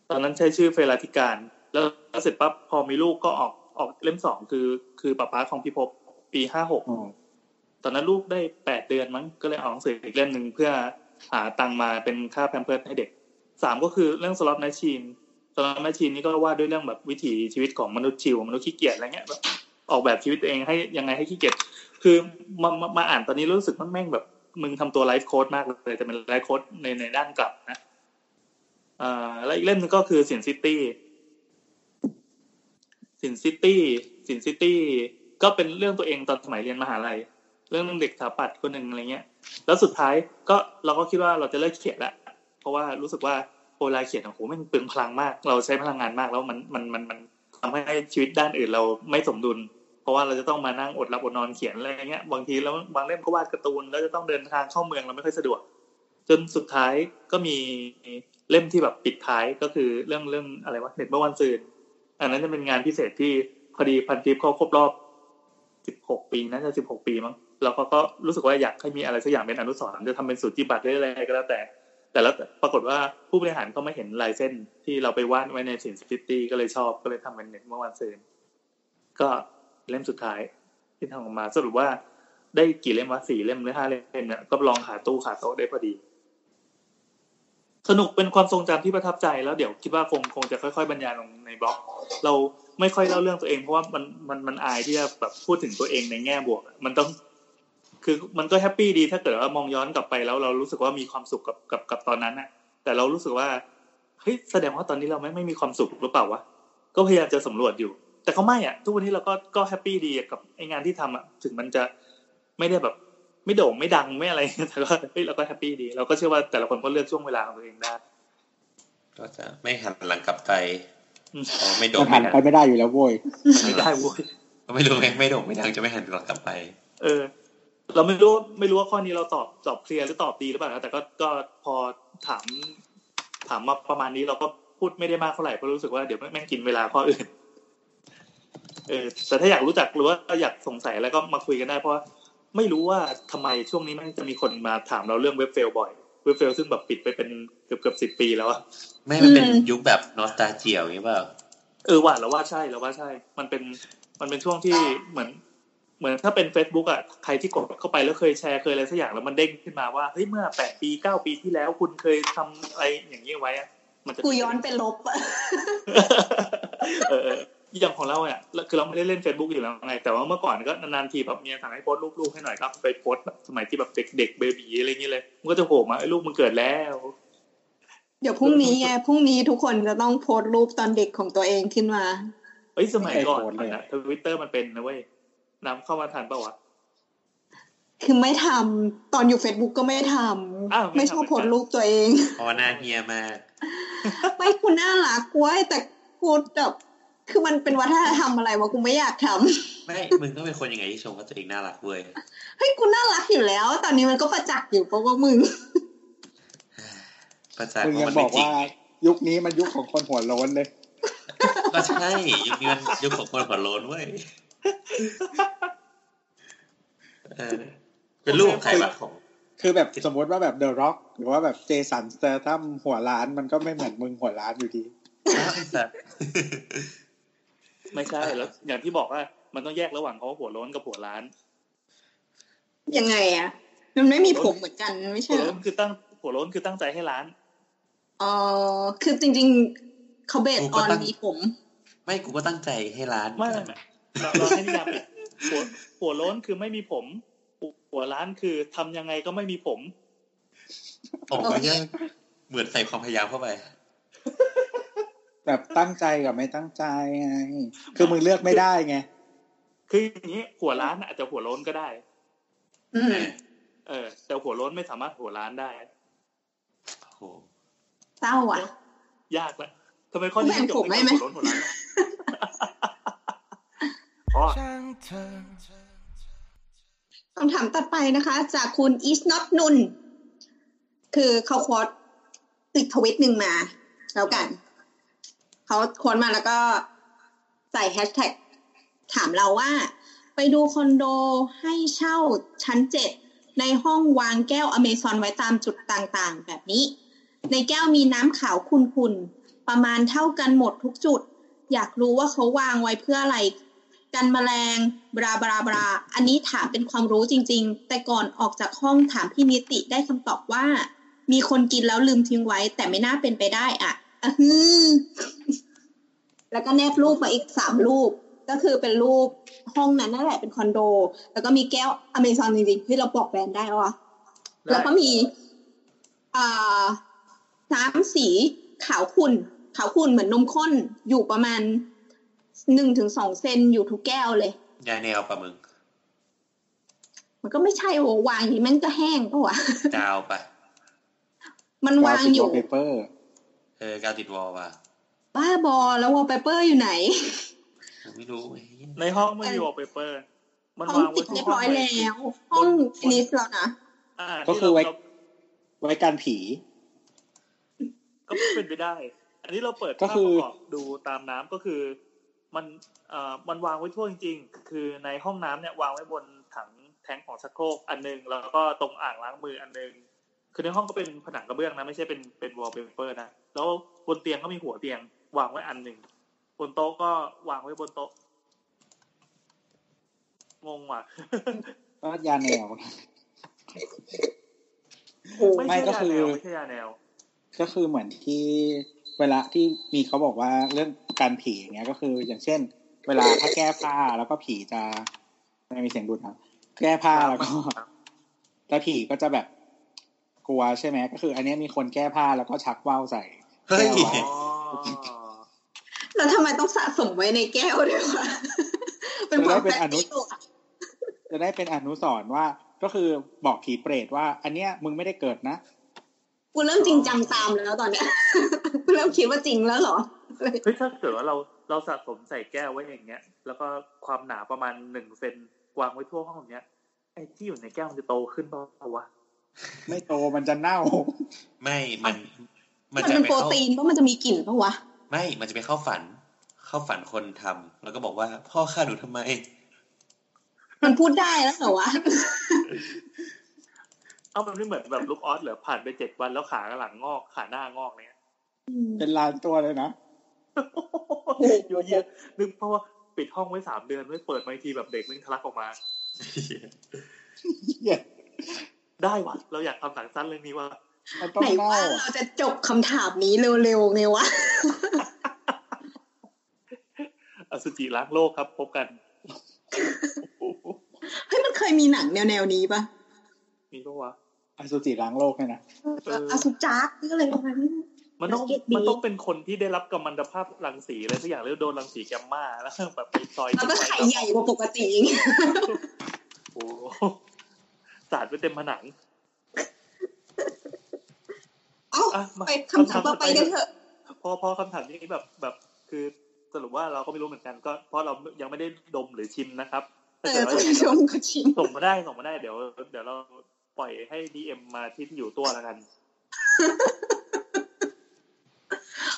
Speaker 3: ตอนนั้นใช้ชื่อเฟลาธิการ แล้วเสร็จปั๊บพอมีลูกก็ออกออกเล่มสองคือ คือป้าป้าของพี่ภพปีห้าหก
Speaker 5: อ๋อ
Speaker 3: ตอนนั้นลูกได้แปดเดือนมั้งก็เลยเอาหนังสืออีกเล่มหนึ่งเพื่อหาตังค์มาเป็นค่าแพมเพิร์สให้เด็กสามก็คือเรื่อง Sloth Machine Sloth Machine นี่ก็ว่าด้วยเรื่องแบบวิถีชีวิตของมนุษย์ชิวมนุษย์ขี้เกียจอะไรเงี้ยแบบออกแบบชีวิตตัวเองให้ยังไงให้ขี้เกียจคือมามามาอ่านตอนนี้รู้สึกมันแม่งแบบ มึงทำตัว life coach มากเลยแต่เป็น life coach ในในด้านกลับนะอ่าแล้วอีกเล่มนึงก็คือ Sin City Sin City Sin City ก็เป็นเรื่องตัวเองตอนสมัยเรียนมหาลัย เรื่องเด็กสถาปัตย์คนหนึ่งอะไรเงี้ย แล้วสุดท้ายก็เราก็คิดว่าเราจะเลิกเขียนละเพราะว่ารู้สึกว่าเวลาเขียนโอ้โหมันเปลืองพลังมาก เราใช้พลังงานมากแล้วมันมันมันมันทำให้ชีวิตด้านอื่นเราไม่สมดุล เพราะว่าเราจะต้องมานั่งอดหลับอดนอนเขียนอะไรเงี้ยบางทีแล้วบางเล่มก็วาดการ์ตูนแล้วจะต้องเดินทางเข้าเมืองเราไม่ค่อยสะดวก จนสุดท้ายก็มีเล่มที่แบบปิดท้ายก็คือเรื่องเรื่องอะไรวะเน็ตเมื่อวันซืนอันนั้นจะเป็นงานพิเศษที่พอดีพันทิปเขาครบรอบ16ปีน่าจะ16ปีมั้งแล้วเขาก็รู้สึกว่าอยากให้มีอะไรสักอย่างเป็นอนุสรณ์จะทำเป็นสูตรบัตรหรืออะไรก็แล้วแต่ แต่แล้วปรากฏว่าผู้บริหารเขาไม่เห็นลายเส้นที่เราไปวาดไว้ใน Sin City ก็เลยชอบก็เลยทำเป็นเน็ตเมื่อวันซืนก็ เล่มสุดท้ายที่ทำออกมา สรุปว่าได้กี่เล่มวะสี่เล่มหรือห้าเล่มเนี่ยก็รองขาตู้ขาโต๊ะได้พอดี สนุกเป็นความทรงจำที่ประทับใจแล้วเดี๋ยวคิดว่าคงคงจะค่อยๆ บรรยายลงในบล็อก เราไม่ค่อยเล่าเรื่องตัวเองเพราะว่ามันมันมันอายที่จะแบบพูดถึงตัวเองในแง่บวก มันต้อง คือมันก็แฮปปี้ดีถ้าเกิดว่ามองย้อนกลับไปแล้วเรารู้สึกว่ามีความสุขกับกับกับตอนนั้นนะแต่เรารู้สึกว่าเฮ้ยแสดงว่าตอนนี้เราไม่ไม่มีความสุขหรือเปล่าวะก็พยายามจะสำรวจอยู่ แต่เขาไม่อะ ทุกวันนี้เราก็ก็แฮปปี้ดีกับไองานที่ทำอะ ถึงมันจะไม่ได้แบบไม่โด่งไม่ดังไม่อะไรแต่ก็เฮ้ยเราก็แฮปปี้ดี เราก็เชื่อว่าแต่ละคนก็เลือกช่วงเวลาของตัวเองได้
Speaker 4: ก็จะไม่หันหลังกลับไป
Speaker 3: อืม
Speaker 4: อ๋อไม่โด่
Speaker 5: มั
Speaker 4: ง
Speaker 5: นหั
Speaker 4: ไม่
Speaker 5: น
Speaker 4: ดัง
Speaker 5: ไปไม่ได้อยู่แล้วโว้ย
Speaker 3: ไม่ได้เว้ย
Speaker 4: ก็ไม่รู้ไงไม่โด่งไม่ดังจะไม่หันหลังกลับไป
Speaker 3: เออ เราไม่รู้ไม่รู้ว่าข้อนี้เราตอบตอบเคลียร์หรือตอบดีหรือเปล่านะแต่ก็ก็พอถาม ถามมาประมาณนี้เราก็พูดไม่ได้มากเท่าไหร่เพราะรู้สึกว่าเดี๋ยวแม่งกินเวลาข้ออื่น เออแต่ถ้าอยากรู้จักหรือว่าอยากสงสัยอะไรก็มาคุยกันได้เพราะว่าไม่รู้ว่าทำไมช่วงนี้มันจะมีคนมาถามเราเรื่องเว็บเฟลบ่อยเว็บเฟลซึ่งแบบปิดไปเป็นเกือบเกือบสิบปีแล้วอะ
Speaker 4: ไม่มันเป็น
Speaker 2: อืม
Speaker 4: ยุคแบบนอสตาเจียวอย่างนี้เปล่า
Speaker 3: เออว่าเราว่าใช่เราว่าใช่ มันเป็นมันเป็นช่วงที่เหมือน เหมือนถ้าเป็น Facebook อะใครที่กดเข้าไปแล้วเคยแชร์เคยอะไรสักอย่างแล้วมันเด้งขึ้นมาว่าเฮ้ยเมื่อแปดปีเก้าปีที่แล้วคุณเคยทำอะไรอย่างนี้ไว้อะมันจะ
Speaker 2: กูย้อนไปลบอะ
Speaker 3: เออเอออย่างของเราเนี่ยคือเราไม่ได้เล่น Facebook อยู่แล้วไงแต่ว่าเมื่อก่อนก็นานๆทีแบบเมียสั่งให้โพสต์รูปๆให้หน่อยครับไปโพสต์แบบสมัยที่แบบเด็กๆเบบีอะไรอย่างเงี้ยเลยมันก็จะโผล่มาไอ้ลูกมึงเกิดแล้ว
Speaker 2: เดี๋ยวพรุ่งนี้ไงพรุ่งนี้ทุกคนจะต้องโพสต์รูปตอนเด็กของตัวเองขึ้นมา
Speaker 3: เอ้ยสมัยก่อน
Speaker 5: ไม่เคยโพสต์เลย
Speaker 3: นะทวิตเตอร์มันเป็นนะเว้ยน้ำเข้ามาทันปะวะ
Speaker 2: คือไม่ทำตอนอยู่ Facebook ก็ไม่ท
Speaker 3: อ้าวำไม่
Speaker 2: ไม่
Speaker 3: ทำ
Speaker 2: ชอบโพสต์รูปตัวเอง
Speaker 4: เพราะว่าหน้าเฮียมาก
Speaker 2: ไม่คุณน่ารักเว้ยแต่กูแบบ คือมันเป็นวัฒนธรรมอะไรวะกูไม่อยากทำ
Speaker 4: ไม่มึงก็เป็นคนยังไงที่ชมว่าตัวเองน่ารักเว้ย
Speaker 2: เฮ้ยกูน่ารักอยู่แล้ว ตอนนี้มันก็ประจักษ์อยู่เพราะว่ามึง
Speaker 4: ประจักษ์
Speaker 5: มึง
Speaker 4: ว่า
Speaker 5: ยัง
Speaker 4: มัน
Speaker 5: บ
Speaker 4: ไม่
Speaker 5: อก
Speaker 4: จริง
Speaker 5: ว่า ยุคนี้มันยุคของคนหัวโล้นเลย
Speaker 4: ก็ใช่ยุคนี้มันยุคของคนหัวโล้นเว้ยเออเป็นรูปของใครวะของ
Speaker 5: คือแบบสมมติว่าแบบเดอะร็อกหรือว่าแบบเจสันสเตอร์ทัมหัวล้านมันก็ไม่เหมือนมึงหัวล้านอยู่ดี
Speaker 4: อ้าว ไอ้สัตว์
Speaker 3: ไม่ใช่แล้ว อย่างที่บอกว่ามันต้องแยกระหว่างเขาหัวโล้นกับหัวล้าน
Speaker 2: ยังไงอะมันไม่มีผมเหมือนกันไม่
Speaker 3: หั
Speaker 2: ใช่
Speaker 3: ว
Speaker 2: เหร
Speaker 3: โล้
Speaker 2: อน
Speaker 3: คือตั้งหัวโล้นคือตั้งใจให้ล้าน
Speaker 2: อ๋อคือจริง ๆเขาเบสออนมีผม
Speaker 4: ไม่กูก็ตั้งใจให้ร้าน
Speaker 3: ไม่ไม่ไม่เราเราให้นิยามผิดหัวหัวโล้นคือไม่มีผม หัวล้านคือทำยังไงก็ไม่มีผม
Speaker 4: โอ้โหเนี่ยเหมือนใส่ความพยายามเข้าไป
Speaker 5: แบบตั้งใจกับไม่ตั้งใจไงคือมึงเลือกไม่ได้ไง
Speaker 3: คืออย่างนี้หัวล้านอาจจะหัวโล้นก็ได้
Speaker 2: อืม
Speaker 3: เออ แต่หัวโล้นไม่สามารถหัวล้านได้
Speaker 4: โอ้โห
Speaker 2: เศร้าอะ
Speaker 3: ยากละทำไมข้อนี้
Speaker 2: แบ่งผมได้ไหม
Speaker 3: หัวโล้นหัวล้านอะอ๋อ
Speaker 1: ช่างเธอ
Speaker 2: คำถามตัดไปนะคะ จากคุณ is not นุนคือเขาโควอตติดทวิตหนึ่งมา แล้วกัน เขาค้ดมาแล้วก็ใส่แฮชแท็กถามเราว่า ไปดูคอนโดให้เช่าชั้นเจ็ดในห้องวางแก้วอเมซอนไว้ตามจุดต่างๆ แบบนี้ ในแก้วมีน้ำขาวขุ่นๆ ประมาณเท่ากันหมดทุกจุด อยากรู้ว่าเขาวางไว้เพื่ออะไร กันแมลงบราบราบราอันนี้ถามเป็นความรู้จริง ๆ แต่ก่อนออกจากห้องถามพี่นิติได้คำตอบว่า มีคนกินแล้วลืมทิ้งไว้ แต่ไม่น่าเป็นไปได้อะ แล้วก็แนบรูปมาอีกสามรูป ก็คือเป็นรูปห้องนั้นนั่นแหละเป็นคอนโด แล้วก็มีแก้วอเมซอนจริงๆที่เราบอกแบรนด์ได้วะแล้วก็มีอ่าน้ำสีขาวขุ่นขาวขุ่นเหมือนนมข้นอยู่ประมาณหนึ่งถึงสองเซนอยู่ทุกแก้วเลย
Speaker 4: ยาแนวปะมึง
Speaker 2: มันก็ไม่ใช่โววางอย่างนี้มันก็แห้งปะวะ
Speaker 4: กาวปะ
Speaker 2: มันวางอยู่
Speaker 5: เปเปอร์
Speaker 4: เออกาวติดวอลปะ
Speaker 2: บ้าบอแล้ววอลเปเปอร์อยู่ไหน
Speaker 4: ผมไม่รู้ไอ้เหี้ย
Speaker 3: ในห้องไม่มีวอลเปเปอร์มัน
Speaker 2: ห้อง
Speaker 3: วางไว้
Speaker 2: ติด
Speaker 3: ทุก
Speaker 2: เรียบ
Speaker 3: ห้อง
Speaker 2: ร้อย
Speaker 3: เลย
Speaker 2: แล้ว ห้องลิสต์แล้วนะ
Speaker 3: อ่า
Speaker 5: ก็คือไว้
Speaker 3: ที่เรา
Speaker 5: ไว้การผี
Speaker 3: ก็เป็นไปได้ อันนี้เราเปิด
Speaker 5: ก็
Speaker 3: ภาพ
Speaker 5: คื
Speaker 3: ป
Speaker 5: อ
Speaker 3: ระกอบดูตามน้ำก็คือ มันเอ่อมันวางไว้ทั่วจริงๆ คือในห้องน้ำเนี่ยวางไว้บนถังแทงของชักโครกอันหนึง แล้วก็ตรงอ่างล้างมืออันหนึ่ง คือในห้องก็เป็นผนังกระเบื้องนะไม่ใช่เป็นเป็นวอลเปเปอร์นะแล้วบนเตียงก็มีหัวเตียง วางไว้อันหนึ่งบนโต๊ะก็วางไว้บนโต๊ะงงว่ะ
Speaker 5: ก็ยาแนว
Speaker 3: ไม่
Speaker 5: ไม่
Speaker 3: ใช่
Speaker 5: ก็
Speaker 3: ยา
Speaker 5: คือ
Speaker 3: แนวไม่ใช่ยาแนว
Speaker 5: ก็คือเหมือนที่เวลาที่มีเขาบอกว่าเรื่องกันผีอย่างเงี้ยก็คือ อย่างเช่น เวลาถ้าแก้ผ้าแล้วก็ผีจะไม่มีเสียงดูดครับแก้ผ้าแล้วก็แล้วผีก็จะแบบ กลัวใช่ไหมก็คือ อันเนี้ยมีคนแก้ผ้าแล้วก็ชักว่าวใส่
Speaker 4: เฮ้ย
Speaker 5: แก้วไว้
Speaker 3: อ๋อ
Speaker 2: แล้วทำไมต้องสะสมไว้ในแก้วด้วยวะเป็นความแปลกที่ตัว
Speaker 5: จะได้เป็นอนุสรณ์ว่า ก็คือบอกผีเปรตว่า อันเนี้ยมึงไม่ได้เกิดนะ
Speaker 2: กูเริ่มจริงจังตามแล้วตอนเนี้ยกูเริ่มคิดว่าจริงแล้วเหรอ
Speaker 3: เฮ้ยถ้าเกิดว่าเราเราสะสมใส่แก้วไว้อย่างเงี้ย แล้วก็ความหนาประมาณหนึ่งเซนวางไว้ทั่วห้องเนี้ยไอ้ที่อยู่ในแก้วมันจะโตขึ้นเปล่าวะ
Speaker 5: ไม่โตมันจะเน่า
Speaker 4: ไม่มัน มั
Speaker 2: มันน
Speaker 4: จะ
Speaker 2: เป็น
Speaker 4: ไป
Speaker 2: โปร
Speaker 4: เข้า
Speaker 2: ตีนเพราะมันจะมีกลิ่นปะวะ
Speaker 4: ไม่มันจะไปเข้าฝัน เข้าฝันคนทำแล้วก็บอกว่า พ่อฆ่าหนูทำไม
Speaker 2: มันพูดได้แล้วเหรอวะ
Speaker 3: เอ้ามันไม่เหมือนแบบลูกออสเหรอผ่านไปเจ็ดวันแล้วขาหลังงอกขาหน้างอกเนี่ย
Speaker 5: เป็นล้านตัวเลยนะ
Speaker 3: เยอะแยะนึกเพราะว่าปิดห้องไว้สามเดือนไม่เปิดมาอีกทีแบบเด็กมึงทะลักออกมา
Speaker 5: เหี้ย
Speaker 3: ได้ว่ะเราอยากทำหนังสั้นเรื่องนี้ว่า
Speaker 5: มันต้อง
Speaker 2: ไหน
Speaker 5: เน่า
Speaker 2: ว่า
Speaker 5: อะ
Speaker 2: เราจะจบคำถามนี้เร็วๆไงวะ
Speaker 3: อสุจิล้างโลกครับ พบกัน
Speaker 2: เฮ้ยมันเคยมีหนังแนวๆนี้ปะ
Speaker 3: มีปะวะ
Speaker 5: อสุจิล้างโลกเนี่ยนะ
Speaker 3: เออ
Speaker 2: อสุจักหรืออะไรประมาณนี้
Speaker 3: มันต้อง
Speaker 2: เก็ตดี
Speaker 3: มันต้องเป็นคนที่ได้รับกัมมันตภาพรังสีอะไรสักอย่างหรือโดนรังสีแกมมาแล้วแบบไปซอย
Speaker 2: แล้วก็ไข่ใหญ่กว่าปกติอย่างเงี้ย
Speaker 3: โอ้โห สาดไปเต็มผนัง
Speaker 2: เอ้า
Speaker 3: อะมา
Speaker 2: ไปคำถามต่อไปกันเถอะ
Speaker 3: พอพอคำถามนี้แบบแบบคือสรุปว่าเราก็ไม่รู้เหมือนกัน ก็เพราะเรายังไม่ได้ดมหรือชิมนะครับ
Speaker 2: เอ
Speaker 3: ถ้า
Speaker 2: อ
Speaker 3: เกิดว่า
Speaker 2: ท่านผู้ชมก็ชิม
Speaker 3: ส่งมาได้ส่งมาได้เดี๋ยว เดี๋ยวเราปล่อยให้ดีเอ็มมาที่ที่อยู่ตัวแล้วกัน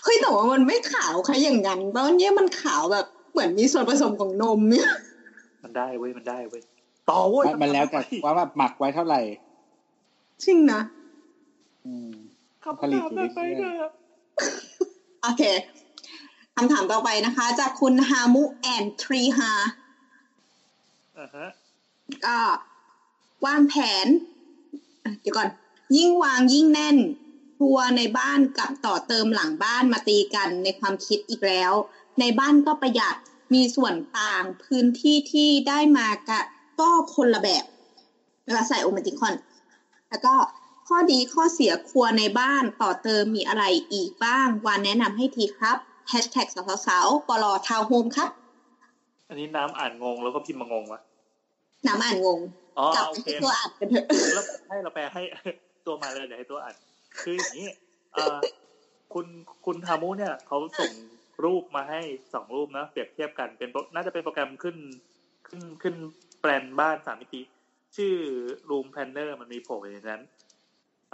Speaker 2: เฮ้ยแต่ว่ามันไม่ขาวแค่อย่างนั้นตอนนี้มันขาวแบบเหมือนมีส่วนผสมของนมเนี่ย
Speaker 3: มันได้เว้ยมันได้เว้ย ต่อเว้ย
Speaker 5: มันมันแล้วแต่ว่าแบบหมักไว้เท่าไหร่
Speaker 2: จริงนะ
Speaker 5: อืม
Speaker 3: คำถามต่อไปเถอะ
Speaker 2: โอเคคำถามต่อไปนะคะ จากคุณฮามุแอนทรีฮา
Speaker 3: อ่าฮะ
Speaker 2: ก็วางแผนอะเดี๋ยวก่อน ยิ่งวางยิ่งแน่นครัวในบ้านกับต่อเติมหลังบ้านมาตีกันในความคิดอีกแล้ว ในบ้านก็ประหยัดมีส่วนต่างพื้นที่ที่ได้มากะ ก็คนละแบบเวลาใส่โอเมติคอน แล้วก็ข้อดีข้อเสียครัวในบ้านต่อเติมมีอะไรอีกบ้างวานแนะนำให้ทีครับแฮชแท็กสาวๆปลอทาวโฮมครับ
Speaker 3: อันนี้น้ำอ่านงงแล้วก็พิมพ์มางงวะ
Speaker 2: น้ำอ่านงง
Speaker 3: อ๋อ
Speaker 2: จับ
Speaker 3: โอ
Speaker 2: ไป
Speaker 3: เค
Speaker 2: ที่ตัวอ่านกันเถอะ
Speaker 3: แล้วให้เราแปลให้ตัวมาเลยเดี๋ยวให้ตัวอ่านคืออย่างนี้เอ่อคุณคุณทามุเนี่ยเขาส่งรูปมาให้สองรูปนะเปรียบเทียบกันเป็นโปรน่าจะเป็นโปรแกรมขึ้นขึ้นขึ้น แปลนบ้านสามมิติ ชื่อ Room Planner มันมีโผล่อยู่ในนั้น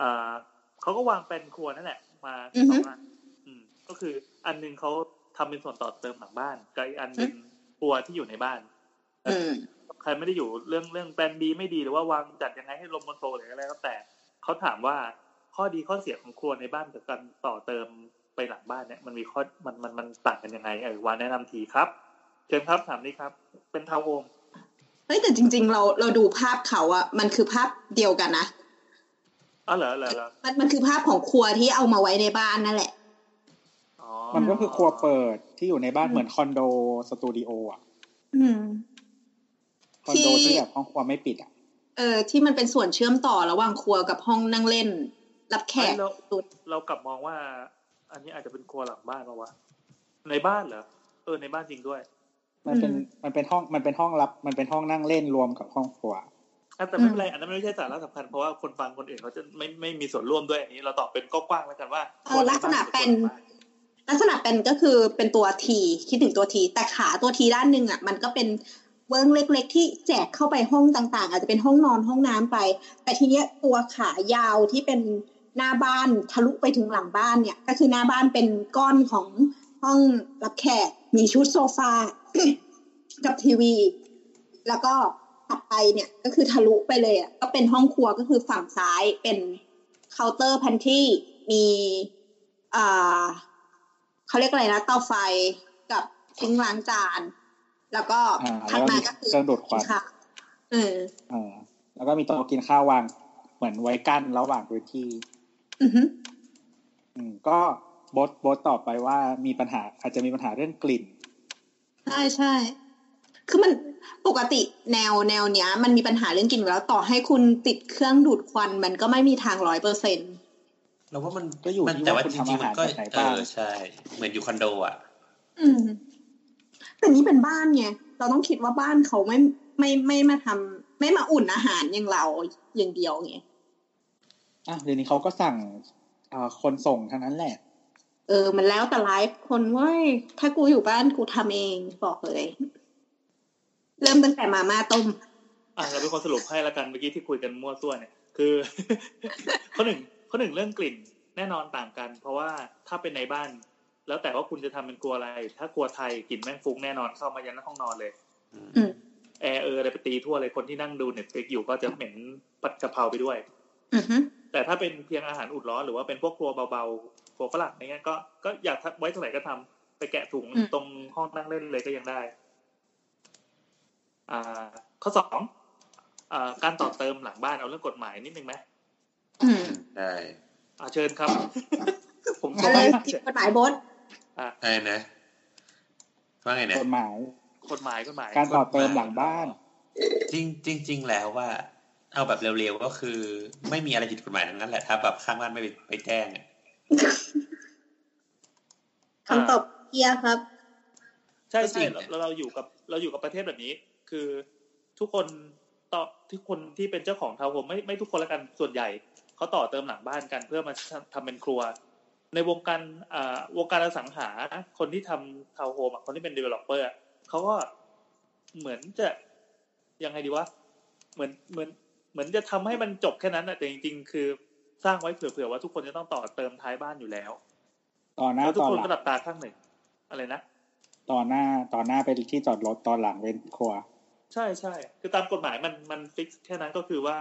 Speaker 3: อ่าเขาก็วางแปลนครัวนั่นแหละ มา
Speaker 2: อือ
Speaker 3: ส
Speaker 2: ฮึ
Speaker 3: องอันอืมก็คืออันหนึงเขาทำเป็นส่วนต่อเติมหลังบ้านกับอีกอันหนึ่งครัวที่อยู่ในบ้าน
Speaker 2: อืม
Speaker 3: ใครไม่ได้อยู่เรื่องเรื่องแปลนดีไม่ดีหรือว่าวางจัดยังไงให้ลมมันโตหรืออะไรก็แต่เขาถามว่าข้อดีข้อเสียของครัวในบ้านกับการต่อเติมไปหลังบ้านเนี่ยมันมีข้อมันมันมันต่างกันยังไงเออวานแนะนำทีครับเชิญครับถามนี้ครับ เป็นทาวน์โฮม
Speaker 2: เฮ้ยแต่จริง ๆ เราเราดูภาพเขาอะมันคือภาพเดียวกันนะ
Speaker 3: อ๋อเหรอเหรอเหรอ
Speaker 2: มันมันคือภาพของครัวที่เอามาไว้ในบ้านนั่นแหละ
Speaker 3: อ๋อ
Speaker 5: มันก็คือครัวเปิดที่อยู่ในบ้านเหมือนคอนโดสตูดิโออะ
Speaker 2: อืม
Speaker 5: คอนโด
Speaker 2: ที่
Speaker 5: ที่แบบห้องครัวไม่ปิดอะ
Speaker 2: เออที่มันเป็นส่วนเชื่อมต่อระหว่างครัวกับห้องนั่งเล่น รับแขก
Speaker 3: เรา
Speaker 2: สุด
Speaker 3: เรากลับมองว่า อันนี้อาจจะเป็นครัวหลังบ้านปะวะในบ้านเหรอเออในบ้านจริงด้วย
Speaker 5: มันเป็นมันเป็นห้องมันเป็นห้องรับ มันเป็นห้องนั่งเล่นรวมกับห้องครัว
Speaker 3: อะแต่ไม่เป็นไรอันนั้นไม่ใช่สาระสำคัญเพราะว่าคนฟังคนอื่นเขาจะไม่ไม่มีส่วนร่วมด้วยอันนี้เราตอบเป็นกว้างๆแล้วกันว่า
Speaker 2: เออลักษณะเป็นลักษณะเป็นก็คือเป็นตัวทีคิดถึงตัวทีแต่ขาตัวทีด้านหนึ่งอะ มันก็เป็นเวิ้งเล็ก ๆ ที่แจกเข้าไปห้องต่างๆ อาจจะเป็นห้องนอนห้องน้ำไป แต่ทีเนี้ยตัวขายาวที่เป็นหน้าบ้านทะลุไปถึงหลังบ้านเนี่ย ก็คือหน้าบ้านเป็นก้อนของห้องรับแขกมีชุดโซฟา กับทีวี แล้วก็ถัดไปเนี่ยก็คือทะลุไปเลยอะก็เป็นห้องครัวก็คือฝั่งซ้ายเป็นเคาน์เตอร์ pantry มีอ่าเขาเรียกอะไรนะเตาไฟกับซิงค์ล้างจาน แล้วก็
Speaker 5: อ่า
Speaker 2: ถัด
Speaker 5: แล้วก็
Speaker 2: มา
Speaker 5: มี
Speaker 2: ก็คือ
Speaker 5: เครื่องดูดควัน
Speaker 2: ค่ะเออ
Speaker 5: เออแล้วก็มีโต๊ะกินข้าววาง เหมือนไว้กั้นระหว่างพื้นที่
Speaker 2: อือฮึ
Speaker 5: อืมก็โบทโบทตอบไปว่ามีปัญหาอาจจะมีปัญหาเรื่องกลิ่น
Speaker 2: ใช่ใช่ คือมันปกติแนวแนวเนี้ย มันมีปัญหาเรื่องกลิ่นอยู่แล้วต่อให้คุณติดเครื่องดูดควัน มันก็ไม่มีทางร้อยเปอร์เซ็น
Speaker 4: เราว่ามัน
Speaker 5: ก็อยู่
Speaker 4: มัน
Speaker 5: ที่
Speaker 4: แต่
Speaker 5: ว่า
Speaker 4: ว่า
Speaker 5: คุณ
Speaker 4: จ
Speaker 5: ทำ
Speaker 4: ริง
Speaker 5: อา
Speaker 4: ๆมั
Speaker 5: หาร
Speaker 4: นก็
Speaker 5: จากไหน
Speaker 4: เอ
Speaker 5: บ้าง
Speaker 4: อใช่ เหมือนอยู่คอนโดอะ
Speaker 2: อืม แต่นี่เป็นบ้านไงเราต้องคิดว่าบ้านเขาไม่ไม่ไม่มาทำไม่มาอุ่นอาหารอย่างเราอย่างเดียวไง
Speaker 5: อะเดี๋ยวนี้เขาก็สั่งอ่าคนส่งทั้งนั้นแหละ
Speaker 2: เออ มันแล้วแต่ไลฟ์คนเว้ย ถ้ากูอยู่บ้านกูทำเองบอกเลย เริ่มตั้งแต่มาม่าต้ม
Speaker 3: อะเราเป็นคนสรุปให้ละกันเมื่อกี้ที่คุยกันมั่วซั่วเนี่ย คือ ข้อหนึ่งข้อหนึ่งเรื่องกลิ่นแน่นอนต่างกัน เพราะว่าถ้าเป็นในบ้าน แล้วแต่ว่าคุณจะทำเป็นครัวอะไร ถ้าครัวไทยกลิ่นแม่งฟุ้งแน่นอนเข้ามายันห้องนอนเลย
Speaker 2: อืม
Speaker 3: แอร์เอออะไรไปตีทั่วเลยคนที่นั่งดู Netflix อยู่ก็จะเหม็นปัดกะเพราไปด้วย
Speaker 2: อือฮึ
Speaker 3: แต่ถ้าเป็นเพียงอาหารอุ่นร้อนหรือว่าเป็นพวกครัวเบา ๆครัวฝรั่งอะไรเงี้ยก็ก็อยากไว้ตรงไหนก็ทำไปแกะถุงตรงห้องนั่งเล่นเลยก็ยังได้ อ่า ข้อสองอ่าการต่อเติมหลังบ้านเอาเรื่องกฎหมายนิดนึงไหม
Speaker 2: อืม
Speaker 4: ใช่
Speaker 3: อ่าเชิญครับ ผมช
Speaker 2: อะ
Speaker 3: อบ
Speaker 2: ไร
Speaker 3: มาก
Speaker 2: ผิดกฎหมายบด
Speaker 3: อ่า
Speaker 4: ไอ้นะว่าไงเนี่ย
Speaker 5: กฎหมาย
Speaker 3: กฎหมายกฎหมาย
Speaker 5: การต่อเติมหลังบ้าน
Speaker 4: จริงจริงจริงๆแล้วว่า เอาแบบเร็วๆก็คือ ไม่มีอะไรผิดกฎหมายทั้งนั้นแหละถ้าแบบข้างบ้านไม่ไปไปแจ้งอะ
Speaker 2: คำตอบเกียร์ครับ
Speaker 3: ใช่ใช่เราเราอยู่กับเราอยู่กับประเทศแบบนี้ คือทุกคนต่อทุกคนที่เป็นเจ้าของทาวน์โฮมไม่ไม่ทุกคนละกันส่วนใหญ่เขาต่อเติมหลังบ้านกันเพื่อมาทำเป็นครัว ในวงการอ่าวงการอสังหาคนที่ทำทาวน์โฮมอะคนที่เป็น developer อะเขาก็เหมือนจะยังไงดีวะเหมือนเหมือนเหมือนจะทำให้มันจบแค่นั้นอะแต่จริงๆ คือ สร้างไว้เผื่อๆว่าทุกคนจะต้องต่อเติมท้ายบ้านอยู่แล้ว
Speaker 5: ต่อหน้า
Speaker 3: แล้วทุก
Speaker 5: ต่อ
Speaker 3: คน
Speaker 5: หลั
Speaker 3: ก็
Speaker 5: ง
Speaker 3: หลับตาข้างหนึ่ง อะไรนะ
Speaker 5: ต่อหน้าต่อหน้าเป็นที่จอดรถตอนหลังเป็นครัว
Speaker 3: ใช่ใช่ คือตามกฎหมายมันมันฟิกแค่นั้นก็คือว่า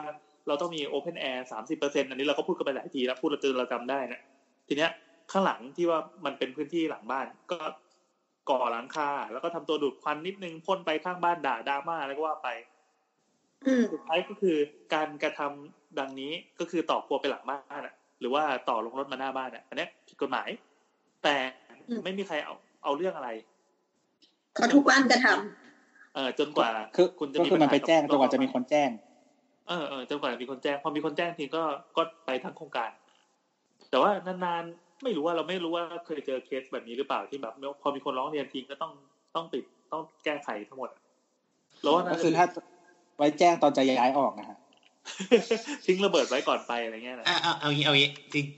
Speaker 3: เราต้องมี Open Air สามสิบเปอร์เซ็นอันนี้เราก็พูดกันไปหลายทีแล้วพูดเราจนเราจำได้นะทีเนี้ยข้างหลังที่ว่ามันเป็นพื้นที่หลังบ้านก็ก่อหลังคาแล้วก็ทำตัวดูดควันนิดนึงพ่นไปข้างบ้านด่าดราม่าแล้วก็ว่าไป
Speaker 2: อืม
Speaker 3: สุดท้ายก็คือการกระทำ ดังนี้ก็คือต่อครัวไปหลังบ้านอะหรือว่าต่อลงรถมาหน้าบ้านอะอันเนี้ยผิดกฎหมาย แต่
Speaker 2: อืม
Speaker 3: ไม่มีใครเอาเอาเรื่องอะไร
Speaker 2: เขาทุกบ้านกระท
Speaker 3: เออจนกว่า
Speaker 5: คือ
Speaker 3: คุณจะ
Speaker 5: ก็
Speaker 3: มี
Speaker 5: คือมันไป
Speaker 3: ปัญหา
Speaker 5: แจ้ง
Speaker 3: กับ
Speaker 5: จนกว่าจะมีคนแจ้ง
Speaker 3: เออเออจนกว่าจะมีคนแจ้งพอมีคนแจ้งทีก็ก็ไปทั้งโครงการ แต่ว่านานๆไม่รู้ว่าเราไม่รู้ว่าเคยเจอเคสแบบนี้หรือเปล่าที่แบบพอมีคนร้องเรียนทีก็ต้องต้องติดต้องแก้ไขทั้งหมดแล้วว่า
Speaker 5: ก็คือถ้าไว้แจ้งตอนจะย้ายออกนะฮะ
Speaker 3: ทิ้งระเบิดไว้ก่อนไปอะไรเงี้ยนะ
Speaker 4: อะเอาเอางี้เอางี้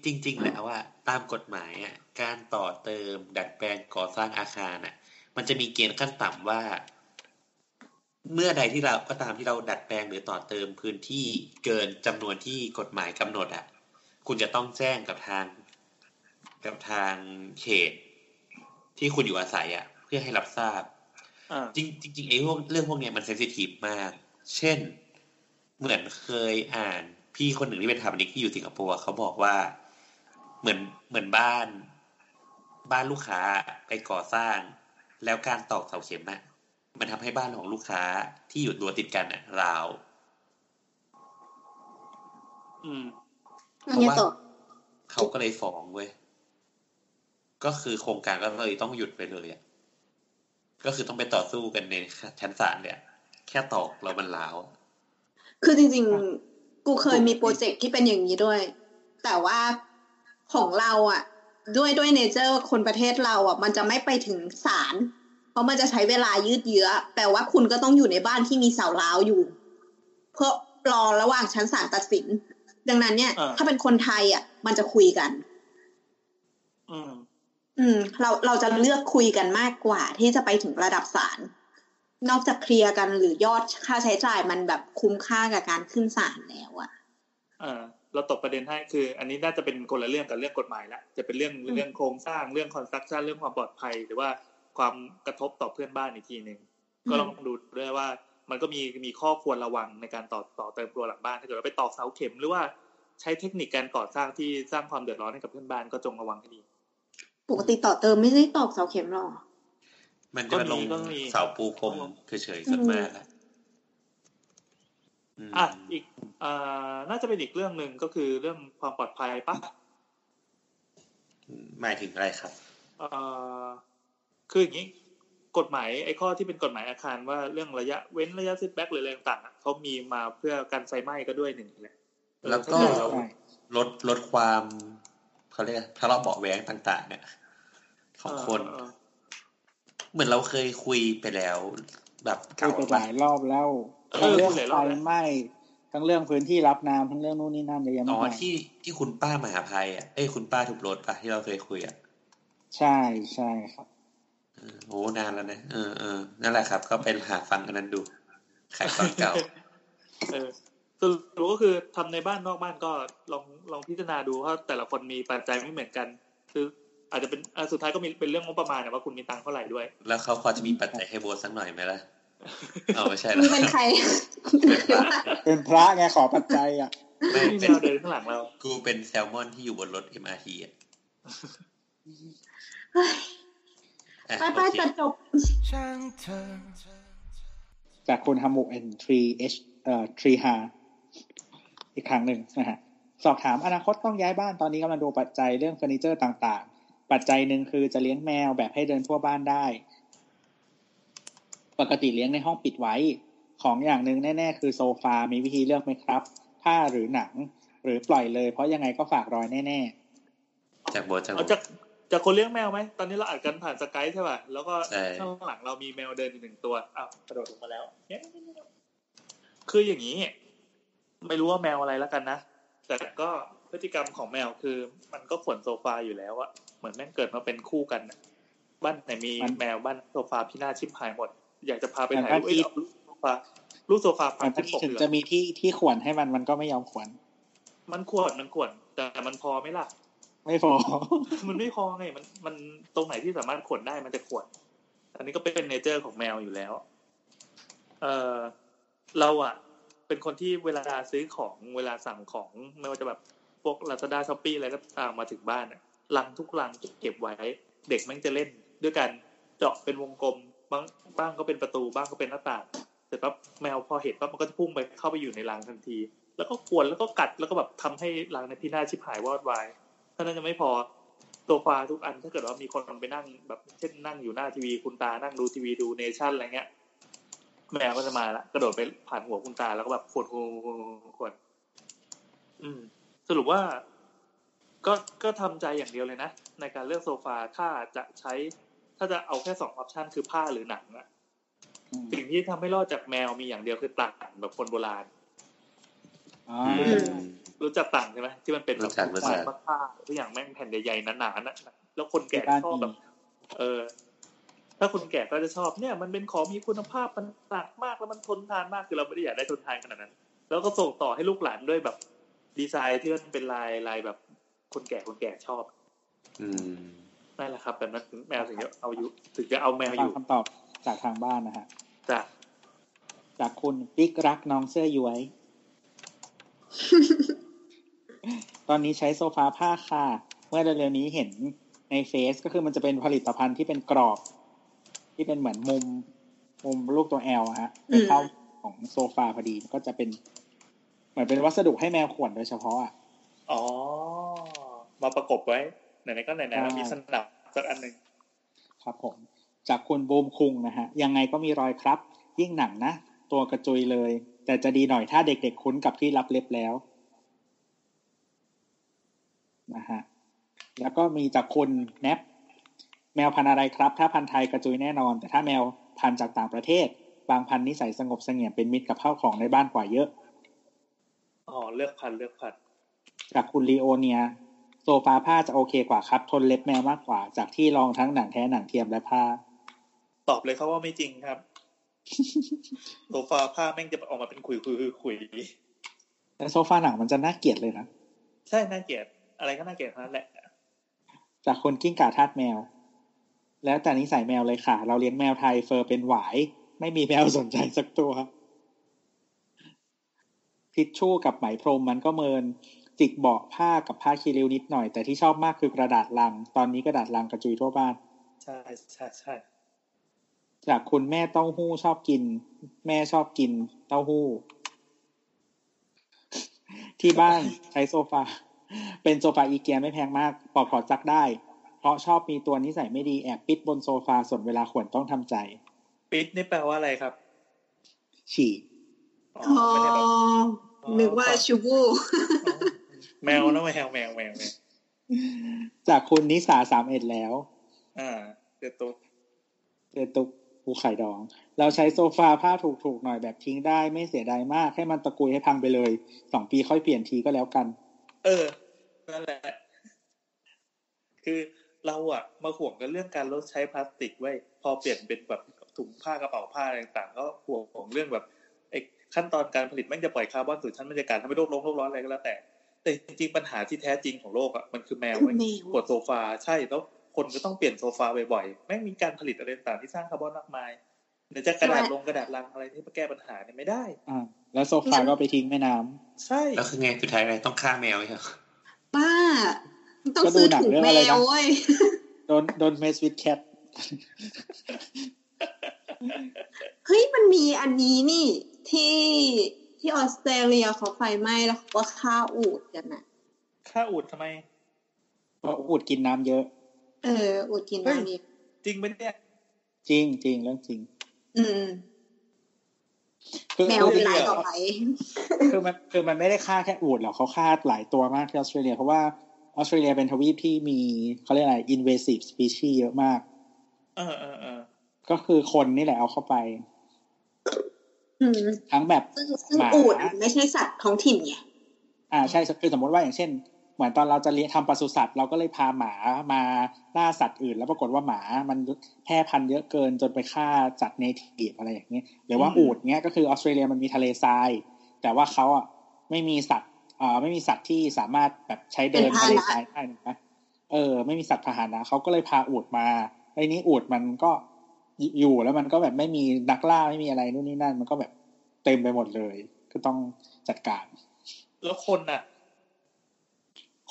Speaker 4: จริงจริงๆแล้วว่าตามกฎหมายอะการต่อเติมดัดแปลงก่อสร้างอาคารอะ มันจะมีเกณฑ์ขั้นต่ำว่า เมื่อใดที่เราก็ตามที่เราดัดแปลงหรือต่อเติมพื้นที่เกินจำนวนที่กฎหมายกำหนดอะ คุณจะต้องแจ้งกับทาง กับทางเขต ที่คุณอยู่อาศัยอะ เพื่อให้รับทราบ
Speaker 3: อ่า
Speaker 4: จริงจริงๆไอ้พวกเรื่องพวกเนี้ยมันเซนซิทีฟมาก เช่น เหมือนเคยอ่าน พี่คนหนึ่งที่เป็นสถาปนิกที่อยู่สิงคโปร์เขาบอกว่า เหมือนเหมือนบ้าน บ้านลูกค้าไปก่อสร้าง แล้วการตอกเสาเข็มอะมันทำให้บ้านของลูกค้าที่อยู่รั้วติดกันอะร้าว
Speaker 3: อืมำ
Speaker 2: มันจะต่อ
Speaker 4: เขาก็เลยฟ้องเว้ยก็คือโครงการก็เลยต้องหยุดไปเลยอะก็คือต้องไปต่อสู้กันในชั้นศาลเนี่ย แค่ตอกแล้วมันร้าว
Speaker 2: คือจริงๆ กูเคยมีโปรเจกต์ที่เป็นอย่างนี้ด้วย แต่ว่าของเราอะ ด้วยด้วยเนเจอร์คนประเทศเราอะ มันจะไม่ไปถึงศาลเพราะมันจะใช้เวลายืดเยื้อ แปลว่าคุณก็ต้องอยู่ในบ้านที่มีเสาร้าวอยู่ เพื่อรอระหว่างชั้นศาลตัดสิน ดังนั้นเนี่ย
Speaker 3: อ่า
Speaker 2: ถ้าเป็นคนไทยอะ มันจะคุยกัน
Speaker 3: อืม
Speaker 2: อืม เราเราจะเลือกคุยกันมากกว่าที่จะไปถึงระดับศาล นอกจากเคลียร์กันหรือยอดค่าใช้จ่ายมันแบบคุ้มค่ากับการขึ้นศาลแล้วอะ
Speaker 3: อ่าเราตกประเด็นให้คือ อันนี้น่าจะเป็นคนละเรื่องกับเรื่องกฎหมายละจะเป็นเรื่องเรื่องโครงสร้างเรื่องคอนสตรักชั่นเรื่องความปลอดภัย หรือว่าความกระทบต่อเพื่อนบ้านอีกทีหนึ่งก็ลองดูด้วยว่า มันก็มีมีข้อควรระวังในการต่อต่อเติมตัวหลังบ้านถ้าเกิดว่าไปตอกเสาเข็มหรือว่าใช้เทคนิคการก่อสร้างที่สร้างความเดือดร้อนให้กับเพื่อนบ้านก็จงระวังให้ดี
Speaker 2: ปกติต่อเติมไม่ได้ตอกเสาเข็มหรอ
Speaker 4: มันจะมาลง
Speaker 3: ก็มี
Speaker 4: เสาปูพรมเฉยๆส่วนมากอะม
Speaker 3: อะอีกอ่าน่าจะเป็นอีกเรื่องหนึ่งก็คือเรื่องความปลอดภัยปะ
Speaker 4: หมายถึงอะไรครับ
Speaker 3: เอ่อคืออย่างนี้กฎหมายไอ้ข้อที่เป็นกฎหมายอาคารว่าเรื่องระยะเว้นระยะซิทแบ็กหรืออะไรต่างๆอะเขามีมาเพื่อกันไฟไหม้ก็ด้วยหนึ่งแหละเออ
Speaker 4: แล้วก็
Speaker 3: ถ้าเกิดเรา
Speaker 5: ใช่
Speaker 4: ลดลดความเขาเรียกทะเลาะเบาะแว้งต่าง ๆ เนี่ย ของคน
Speaker 3: เออ
Speaker 4: เหมือนเราเคยคุยไปแล้ว แบบ
Speaker 5: คุ
Speaker 4: เก่าย
Speaker 5: ไปห
Speaker 4: มา
Speaker 5: ลายรอบแล้ว
Speaker 3: เอ
Speaker 5: ทั้ง
Speaker 3: อ
Speaker 5: เรื่อง
Speaker 3: คุยหลายร
Speaker 5: ไฟ
Speaker 3: อบแล้ว
Speaker 5: ไหม้ทั้งเรื่องพื้นที่รับน้ำทั้งเรื่องนู่นนี่นั่นเยอะแยะ
Speaker 4: อ๋
Speaker 5: มาก
Speaker 4: อ
Speaker 5: มาย
Speaker 4: ที่ที่คุณป้ามหาภัยอะเอ้ยคุณป้าถูกรถปะที่เราเคยคุยอะ
Speaker 5: ใช่ใช่ครับ
Speaker 4: เออโอ้นานแล้วนะเออเออนั่นแหละครับ ก็เป็นหาฟังกันนั้นดูขายฟังเก่า
Speaker 3: เออสรุปก็คือทำในบ้านนอกบ้านก็ลองลองพิจารณาดูเพราะแต่ละคนมีปัจจัยไม่เหมือนกัน คือ อาจจะเป็นอะสุดท้ายก็มีเป็นเรื่องงบประมาณนะว่าคุณมีตังค์เท่าไหร่ด้วย
Speaker 4: แล้วเขาพอจะมีปัจจัยให้โบสสักหน่อยไหมล่ะเอาไม่ใช่
Speaker 2: มึ
Speaker 4: แล้
Speaker 2: ง
Speaker 4: ว
Speaker 2: เป็นใคร
Speaker 5: เป็นพระไงขอปัจจัยอะ
Speaker 4: ไม่
Speaker 3: มีแม
Speaker 4: เป็น
Speaker 3: วเดินข้างหลังเรา
Speaker 4: กูเป็นแซลมอนที่อยู่บนรถ MRT อะอะ
Speaker 2: ไป
Speaker 4: โอ
Speaker 2: ไป
Speaker 4: เค
Speaker 2: จะจบ
Speaker 1: ช่างเถอะ
Speaker 5: จากคุณฮามุเอ็นทรีเอชเอ่อทรีฮาอีกครั้งหนึ่งนะฮะสอบถามอนาคตต้องย้ายบ้านตอนนี้กำลังดูปัจจัยเรื่องเฟอร์นิเจอร์ต่างๆ ปัจจัยหนึ่งคือจะเลี้ยงแมวแบบให้เดินทั่วบ้านได้ ปกติเลี้ยงในห้องปิดไว้ ของอย่างหนึ่งแน่ ๆ คือโซฟา มีวิธีเลือกไหมครับ ผ้าหรือหนัง หรือปล่อยเลย เพราะยังไงก็ฝากรอยแน่
Speaker 4: จากโบสจากโบ
Speaker 3: เอา
Speaker 4: ส
Speaker 3: จากจากคนเลี้ยงแมวไหม ตอนนี้เราอัดกันผ่านสกายใช่ป่ะ แล้วก็
Speaker 4: ใช่
Speaker 3: ข้างหลังเรามีแมวเดินอยู่หนึ่งตัว อ้าวกระโดดลงมาแล้วเนี่ยคืออย่างนี้ ไม่รู้ว่าแมวอะไรแล้วกันนะ แต่ก็ พฤติกรรมของแมวคือ มันก็ขวนโซฟาอยู่แล้วอะเหมือนแม่งเกิดมาเป็นคู่กันอะบ้านไหนมีแมวบ้านโซฟาพินาศชิบหายหมด อยากจะพาไปถ่ายรูปเอ้ยเอาลูกโซฟาลูกโซฟา
Speaker 5: ๆ
Speaker 3: พั
Speaker 5: มั
Speaker 3: น
Speaker 5: น
Speaker 3: ขึ้นปก
Speaker 5: ถึง
Speaker 3: เหลื
Speaker 5: จะ
Speaker 3: อ
Speaker 5: มีที่ที่ขวนให้มันมันก็ไม่ยอมขวน
Speaker 3: มันข่วนมันข่วนแต่มันพอไหมล่ะ
Speaker 5: ไม่พอ
Speaker 3: มันไม่พอไงมันมันตรงไหนที่สามารถข่วนได้มันจะข่วนอันนี้ก็เป็น nature ของแมวอยู่แล้ว เออเราอะเป็นคนที่เวลาซื้อของเวลาสั่งของไม่ว่าจะแบบ พวก Lazada Shopee อะไรก็ตามมาถึงบ้านอะลังทุกลังเก็บไว้ เด็กแม่งจะเล่นด้วยการเจาะเป็นวงกลมบางบ้างก็เป็นประตูบ้างก็เป็นหน้าต่างเสร็จปั๊บแมวพอเห็นปั๊บมันก็จะพุ่งไปเข้าไปอยู่ในรังทันที แล้วก็กวนแล้วก็กัดแล้วก็แบบทำให้รังในพินาชิบหายวอดวายเท่านั้นยังไม่พอโซฟาทุกอันถ้าเกิดว่ามีคนไปนั่งแบบเช่นนั่งอยู่หน้าทีวีคุณตานั่งดูทีวีดูเนชั่นอะไรเงี้ยแมวก็จะมาละกระโดดไปผ่านหัวคุณตาแล้วก็แบบขวนขวนขวนขวนอืม สรุปว่าก็ก็ทำใจอย่างเดียวเลยนะ ในการเลือกโซฟาถ้าจะใช้ ถ้าจะเอาแค่สองออปชันคือผ้าหรือหนังอะสิ่งที่ทำให้รอดจากแมวมีอย่างเดียวคือตักแบบคนโบราณ
Speaker 5: อ๋อ
Speaker 4: อืม
Speaker 3: รู้จักต่างใช่ไหมที่มันเป็นแบบ
Speaker 4: รู้จักรู้จัก
Speaker 3: ผ้าทุกอย่างแม่งแผ่นใหญ่ๆหนาๆนะแล้วคนแก่
Speaker 5: ที่บ้าน
Speaker 3: ชอบ
Speaker 5: มี
Speaker 3: แบบ เออ ถ้าคนแก่ก็จะชอบเนี่ย มันเป็นของมีคุณภาพมันหนักมากแล้วมันทนทานมากคือเราไม่ได้อยากได้ทนทานขนาดนั้น แล้วก็ส่งต่อให้ลูกหลานด้วยแบบ ดีไซน์ที่มันเป็นลายลายแบบคนแก่คนแก่ชอบ
Speaker 4: อืม
Speaker 3: นั่นแหละครับแบบนั้นถึงแมวถึงจะเอาอยู่ถึงจะเอาแมวอ
Speaker 5: ฟัง
Speaker 3: ยู่
Speaker 5: คำตอบจากทางบ้านนะฮะ
Speaker 3: จาก
Speaker 5: จากคุณปิ๊กรักน้องเสื้อย้วย ตอนนี้ใช้โซฟาผ้าค่ะ เมื่อเร็วๆนี้เห็นในเฟซก็คือมันจะเป็นผลิตภัณฑ์ที่เป็นกรอบ ที่เป็นเหมือนมุมมุมลูกตัวแอลฮะไปเข้าของโซฟาพอดีก็จะเป็นเห มือนเป็นวัสดุให้แมวขวนโดยเฉพาะอะ
Speaker 3: อ๋อ มาประกบไว้ไหนๆก็ไหนๆแล้ว
Speaker 5: ใช่
Speaker 3: มีสนับสักอันหนึ่ง
Speaker 5: ครับผม จากคุณบูมคุงนะฮะ ยังไงก็มีรอยครับ ยิ่งหนังนะ ตัวกระจุยเลย แต่จะดีหน่อยถ้าเด็กๆคุ้นกับที่รับเล็บแล้วนะฮะแล้วก็มีจากคุณแนปแมวพันธุ์อะไรครับ ถ้าพันธุ์ไทยกระจุยแน่นอน แต่ถ้าแมวพันธุ์จากต่างประเทศ บางพันธุ์นิสัยสงบเสงี่ยมเป็นมิตรกับข้าวของในบ้านกว่าเยอะ
Speaker 3: อ๋อเลือกพันธุ์เลือกพันธุ์
Speaker 5: จากคุณลีโอเนีย โซฟาผ้าจะโอเคกว่าครับ ทนเล็บแมวมากกว่า จากที่ลองทั้งหนังแท้หนังเทียมและผ้า
Speaker 3: ตอบเลยครับว่าไม่จริงครับ โซฟาผ้าแม่งจะออกมาเป็นขุยขุยขุยขุย
Speaker 5: แต่โซฟาหนังมันจะน่าเกลียดเลยนะ
Speaker 3: ใช่น่าเกลียดอะไรก็น่าเกลียดทั้งนั้นแหละ
Speaker 5: จากคนกิ้งก่าทาสแมว แล้วแต่นิสัยแมวเลยค่ะ เราเลี้ยงแมวไทยเฟอร์เป็นหวาย ไม่มีแมวสนใจสักตัว ทิชชู่กับไหมพรมมันก็เมิน จิกเบาะผ้ากับผ้าคีริ้วนิดหน่อย แต่ที่ชอบมากคือกระดาษลัง ตอนนี้กระดาษลังกระจุยทั่วบ้าน
Speaker 3: ใช่ใช่ใช่
Speaker 5: จากคุณแม่เต้าหู้ชอบกิน แม่ชอบกินเต้าหู้ ที่บ้านใช้โซฟา เป็นโซฟาอีเกียไม่แพงมาก ปลอกถอดซักได้ เพราะชอบมีตัวนิสัยไม่ดีแอบปิดบนโซฟาส่วนเวลาข่วนต้องทำใจ
Speaker 3: ปิดนี่แปลว่าอะไรครับ
Speaker 5: ฉี่
Speaker 3: อ๋อ
Speaker 2: อ๋อ
Speaker 3: ไม่ได้แบบ
Speaker 2: นึกว่าชูบู
Speaker 3: อ๋อแมวนะแมวแมวแมวแมว
Speaker 5: จากคุณนิสาสามเอ็ดแล้ว
Speaker 3: อ่าเดี๋ยวตัว
Speaker 5: เจตุกภูไข่ดอง เราใช้โซฟาผ้าถูกๆหน่อยแบบทิ้งได้ไม่เสียดายมาก ให้มันตะกุยให้พังไปเลยสองปีค่อยเปลี่ยนทีก็แล้วกัน
Speaker 3: เออนั่นแหละ คือเราอะมาห่วงกันเรื่องการลดใช้พลาสติกไว้ยพอเปลี่ยนเป็นแบบถุงผ้ากระเป๋าผ้าอะไรต่าง ๆ ก็ห่วงของเรื่องแบบไอ้ ขั้นตอนการผลิตแม่งจะปล่อยคาร์บอนสู่ชั้นบรรยากาศทำให้โลกร้อนโลกร้อนอะไรก็แล้วแต่ แต่จริงๆปัญหาที่แท้จริงของโลกอะมันคือแมว
Speaker 2: คือ
Speaker 3: เว้ย
Speaker 2: แมว
Speaker 3: ปวดโซฟาใช่แล้วคนก็ต้องเปลี่ยนโซฟาบ่อยๆแม่งมีการผลิตอะไรต่างๆที่สร้างคาร์บอนมากมายเดี๋ยวจะกระดาษลงกระดาษลังอะไรที่มาแก้ปัญหาเนี่ยไม่ได้
Speaker 5: อ่าแล้วโซฟาก็ไปทิ้งแม่น้ำ
Speaker 3: ใช่
Speaker 4: แล้วคือไงสุดท้ายอะไรต้องฆ่าแมวใช่ไหม
Speaker 2: บ้าต้อง
Speaker 5: ก็ดู
Speaker 2: ซื้อ
Speaker 5: หนัง
Speaker 2: ถุง
Speaker 5: เรื่อง
Speaker 2: แม
Speaker 5: อะไรนะ
Speaker 2: วเว้ย
Speaker 5: โดนโดนเมสวิดแคท
Speaker 2: เฮ้ยมันมีอันนี้นี่ ที่ที่ออสเตรเลียเขาไฟไหม้แล้วเขาก็ฆ่าอูดกันน่ะ
Speaker 3: ค่าอูดทำไม
Speaker 5: เพราะอูดกินน้ำเยอะ
Speaker 2: เออ อูดกิน
Speaker 3: เฮ้ย
Speaker 2: น้ำนี้
Speaker 3: จริงไหมเนี่ย
Speaker 5: จริงจริงเรื่องจริง
Speaker 2: อืม
Speaker 5: คือ
Speaker 2: แมวเป็น
Speaker 5: คือ
Speaker 2: รายต่อไป
Speaker 5: คือมันคือมันไม่ได้ฆ่าแค่อูดหรอกเขาฆ่าหลายตัวมากที่ออสเตรเลีย เพราะว่าออสเตรเลียเป็นทวีปที่มีเขาเรียกอะไร invasive species เยอะมาก
Speaker 3: เออเออเออ
Speaker 5: ก็คือคนนี่แหละเอาเข้าไป
Speaker 2: อืม
Speaker 5: ทั้งแบบ
Speaker 2: ซึ่งซึ่ง
Speaker 5: หมา
Speaker 2: อูดไม่ใช่สัตว์ท้องถิ่นไง
Speaker 5: อ่าใช่คือสมมติว่าอย่างเช่น เหมือนตอนเราจะเลี้ยงทำปศุสัตว์เราก็เลยพาหมามาล่าสัตว์อื่น แล้วปรากฏว่าหมามันแพร่พันธุ์เยอะเกินจนไปฆ่าจัดเนทีฟอะไรอย่างเงี้ยหรือว่าอูดเงี้ยก็คือออสเตรเลียมันมีทะเลทราย แต่ว่าเขาอะไม่มีสัตว์อ่าไม่มีสัตว์ที่สามารถแบบใช้เดินทะเลทรายได้ถูกไหมเออ ไม่มีสัตว์พาหนะเขาก็เลยพาอูดมาไอ้นี้อูดมันก็ อยู่แล้วมันก็แบบไม่มีนักล่าไม่มีอะไรนู่นนี่นั่น มันก็แบบเต็มไปหมดเลย ก็ต้องจัดการ
Speaker 3: แล้วคนน่ะ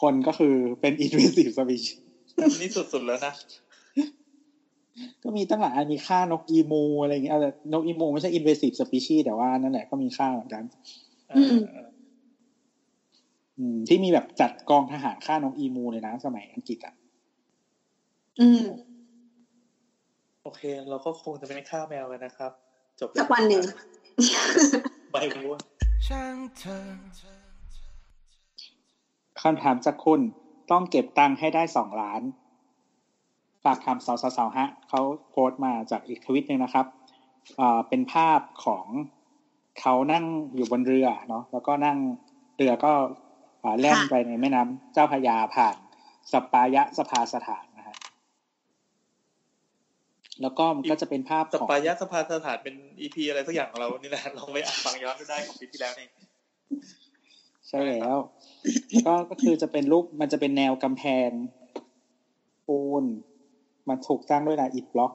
Speaker 5: คนก็คือเป็น invasive species
Speaker 3: นี่สุดๆแล้วนะ
Speaker 5: ก็มีตั้งหลายอันมีค่านกอีมูอะไรอย่างเงี้ยแต่นกอีมูไม่ใช่ invasive species แต่ว่านั่นแหละก็มีค่าเหมือนกัน
Speaker 3: เออเออ
Speaker 5: อืมที่มีแบบจัดกองทหารฆ่านกอีมูเลยนะ สมัยอังกฤษอะ
Speaker 2: อืม
Speaker 3: โอเค เราก็คงจะไม่ฆ่าแมวกันนะครับ จบ
Speaker 2: สักวันหนึ่ง
Speaker 3: ใบรู้ว่า
Speaker 1: ช่างเธอ
Speaker 5: คำถามจากคุณต้องเก็บตังค์ให้ได้สองล้าน ฝากถามสาวสาวๆฮะเขาโพสต์มาจากอีกทวิตหนึ่งนะครับอ่าเป็นภาพของเขานั่งอยู่บนเรือเนาะแล้วก็นั่งเรือก็อ่าแล่น
Speaker 2: ค่ะ
Speaker 5: ไปในแม่น้ำเจ้าพระยาผ่านสปายะสภาสถานนะฮะ แล้วก็มันก็จะเป็นภาพ
Speaker 3: ส
Speaker 5: ของ
Speaker 3: ปายะสภาสถานเป็นอีพีอะไรสักอย่างของเรานี่แหละลองไปอ่านฟังย้อนดูได้ของปีที่แล้วนี่
Speaker 5: ใช่แล้วก็ก็คือจะเป็นรูปมันจะเป็นแนวกำแพงปูน มันถูกสร้างด้วยลายอิฐบล็อก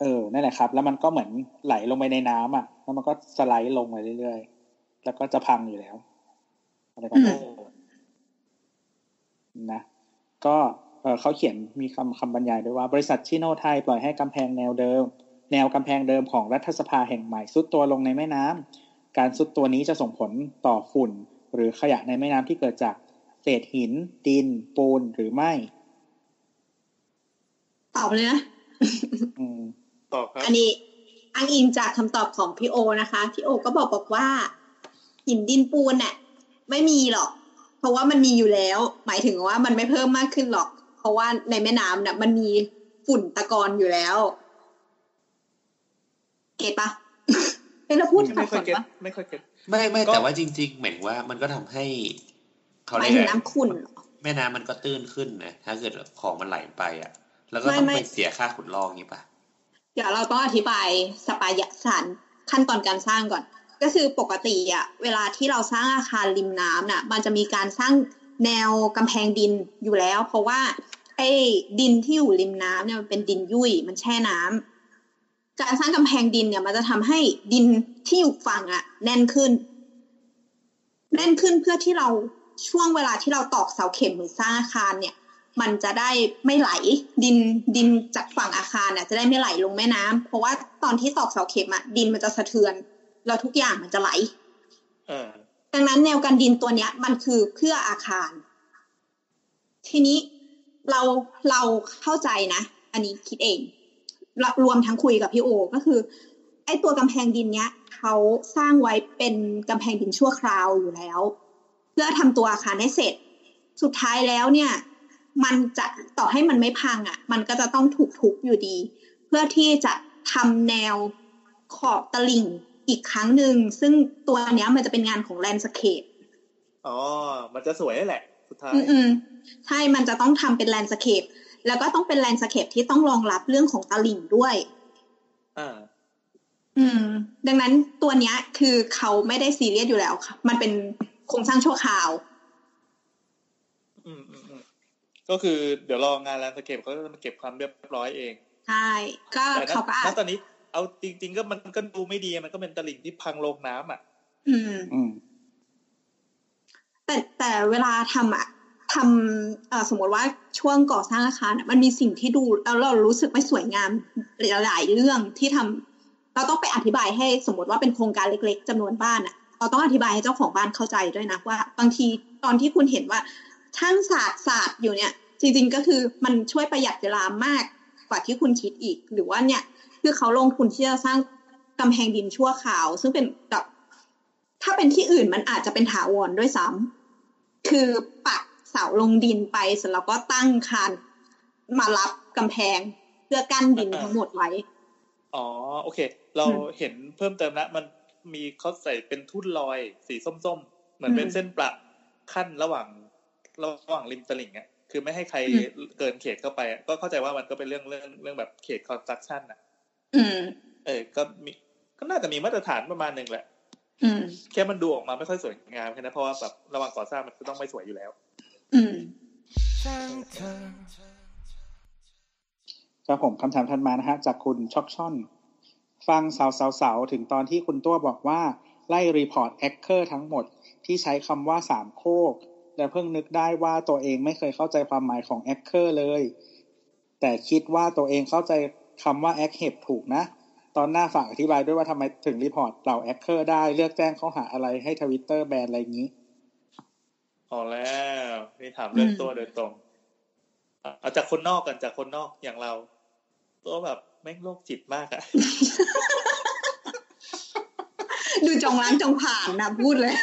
Speaker 5: เออนั่นแหละครับ แล้วมันก็เหมือนไหลลงไปในน้ำอะ แล้วมันก็สไลด์ลงไปเรื่อยๆ แล้วก็จะพังอยู่แล้วอะไรประมาณ
Speaker 3: โอ้
Speaker 5: นั้นนะ ก็ เออเขาเขียนมีคำคำบรรยายด้วยว่าบริษัทชิโนไทยปล่อยให้กำแพงแนวเดิม แนวกำแพงเดิมของรัฐสภาแห่งใหม่ซุดตัวลงในแม่น้ำการซุดตัวนี้จะส่งผลต่อฝุ่น หรือขยะในแม่น้ำที่เกิดจากเศษหิน ดิน ปูนหรือไม่
Speaker 2: ตอบเลยนะ
Speaker 5: อืม
Speaker 3: ต่อครับ
Speaker 2: อันนี้อ้างอิงจากคำตอบของพี่โอนะคะ พี่โอก็บอกบอกว่า หินดินปูนน่ะ ไม่มีหรอก เพราะว่ามันมีอยู่แล้ว หมายถึงว่ามันไม่เพิ่มมากขึ้นหรอก เพราะว่าในแม่น้ำน่ะมันมีฝุ่นตะกอนอยู่แล้ว เก็ตปะเป็นเราพูดสั
Speaker 3: ไม่
Speaker 2: บ
Speaker 3: ค่
Speaker 2: ส
Speaker 3: อย
Speaker 2: น
Speaker 3: เก็ต
Speaker 2: ปะ
Speaker 3: ไม่ค่อยเก็ต
Speaker 4: ไม่ไม่
Speaker 3: ก็
Speaker 4: แต่ว่าจริง ๆ เหมือนว่ามันก็ทำให้เขา
Speaker 2: หมา
Speaker 4: เรี
Speaker 2: ย
Speaker 4: ยก
Speaker 2: ถึง
Speaker 4: อะไร
Speaker 2: น้ำขุ่นเหรอ
Speaker 4: แม่น้ำมันก็ตื้นขึ้นนะถ้าเกิดของมันไหลไปอะ แล้วก็
Speaker 2: ไม่
Speaker 4: ต้อง
Speaker 2: ไม่
Speaker 4: ไปเสียค่าขุดลอกนี้ปะ
Speaker 2: เดี๋ยวเราต้องอธิบายสปายะสารขั้นตอนการสร้างก่อน ก็คือปกติอะเวลาที่เราสร้างอาคารริมน้ำน่ะ มันจะมีการสร้าง แนวกำแพงดินอยู่แล้ว เพราะว่าไอ้ดินที่อยู่ริมน้ำเนี่ยมันเป็นดินยุ่ยมันแช่น้ำการสร้างกำแพงดินเนี่ยมันจะทำให้ดินที่อยู่ฝั่งอะแน่นขึ้น แน่นขึ้นเพื่อที่เราช่วงเวลาที่เราตอกเสาเข็มหรือสร้างอาคารเนี่ย มันจะได้ไม่ไหลดินดินจากฝั่งอาคารน่ะจะได้ไม่ไหลลงแม่น้ำเพราะว่าตอนที่ตอกเสาเข็มอะดินมันจะสะเทือน แล้วทุกอย่างมันจะไหล
Speaker 3: เออ
Speaker 2: ดังนั้นแนวกันดินตัวเนี้ย มันคือเพื่ออาคาร ทีนี้เราเราเข้าใจนะ อันนี้คิดเองรรวมทั้งคุยกับพี่โอ ก็คือ ไอ้ตัวกำแพงดินเนี้ยเขาสร้างไว้เป็นกำแพงดินชั่วคราวอยู่แล้ว เพื่อทำตัวอาคารให้เสร็จ สุดท้ายแล้วเนี่ย มันจะต่อให้มันไม่พังอะ มันก็จะต้องถูกทุบอยู่ดี เพื่อที่จะทำแนวขอบตลิ่ง อีกครั้งหนึ่งซึ่งตัวเนี้ยมันจะเป็นงานของแลนด์สเคป
Speaker 3: อ๋อ มันจะสวยแหละ สุดท้าย
Speaker 2: อืมๆใช่มันจะต้องทำเป็น landscape แล้วก็ต้องเป็น landscape ที่ต้องรองรับเรื่องของตลิ่งด้วย
Speaker 3: อ่า
Speaker 2: อืม ดังนั้นตัวเนี้ย คือเขาไม่ได้ซีเรียสอยู่แล้วค่ะ มันเป็นโครงสร้างชั่วคราว
Speaker 3: อืมอืมอืมก็คือเดี๋ยวรองานแลนด์สเคปเขาจะมาเก็บความเรียบร้อยเอง
Speaker 2: ใช่ ก็
Speaker 3: แต่ณ
Speaker 2: เขาก็อา
Speaker 3: ณ
Speaker 2: จ
Speaker 3: ตอนนี้ เอาจริง ๆ ก็มันก็ดูไม่ดีมันก็เป็นตลิ่งที่พังลงน้ำอะ
Speaker 2: อืม
Speaker 5: อืม
Speaker 2: แต่แต่เวลาทำอะทำเอ่อสมมติว่าช่วงก่อสร้างอาคารอะมันมีสิ่งที่ดูแล้วเรารู้สึกไม่สวยงามหลายๆเรื่องที่ทำเราต้องไปอธิบายให้สมมติว่าเป็นโครงการเล็ก ๆจำนวนบ้านอะเราต้องอธิบายให้เจ้าของบ้านเข้าใจด้วยนะว่า บางทีตอนที่คุณเห็นว่าช่างศาสตร์ศาสตร์อยู่เนี่ย จริง ๆ ก็คือมันช่วยประหยัดเวลามากกว่าที่คุณคิดอีก หรือว่าเนี่ย คือเขาลงทุนที่จะสร้างกำแพงดินชั่วคราว ซึ่งเป็นแบบถ้าเป็นที่อื่นมันอาจจะเป็นถาวรด้วยซ้ำคือปักเสาลงดินไปเสร็จแล้วก็ตั้งคานมารับกำแพงเพื่อกั้นดินทั้งหมดไว้
Speaker 3: อ๋อโอเค เรา
Speaker 2: อืม
Speaker 3: เห็นเพิ่มเติมนะมันมีเขาใส่เป็นทุ่นลอยสีส้มๆ เหมือนเป็น
Speaker 2: อืม
Speaker 3: เส้นประขั้นระหว่างระหว่างริมตลิ่งอะคือไม่ให้ใคร
Speaker 2: อืม
Speaker 3: เกินเขตเข้าไปอะก็เข้าใจว่ามันก็เป็นเรื่องเรื่องเรื่องแบบเขตคอนสตรักชั่นอะ
Speaker 2: อืม
Speaker 3: เออ ก็มีก็น่าจะมีมาตรฐานประมาณหนึ่งแหละ
Speaker 2: อืม
Speaker 3: แค่มันดูออกมาไม่ค่อยสวยงามแค่นั้นเพราะว่าแบบระหว่างก่อสร้างมันก็ต้องไม่สวยอยู่แล้ว
Speaker 2: อืม
Speaker 1: ช่างเถอะ
Speaker 5: ครับผมคำถามถัดมานะฮะ จากคุณช็อกช่อน ฟังเสาเสาเสาถึงตอนที่คุณตัวบอกว่า ไล่ report แอคเคอร์ทั้งหมดที่ใช้คำว่าสามโคกและเพิ่งนึกได้ว่าตัวเองไม่เคยเข้าใจความหมายของแอคเคอร์เลย แต่คิดว่าตัวเองเข้าใจ คำว่าแอคเฮดถูกนะ ตอนหน้าฝากอธิบายด้วยว่าทำไมถึง report เหล่าแอคเคอร์ได้เลือกแจ้งข้อหาอะไรให้ทวิตเตอร์แบนอะไรอย่างนี้
Speaker 3: พอแล้วนี่ถามเรื่อง
Speaker 2: อืม
Speaker 3: ตัวโดยตรงอะเอาจากคนนอกกันจากคนนอกอย่างเรา ตัวแบบแม่งโรคจิตมากอะ
Speaker 2: ดูจองล้างจองผลาญนะพูดเลย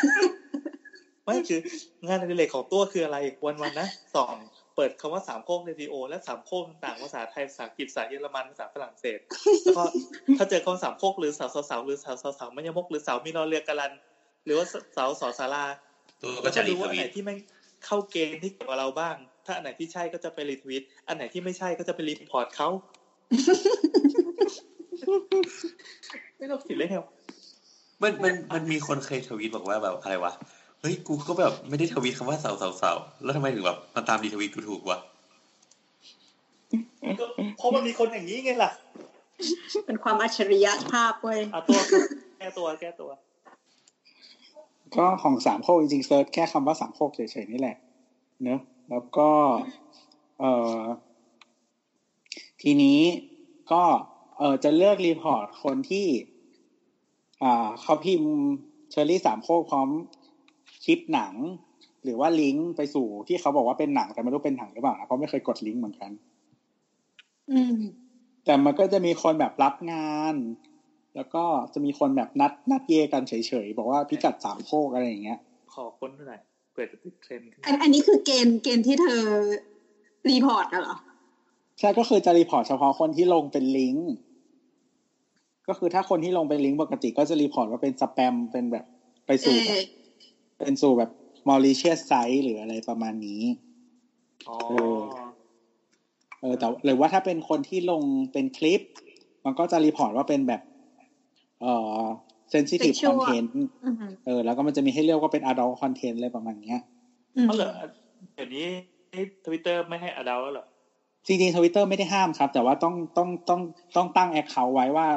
Speaker 3: ไม่คืองานอดิเรกของตัวคืออะไร วันวันๆนะสอง เปิดคำว่าสามโคกในทีโอ และสามโคกต่างๆภาษาไทยภาษาอังกฤษภาษาเยอรมันภาษาฝรั่งเศสแล้วก็ถ้าเจอคำว่าสามโคกหรือสาวสาวๆหรือสาวสาวๆไม่ยมกหรือสาวมีนอเรือกะลัน หรือว่าสาวสอสารา
Speaker 4: ตัวก็
Speaker 3: ก็
Speaker 4: จะ
Speaker 3: จะ
Speaker 4: รี
Speaker 3: รู้
Speaker 4: ท
Speaker 3: ว่าอัน
Speaker 4: วี
Speaker 3: ไหน
Speaker 4: ต
Speaker 3: ที่ไม่งเข้าเกณฑ์ที่เกี่ยวกับเราบ้าง ถ้าอันไหนที่ใช่ก็จะไปรีทวิตอันไหนที่ไม่ใช่ก็จะไปรีพอร์ตเขาไม่ต้องสิเลยเหรอ
Speaker 4: มันมันมันมีคนเคยทวีตบอกว่าแบบอะไรวะ เฮ้ยกูก็แบบไม่ได้ทวีตคำว่าเสาเสาเสาแล้วทำไมถึงแบบมาตามดีทวีตกูถูกวะ
Speaker 3: ก็เพราะมันมีคนอย่างนี้ไงล่ะ
Speaker 2: เป็นความอัจฉริยะภาพเว้ย
Speaker 3: เอาตัวแก้ตัวแก้ตัว
Speaker 5: ก็ของสามโคกจริงๆ search แค่คำว่าสามโคกเฉยๆนี่แหละ เนอะแล้วก็ เอ่อทีนี้ก็เออจะเลือก report คนที่ อ่าเขาพิมพ์เชอรี่สามโคกพร้อมค ลิปหนัง หรือว่าลิงก์ไปสู่ที่เขาบอกว่าเป็นหนังแต่ไม่รู้เป็นหนังหรือเปล่านะเพราะไม่เคยกดลิงก์เหมือนกัน
Speaker 2: อืม
Speaker 5: แต่มันก็จะมีคนแบบรับงาน แล้วก็จะมีคนแบบนัดนัดเยกันเฉยๆบอกว่าพิกัดสามโคกอะไรอย่างเงี้ย
Speaker 3: ขอค้นหน่อยเปิดจะติดเทรนด์ขึ้น
Speaker 2: อันอันนี้คือเกณฑ์เกณฑ์ที่เธอ report อะเหรอ
Speaker 5: ใช่ก็คือจะ report เฉพาะคนที่ลงเป็นลิงก์ก็คือถ้าคนที่ลงเป็นลิงก์ปกติก็จะ report ว่าเป็นสแปมเป็นแบบไป
Speaker 2: เอ
Speaker 5: สู่
Speaker 2: อ
Speaker 5: เป็นสู่แบบ malicious site หรืออะไรประมาณนี้
Speaker 3: อ๋อ
Speaker 5: เออเออแต่หรือว่าถ้าเป็นคนที่ลงเป็นคลิป มันก็จะ report ว่าเป็นแบบ เอ่อ sensitive
Speaker 2: Sexual
Speaker 5: content
Speaker 2: อือหือ
Speaker 5: เออ แล้วก็มันจะมีให้เลือกว่าเป็น adult content อะไรประมาณเนี้ย
Speaker 2: อืม
Speaker 3: เพราะเหรอเดี๋ยวนี้ทวิตเตอร์ไม่ให้อดาแล้วเหรอ
Speaker 5: จริงๆทวิตเตอร์ไม่ได้ห้ามครับ แต่ว่าต้องต้องต้องต้องตั้ง account ไว้ว่า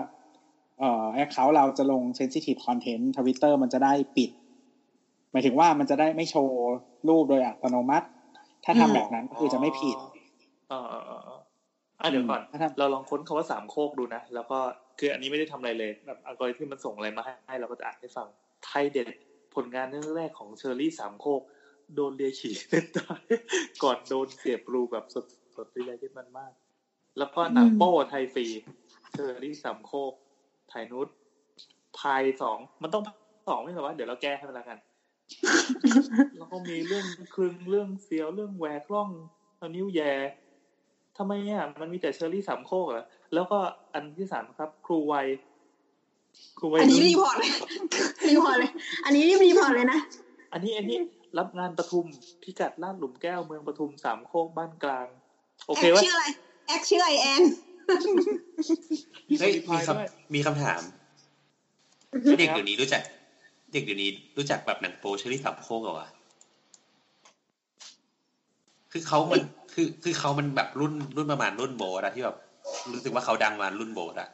Speaker 5: เอ่อ account เราจะลง sensitive content ทวิตเตอร์มันจะได้ปิด หมายถึงว่ามันจะได้ไม่โชว์รูปโดยอัตโนมัติ ถ้าทำแบบนั้นก็คือจะไม่ผิด
Speaker 3: อ๋ออ๋ออ๋ออ๋ออะเดี๋ยวก่อน
Speaker 5: ถ้าทำ
Speaker 3: เราลองค้นคาว่าสามโคกดูนะ แล้วก็คืออันนี้ไม่ได้ทำอะไรเลยแบบอัลกอริทึมมันส่งอะไรมาให้ให้เราก็จะอ่านให้ฟังไทยเด็ดผลงานเรื่องแรกของเชอรี่สามโคกโดนเลียขี่เส้นตายก่อนโดนเสียบรูแบบสดสดที่ไรที่มันมาก แล้วก็หนังโป้ไทยฟรีเชอรี่สามโคกถ่ายนุชพายสองมันต้องสองไม่ใช่วะเดี๋ยวเราแก้ให้มันละกัน แล้วก็มีเรื่องครึงเรื่องเฟียวเรื่องแหวกร่องเอานิ้วแย่ทำไมอะมันมีแต่เชอรี่สามโคกเหรอแล้วก็อันที่สามครับ ครูวัยครูวัย
Speaker 2: อันนี้
Speaker 3: รุ่
Speaker 2: รีพอร์ตเลยรีพอร์ตเลย อันนี้รีพอร์ตเลยนะ
Speaker 3: อันนี้อันนี้รับงานปทุมพิกัดลาดหลุมแก้วเมืองปทุมสามโคกบ้านกลาง โอ
Speaker 2: แอ
Speaker 3: เค
Speaker 2: ค
Speaker 3: วะ
Speaker 2: ชื่ออะไรแอคชื่อไอแอน
Speaker 4: เฮ้ย
Speaker 3: มี
Speaker 4: มี
Speaker 3: พายด้วย
Speaker 4: คำมีคำถามเด็กเดี๋ยวนี้รู้จัก เด็กเดี๋ยวนี้รู้จักแบบหนังโปเชอรี่สามโคกเหรอวะคือเขามันคือคือเขามันแบบรุ่นรุ่นประมาณรุ่นโบสอะที่แบบรู้สึกว่าเขาดังมารุ่นโบสอะ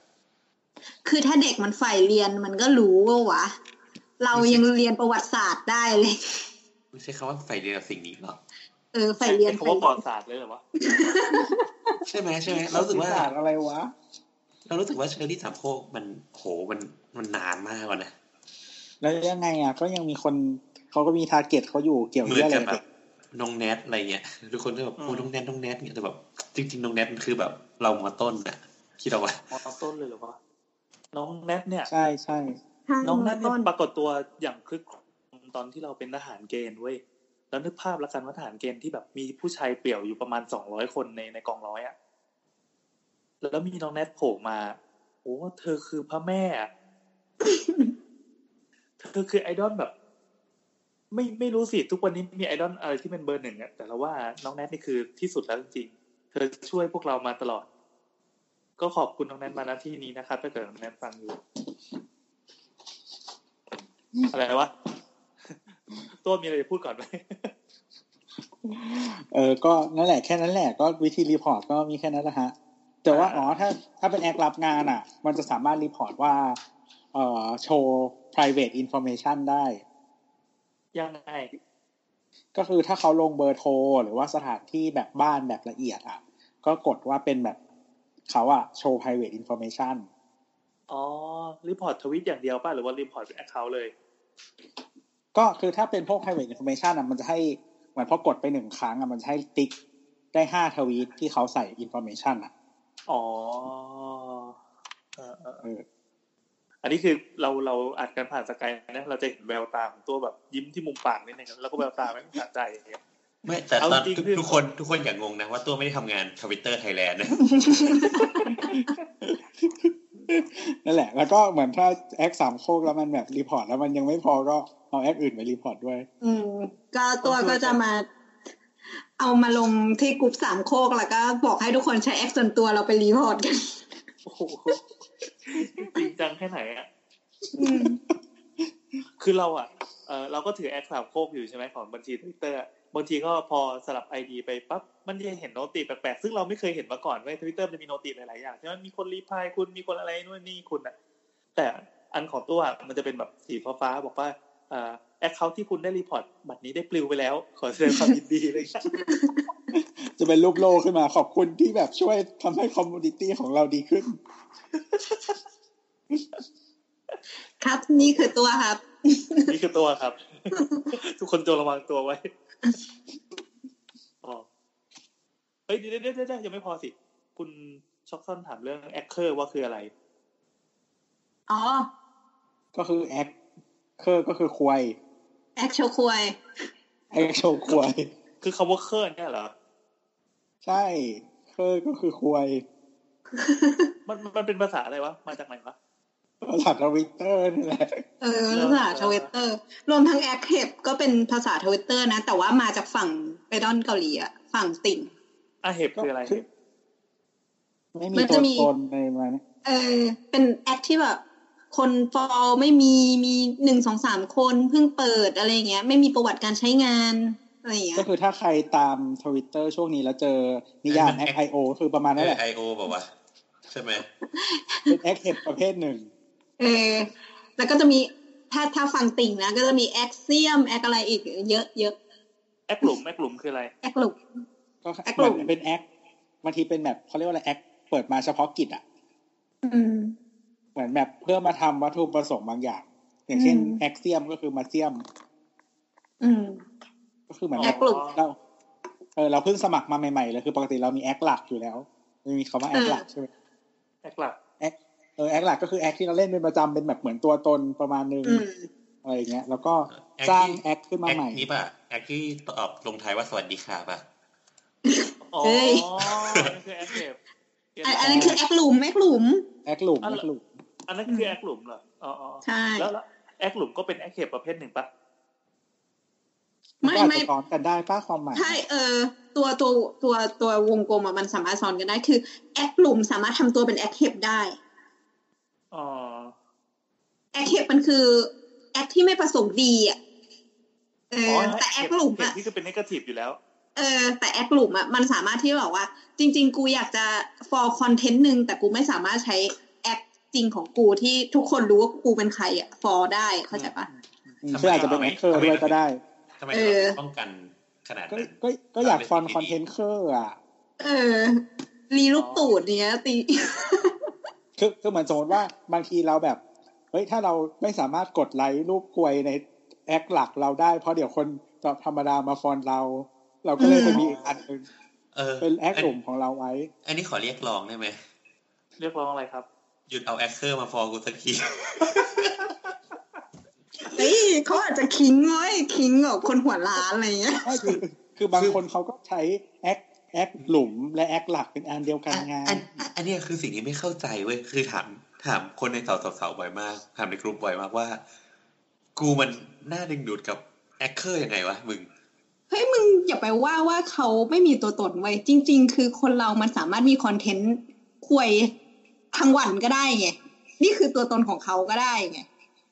Speaker 2: คือถ้าเด็กมันใฝ่เรียนมันก็รู้ว่าวะ เรายังเรียนประวัติศาสตร์ได้เลย
Speaker 4: ไม่ใช่คำว่าใฝ่เรียนกับสิ่งนี้หรอ
Speaker 2: เออใฝ่เรียน
Speaker 3: ใช้คำว่าปอดศาสตร์เลยเหรอวะ
Speaker 4: ใช่ไหมใช่ไหมเรารู้สึกว่า
Speaker 5: ศสตร์อะไรวะ
Speaker 4: เรารู้สึกว่าเชอรี่สามโคกมันโหมันมันนานมากกว่านะ
Speaker 5: แล้วยังไงอะก็ยังมีคนเขาก็มีทาร์เก็ตเขาอยู่เกี่ยว
Speaker 4: เหมื
Speaker 5: เรื่
Speaker 4: อ
Speaker 5: อนงอะ
Speaker 4: กับ
Speaker 5: ไร
Speaker 4: แบบน้องแนทอะไรเงี้ยทุกคนก็แบบพูดน้องแนทน้องแนทเนี่ยแต่แบบ จริง ๆ น้องแนทมันคือแบบ เรามาต้นอะคิดเอาไว้
Speaker 3: มอต้นเลยเหรอวะน้องแนทเนี่ย
Speaker 5: ใช่ใช่
Speaker 3: น้องแนทเนี่ย
Speaker 2: ต้น
Speaker 3: ปรากฏตัวอย่างคลึกโครมตอนที่เราเป็นทหารเกณฑ์เว้ยแล้วนึกภาพแล้วกันว่าทหารเกณฑ์ที่แบบมีผู้ชายเปี่ยวอยู่ประมาณสองร้อยคนในในกองร้อยอะแล้วมีน้องแนทโผล่มาโอ้เธอคือพระแม่อะ เธอคือไอดอลแบบ ไม่ไม่รู้สิทุกวันนี้มีไอดอลอะไรที่เป็นเบอร์หนึ่งอะแต่เราว่าน้องแนทนี่คือที่สุดแล้วจริงๆเธอช่วยพวกเรามาตลอด ก็ขอบคุณน้องแนทมาณที่นี้นะครับถ้าเกิดน้องแนทฟังอยู่ อะไรวะตัวมีอะไรจะพูดก่อนไหม
Speaker 5: เออ ก็นั่นแหละแค่นั้นแหละก็วิธี report ก็มีแค่นั้นนะฮะ แต่ว่าอ๋อถ้า ถ้าเป็นแอครับงานอะ มันจะสามารถ report ว่า เอ่อโชว์ private information ได้
Speaker 3: ยังไง
Speaker 5: ก็คือถ้าเขาลงเบอร์โทร หรือว่าสถานที่แบบบ้านแบบละเอียดอะ ก็กดว่าเป็นแบบเขาอะโชว์ private information
Speaker 3: อ๋อ report ทวีตอย่างเดียวป่ะ หรือว่า report account เลย
Speaker 5: ก็คือถ้าเป็นพวก private information อะมันจะให้เหมือนพอกดไปหนึ่งครั้งอะมันจะให้ติ๊กได้ห้าทวีตที่เขาใส่ information อะ
Speaker 3: อ๋อ เออเออ
Speaker 5: เออ
Speaker 3: อั นนี้คือเราเราอัดกันผ่าน Skype นะเราจะเห็นแววตาของตัวแบบยิ้มที่มุมปากนิดนึงแล้วก็แววตาไม่สะใจอย่างเงี้ย
Speaker 4: ไม่แต่
Speaker 3: เอา
Speaker 4: ตอน
Speaker 3: จริง
Speaker 4: ทุก
Speaker 3: คือ
Speaker 4: ทุกคนทุกคนอย่างงงนะ ว่าตัวไม่ได้ทำงานทวิตเตอร์ไทยแลนด์นะ
Speaker 5: นั่นแหละ แล้วก็เหมือนถ้าแอคสามโคกแล้วมันแบบ report แล้วมันยังไม่พอก็เอาแอคอื่นไป report ด้วย
Speaker 2: อืมก็ตัวก็จะมา เอามาลงที่กลุ่มสามโคกแล้วก็บอกให้ทุกคนใช้แอคส่วนตัวเราไป report กัน
Speaker 3: โอ้โห จริงจังแค่ไหนอะ
Speaker 2: อืม
Speaker 3: คือเราอะเออเราก็ถือแอคสามโคกอยู่ใช่ไหมของบัญชีทวิตเตอร์บางทีก็พอสลับไอดีไปปั๊บมันจะเห็น noti แปลกๆซึ่งเราไม่เคยเห็นมาก่อนเว้ยทวิตเตอร์มันจะมี noti หลายๆอย่างใช่ไหมมีคน reply คุณมีคนอะไรนู่นนี่คุณอะแต่อันของตัวอะมันจะเป็นแบบสีฟ้าๆบอกว่าเอ่อ account ที่คุณได้ report บัดนี้ได้ปลิวไปแล้ว ขอแสดงความยินดีเลย
Speaker 5: จะเป็นรูปโลกขึ้นมา ขอบคุณที่แบบช่วยทำให้ community ของเราดีขึ้น
Speaker 2: ครับนี่คือตัวครับ
Speaker 3: นี่คือตัวครับ ทุกคนจงระวังตัวไว้อ๋อเฮ้ยเดี๋ยวเดี๋ยวเดี๋ยวยังไม่พอสิ คุณช็อกซอนถามเรื่องแอคเคอร์ว่าคืออะไร
Speaker 2: อ๋อ
Speaker 5: ก็คือแอค เคอร์ก็คือควาย
Speaker 2: แอคโชว์ควย
Speaker 5: แอคโชว์ควาย
Speaker 3: คือคำว่าเคอร์เนี่ยเหรอ
Speaker 5: ใช่ เคอร์ก็คือควย
Speaker 3: มันมันเป็นภาษาอะไรวะ มาจากไหนวะ
Speaker 5: ภาษาทวิตเตอร์นี่แหละ
Speaker 2: เออภาษาทวิตเตอร์ รวมทั้งแอคเ p ก็เป็นภาษาทวิตเตอร์นะ แต่ว่ามาจากฝั่งแฟนด้อมเกาหลีอะฝั่งติ่ง
Speaker 3: อะเห็บคืออะไร
Speaker 5: ก็คือไม่มี
Speaker 2: มัน
Speaker 5: ตั
Speaker 2: จะ
Speaker 5: ว
Speaker 2: มี
Speaker 5: ตนในมัน
Speaker 2: เออ เป็นแอคที่แบบ คนฟอลไม่มีมีหนึ่งสองสามคนเพิ่งเปิดอะไรเงี้ย ไม่มีประวัติการใช้งานอะไรอย่างเงี้
Speaker 5: ก็
Speaker 2: ย
Speaker 5: คือถ้าใครตามทวิตเตอร์ช่วงนี้แล้วเจอนิยาม
Speaker 4: มัน
Speaker 5: XIO คือประมาณนั้นแหละ
Speaker 4: IO บอกว่าใช่ไหม
Speaker 5: เป็นแอคเห็บประเภทหนึ่ง
Speaker 2: เออแล้วก็จะมีถ้าถ้าฝั่งติ่งนะ ก็จะมีแอคเซียมแอคอะไรอีกเยอะเยอะ
Speaker 3: แอคหลุมแอคหลุมคืออะไร
Speaker 2: แอคหลุม
Speaker 5: ก็
Speaker 2: แอค
Speaker 5: เหมือน
Speaker 2: กลุ่ม
Speaker 5: เป็นแอคบางทีเป็นแบบเขาเรียกว่าอะไรแอคเปิดมาเฉพาะกิจอะ
Speaker 2: อืม
Speaker 5: เหมือนแบบเพื่อมาทำวัตถุประสงค์บางอย่าง อย่างเช่น
Speaker 2: อืม
Speaker 5: แอคเซียมก็คือมาเซียม
Speaker 2: อืม
Speaker 5: ก็คือเหมือน
Speaker 2: แอคกลุ่ม
Speaker 5: เราเออเราเพิ่งสมัครมาใหม่ๆเลยคือปกติเรามีแอคหลักอยู่แล้วไม่มีคำว่าแอคหลักใช่ไหม
Speaker 3: แอคหลัก
Speaker 5: เออแอคหลักก็คือแอคที่เราเล่นเป็นประจำเป็นแบบเหมือนตัวตนประมาณนึง
Speaker 2: อืม
Speaker 5: อะไรอย่างเงี้ย แล้วก็
Speaker 4: แอค
Speaker 5: สร้าง
Speaker 4: ที่
Speaker 5: แอคขึ้นมา
Speaker 4: แอค
Speaker 5: ใหม่
Speaker 4: นี้ป่ะแอคที่ตอบลงท้ายว่าสวัสดีค่ะป่ะ
Speaker 3: อ๋อ
Speaker 2: เฮ้ย
Speaker 3: อันนั้นคือแอคเห็บ
Speaker 2: อันอันนั้นคือแอคหลุมแอคหลุม
Speaker 5: แอคหลุม
Speaker 3: อ๋อ
Speaker 5: แอคหลุม
Speaker 3: อันนั้นคือแอคหลุมเหรออ๋ออ๋อ
Speaker 2: ใช่
Speaker 3: แล้วแล้วแอคหลุมก็เป็นแอคเห็บประเภทหนึ่งปะ
Speaker 5: มัน
Speaker 2: ไม่
Speaker 5: ก็อาจ
Speaker 2: ไม่
Speaker 5: จะซ้อนกันได้ปะความหมาย
Speaker 2: ใช่เออตัวตัวตัวตัววงกลมอะมันสามารถซ้อนกันได้คือแอคหลุมสามารถทำตัวเป็นแอคเห็บได้
Speaker 3: อ๋อ
Speaker 2: แอคเห็บมันคือแอคที่ไม่ประสงค์ดีอะเอ
Speaker 3: อ๋
Speaker 2: อ
Speaker 3: อ
Speaker 2: แต่แอคหลุม
Speaker 3: เห็น
Speaker 2: อะ
Speaker 3: ที่จะเป็น negative อยู่แล้ว
Speaker 2: เออแต่แอคหลุมอะมันสามารถที่แบบว่า จริง ๆ กูอยากจะ for content หนึ่งแต่กูไม่สามารถใช้แอค จริงของกูที่ทุกคนรู้ว่ากูเป็นใครอะ for ได้เข้าใจปะ
Speaker 5: อืมซึ่งอาจจะเป็นแอคเคอร์ด้วยก็ได้
Speaker 4: ทำไม
Speaker 2: เอ
Speaker 4: เรา
Speaker 2: อ
Speaker 4: ป้องกันขนาด
Speaker 5: ก็
Speaker 4: นั้น
Speaker 5: ก็ก็อยากฟอน
Speaker 4: เอาเป็น
Speaker 5: คอนเทนต์เคอร์อะ
Speaker 2: เออรีลูกตูดเนี้ยตี
Speaker 5: คือคือเหมือนสมมติว่าบางทีเราแบบเฮ้ยถ้าเราไม่สามารถกดไลค์รูปกลวยในแอคหลักเราได้ เพราะเดี๋ยวคนธรรมดามาฟอนเรา เราก็เลย
Speaker 2: อืม
Speaker 5: ไปมีอีกอันหนึ่ง
Speaker 4: เออ
Speaker 5: เป็นแอคหลุมของเราไว้
Speaker 4: อันนี้ขอเรียกร้องได้ไหม
Speaker 3: เรียกร้องอะไรครับ
Speaker 4: หยุดเอาแอคเคอร์มา follow กูสักที
Speaker 2: เฮ้ยเขาอาจจะ kink เว้ย kink แบบคนหัวล้านอะไรเงี้ย
Speaker 5: ไม่คือคือบางคนเขาก็ใช้แอคแอคหลุมและแอคหลักเป็นอันเดียวกันไง
Speaker 4: อันอันอันเนี้ยคือสิ่งที่ไม่เข้าใจเว้ยคือถามถามคนในเสาเสาๆบ่อยมากถามในกลุ่มบ่อยมากว่า กูมันน่าดึงดูดกับแอคเคอร์ยังไงวะมึง
Speaker 2: เฮ้ยมึงอย่าไปว่าว่าเขาไม่มีตัวตนไว้ยจริง ๆ คือคนเรามันสามารถมีคอนเทนต์ควย ทั้งวันก็ได้ไงนี่คือตัวตนของเขาก็ได้ไง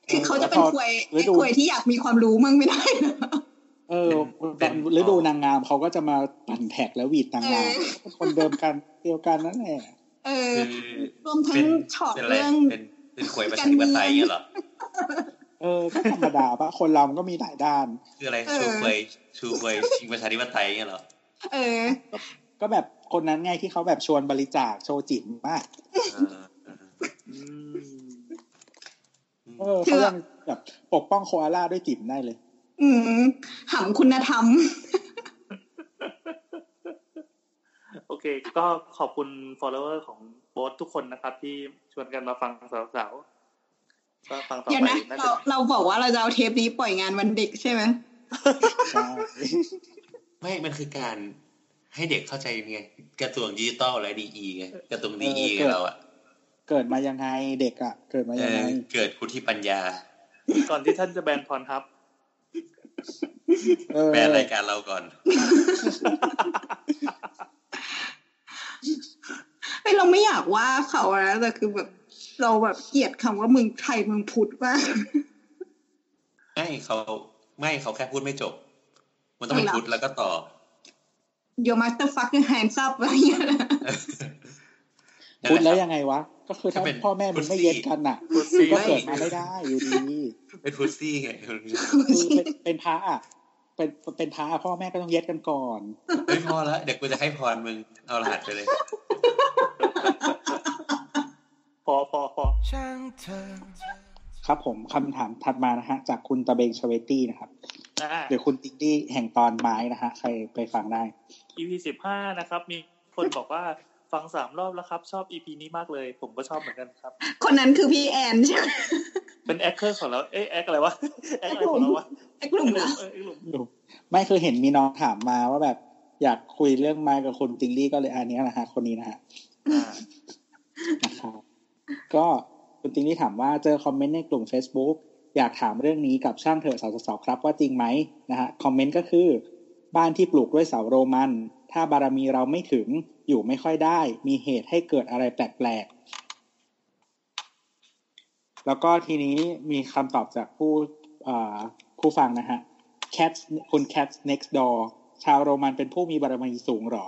Speaker 2: คือเขาจะเป็นควย
Speaker 5: ฤ
Speaker 2: ไอ้
Speaker 5: ดู
Speaker 2: ควยที่อยากมีความรู้มั่งไม่ได้นะ
Speaker 5: เออตอนฤดูนางงามเขาก็จะมาปั่นแท็กแล้วหวีดนางงาม
Speaker 2: เออ
Speaker 5: เป็นคนเดิมกันเดียวกันนั่นแหละ
Speaker 2: เออ
Speaker 4: คือ
Speaker 2: รวมทั้
Speaker 4: เป็
Speaker 2: ง
Speaker 4: น
Speaker 2: ช็อต
Speaker 4: เป็นอะไร
Speaker 2: เรื่อง
Speaker 4: เป็นเป็นควยประชาธิปไตยเงี้ยเหรอ
Speaker 5: เออก็ธรรมดาปะคนเรามันก็มีหลายด้าน
Speaker 4: คืออะไร
Speaker 2: เออ
Speaker 4: ชูควยชูควยชิงประชาธิปไตยเงี้ยเหรอ
Speaker 2: เออ
Speaker 5: ก็แบบ คนนั้นไงที่เขาแบบชวนบริจาคโชว์จิ๋มมาก
Speaker 4: เออเออ
Speaker 3: อืม
Speaker 5: เออเขายังแบบปกป้องโคอาล่าด้วยจิ๋มได้เลย
Speaker 2: อืมหำคุณธรรม
Speaker 3: โอเค ก็ขอบคุณ follower ของโบ๊ททุกคนนะครับ ที่ชวนกันมาฟังสาวๆก็ฟังต่อ
Speaker 2: เดี๋ยว
Speaker 3: ไป
Speaker 2: นะ
Speaker 3: น่า
Speaker 2: เรา
Speaker 3: จะ
Speaker 2: เราบอกว่าเราจะเอาเทปนี้ปล่อยงานวันเด็กใช่ไหม
Speaker 5: ใช่
Speaker 4: ไม่ มันคือการ ให้เด็กเข้าใจไงกระทรวงดิจิตอลและดีไงกระทรวงดีไงเราอะ
Speaker 5: เกิดมายังไงเด็กอะ เกิดมา
Speaker 4: เอ
Speaker 5: ยังไง
Speaker 4: อเกิดพุทธิปัญญา
Speaker 3: ก่อนที่ท่านจะแบนพรทับ
Speaker 5: เออ
Speaker 4: แปลรายการเราก่อน
Speaker 2: ไม่เราไม่อยากว่าเขานะแต่คือแบบเราแบบเกลียดคำว่ามึงไทยมึงพุทธมาก
Speaker 4: ไม่เขาไม่เขาแค่พูดไม่จบ มันต้องเป็น
Speaker 2: เหรอ
Speaker 4: พุทธแล้วก็ต่อ
Speaker 2: Your motherfucking hands up อะไรเงี้ยนะ
Speaker 5: พูดแล้วยังไงวะ ก็คือถ้า
Speaker 4: ก็เป็น
Speaker 5: พ่อแม่มึงไม่เย็ดกันอะ
Speaker 3: พุทซี่
Speaker 5: ก็เกิดมาไม่ได้อยู่ดี
Speaker 4: เป็นพุทซี่ไง
Speaker 5: คือเป็นเป็นพระอะเป็นเป็นพระอะพ่อแม่ก็ต้องเย็ดกันก่อน
Speaker 4: ไม่พอแล้วเดี๋ยวกูจะให้พรมึง เอารหัสไปเลย
Speaker 3: พอพอพอ
Speaker 1: ช่างเถอะ
Speaker 5: ครับผมคำถามถัดมานะฮะจากคุณตะเบงชเวตี้นะครับ
Speaker 3: อ่า
Speaker 5: หรือคุณติ๊กตี้แห่งตอนไม้นะฮะใครไปฟังได้
Speaker 3: EP สิบห้านะครับ มีคนบอกว่าฟังสามรอบแล้วครับ ชอบ EP นี้มากเลย ผมก็ชอบเหมือนกันครับ
Speaker 2: คนนั้นคือพี่แอนใช่ไหม
Speaker 3: เป็นแอคเคอร์ของเราเอ๊ะแอคอะไรวะแอคอะไรของเราวะ
Speaker 2: ไอ้กลุ่มเหรอ
Speaker 3: เออไอ้กลุ่ม
Speaker 5: ไม่คือเห็นมีน้องถามมาว่าแบบอยากคุยเรื่องไม้กับคุณติงลี่ก็เลยอันนี้นะฮะคนนี้นะฮะ
Speaker 3: อ่า
Speaker 5: นะครับก็ คุณติงลี่ถามว่าเจอคอมเมนต์ในกลุ่ม Facebook อยากถามเรื่องนี้กับช่างเถอะสาวๆครับว่าจริงไหมนะฮะคอมเมนต์ก็คือบ้านที่ปลูกด้วยเสาโรมัน ถ้าบารมีเราไม่ถึงอยู่ไม่ค่อยได้ มีเหตุให้เกิดอะไรแปลกๆ แล้วก็ทีนี้มีคำตอบจากผู้ผู้ฟังนะฮะ cat คุณ cat next door ชาวโรมันเป็นผู้มีบารมีสูงหรอ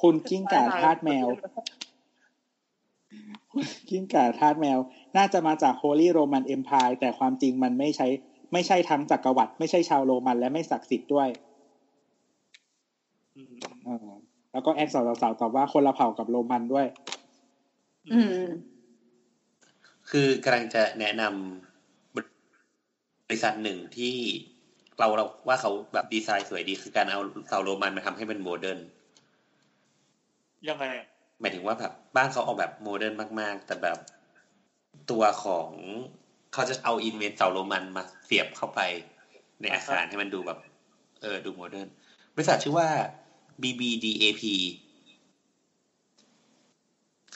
Speaker 5: คุณกิ้งก่าทาสแมว กิ้งก่าทาสแมว น่าจะมาจาก Holy Roman Empire แต่ความจริงมันไม่ใช่ ไม่ใช่ทั้งจักรวรรดิไม่ใช่ชาวโรมันและไม่ศักดิ์สิทธิ์ด้วย
Speaker 3: อืม
Speaker 5: เออแล้วก็แอดเสาๆตอบว่าคนละเผ่ากับโรมันด้วย
Speaker 2: อืม
Speaker 4: คือกำลังจะแนะนำบริษัทหนึ่งที่เราเราว่าเขาแบบดีไซน์สวยดีคือการเอาเสาโรมันมาทำให้มันโมเดิร์น
Speaker 3: ยังไงอะ
Speaker 4: หมายถึงว่าแบบบ้านเขาออกแบบโมเดิร์นมาก ๆ แต่แบบตัวของเขาจะเอา element เสาโรมันมาเสียบเข้าไปในอาคารให้มันดูแบบ เออดูโมเดิร์นบริษัทชื่อว่า BBDAP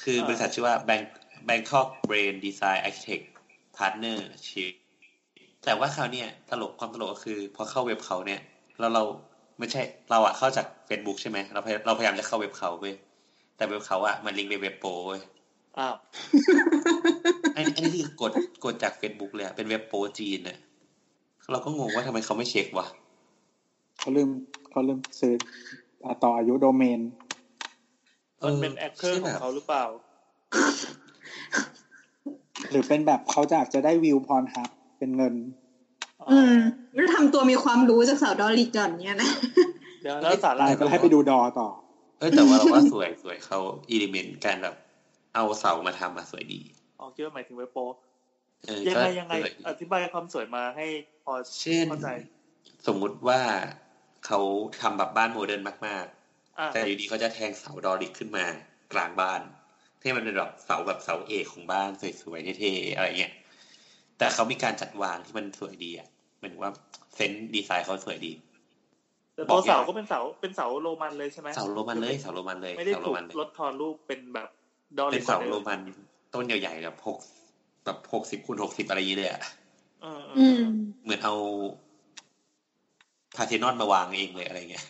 Speaker 4: คือบริษัทชื่อว่า Bank Bangkok Brain Design Architect Partnership แต่ว่าเขาเนี่ยตลกความตลกก็คือ พอเข้าเว็บเขาเนี่ยแล้วเราไม่ใช่เราอะเข้าจาก Facebook ใช่ไหมเราเราพยายามจะเข้าเว็บเขาเว้ย แต่เว็บเขาอะมันลิงก์ไปเว็บโปรเว้ย
Speaker 3: อ้าว
Speaker 4: อันนี้อันนี้คือกดกดจาก Facebook เลยอะเป็นเว็บโปรจีนอะเราก็งงว่าทำไมเขาไม่เช็ควะ
Speaker 5: เขาลืมเขาลืมซื้ออ่าต่ออายุโดเมน
Speaker 3: มันเป็นแอคเคอร์ของเขาหรือเปล่า
Speaker 5: หรือเป็นแบบเขาจะอาจจะได้วิวพรฮับเป็นเงิน
Speaker 2: อืมแล้วทำตัวมีความรู้จากสาวดอลลิจอนเนี่ยนะ
Speaker 3: เดี๋ยวแล้วสาระ
Speaker 5: ตายก็ให้ไปดูดอต่อ
Speaker 4: เออแต่ว่าเราว่าสวยสวยเขาele ment การแบบเอาเสามาทำมาสวยดี
Speaker 3: อ๋อคิดว่าหมายถึงเว็บโป๊
Speaker 4: เออ
Speaker 3: ยัง
Speaker 4: ก็
Speaker 3: ไงยังไง
Speaker 4: สวย
Speaker 3: อธิบายความสวยมาให้พอ
Speaker 4: เช่น
Speaker 3: เข้าใจ
Speaker 4: สมมุติว่าเขาทำแบบบ้านโมเดิร์นมาก
Speaker 3: อะ
Speaker 4: ๆแต่อยู่ดีเขาจะแทงเสา Doric ขึ้นมากลางบ้านให้มันเป็นแบบเสาแบบเสาเอกของบ้านสวยๆเท่ๆอะไรเงี้ยแต่เขามีการจัดวางที่มันสวยดีอะหมายถึงว่า sense ดีไซน์เขาสวยดี
Speaker 3: แต่
Speaker 4: บ
Speaker 3: ตั
Speaker 4: อ
Speaker 3: ว
Speaker 4: ก
Speaker 3: เสา
Speaker 4: อย่าง
Speaker 3: ก็เป็นเสาเป็นเสาโรมันเลยใช่ไหม
Speaker 4: เสาโรมันเลยเสาโรมันเลย
Speaker 3: ไม่ได้
Speaker 4: เสาโร
Speaker 3: ถูก
Speaker 4: มันเลย
Speaker 3: ลดทอนรูปเป็นแบบดอล
Speaker 4: เป็
Speaker 3: ลิ
Speaker 4: นเสาโรมันต้นใหญ่ๆแบบหกแบบหกสิบคูณหกสิบอะไรอย่างเงี้ยเลยอะ
Speaker 3: เออเอ
Speaker 2: อื
Speaker 3: อ
Speaker 2: ม
Speaker 4: เหมือนเอาพาเทนอนมาวางเองเลยอะไรเงี้ย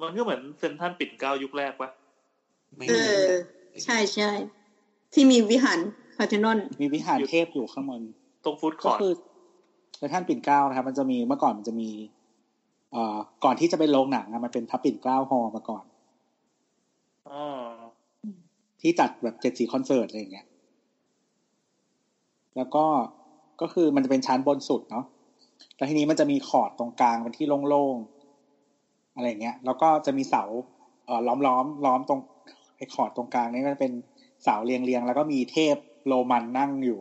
Speaker 3: มันก็เหมือนเซนทรันปิ่นเกล้ายุคแรกปะ
Speaker 4: ไม่
Speaker 2: เออ ใช่ใช่ที่มีวิหารพาร์เทนอน
Speaker 5: มีวิหารเทพอยู่ข้างบน
Speaker 3: ตรงฟู้ดค
Speaker 5: ก็
Speaker 3: อร์ท
Speaker 5: คือในท่านปิ่นเกล้านะครับ มันจะมีเมื่อก่อนมันจะมีเอ่อ ก่อนที่จะเป็นโรงหนังอะมันเป็นทับปิ่นเกล้าฮอลล์มาก่อน
Speaker 3: อ๋อ
Speaker 5: ที่จัดแบบเจ็ดสีคอนเสิร์ตอะไรอย่างเงี้ย แล้วก็ก็คือมันจะเป็นชั้นบนสุดเนาะแล้วทีนี้มันจะมีขอดตรงกลางเป็นที่โล่งๆอะไรอย่างเงี้ย แล้วก็จะมีเสาเอ่อล้อมล้อมล้อมตรงไอ้ขอดตรงกลางนี่ก็จะเป็นเสาเรียงเรียงๆแล้วก็มีเทพโรมันนั่งอยู่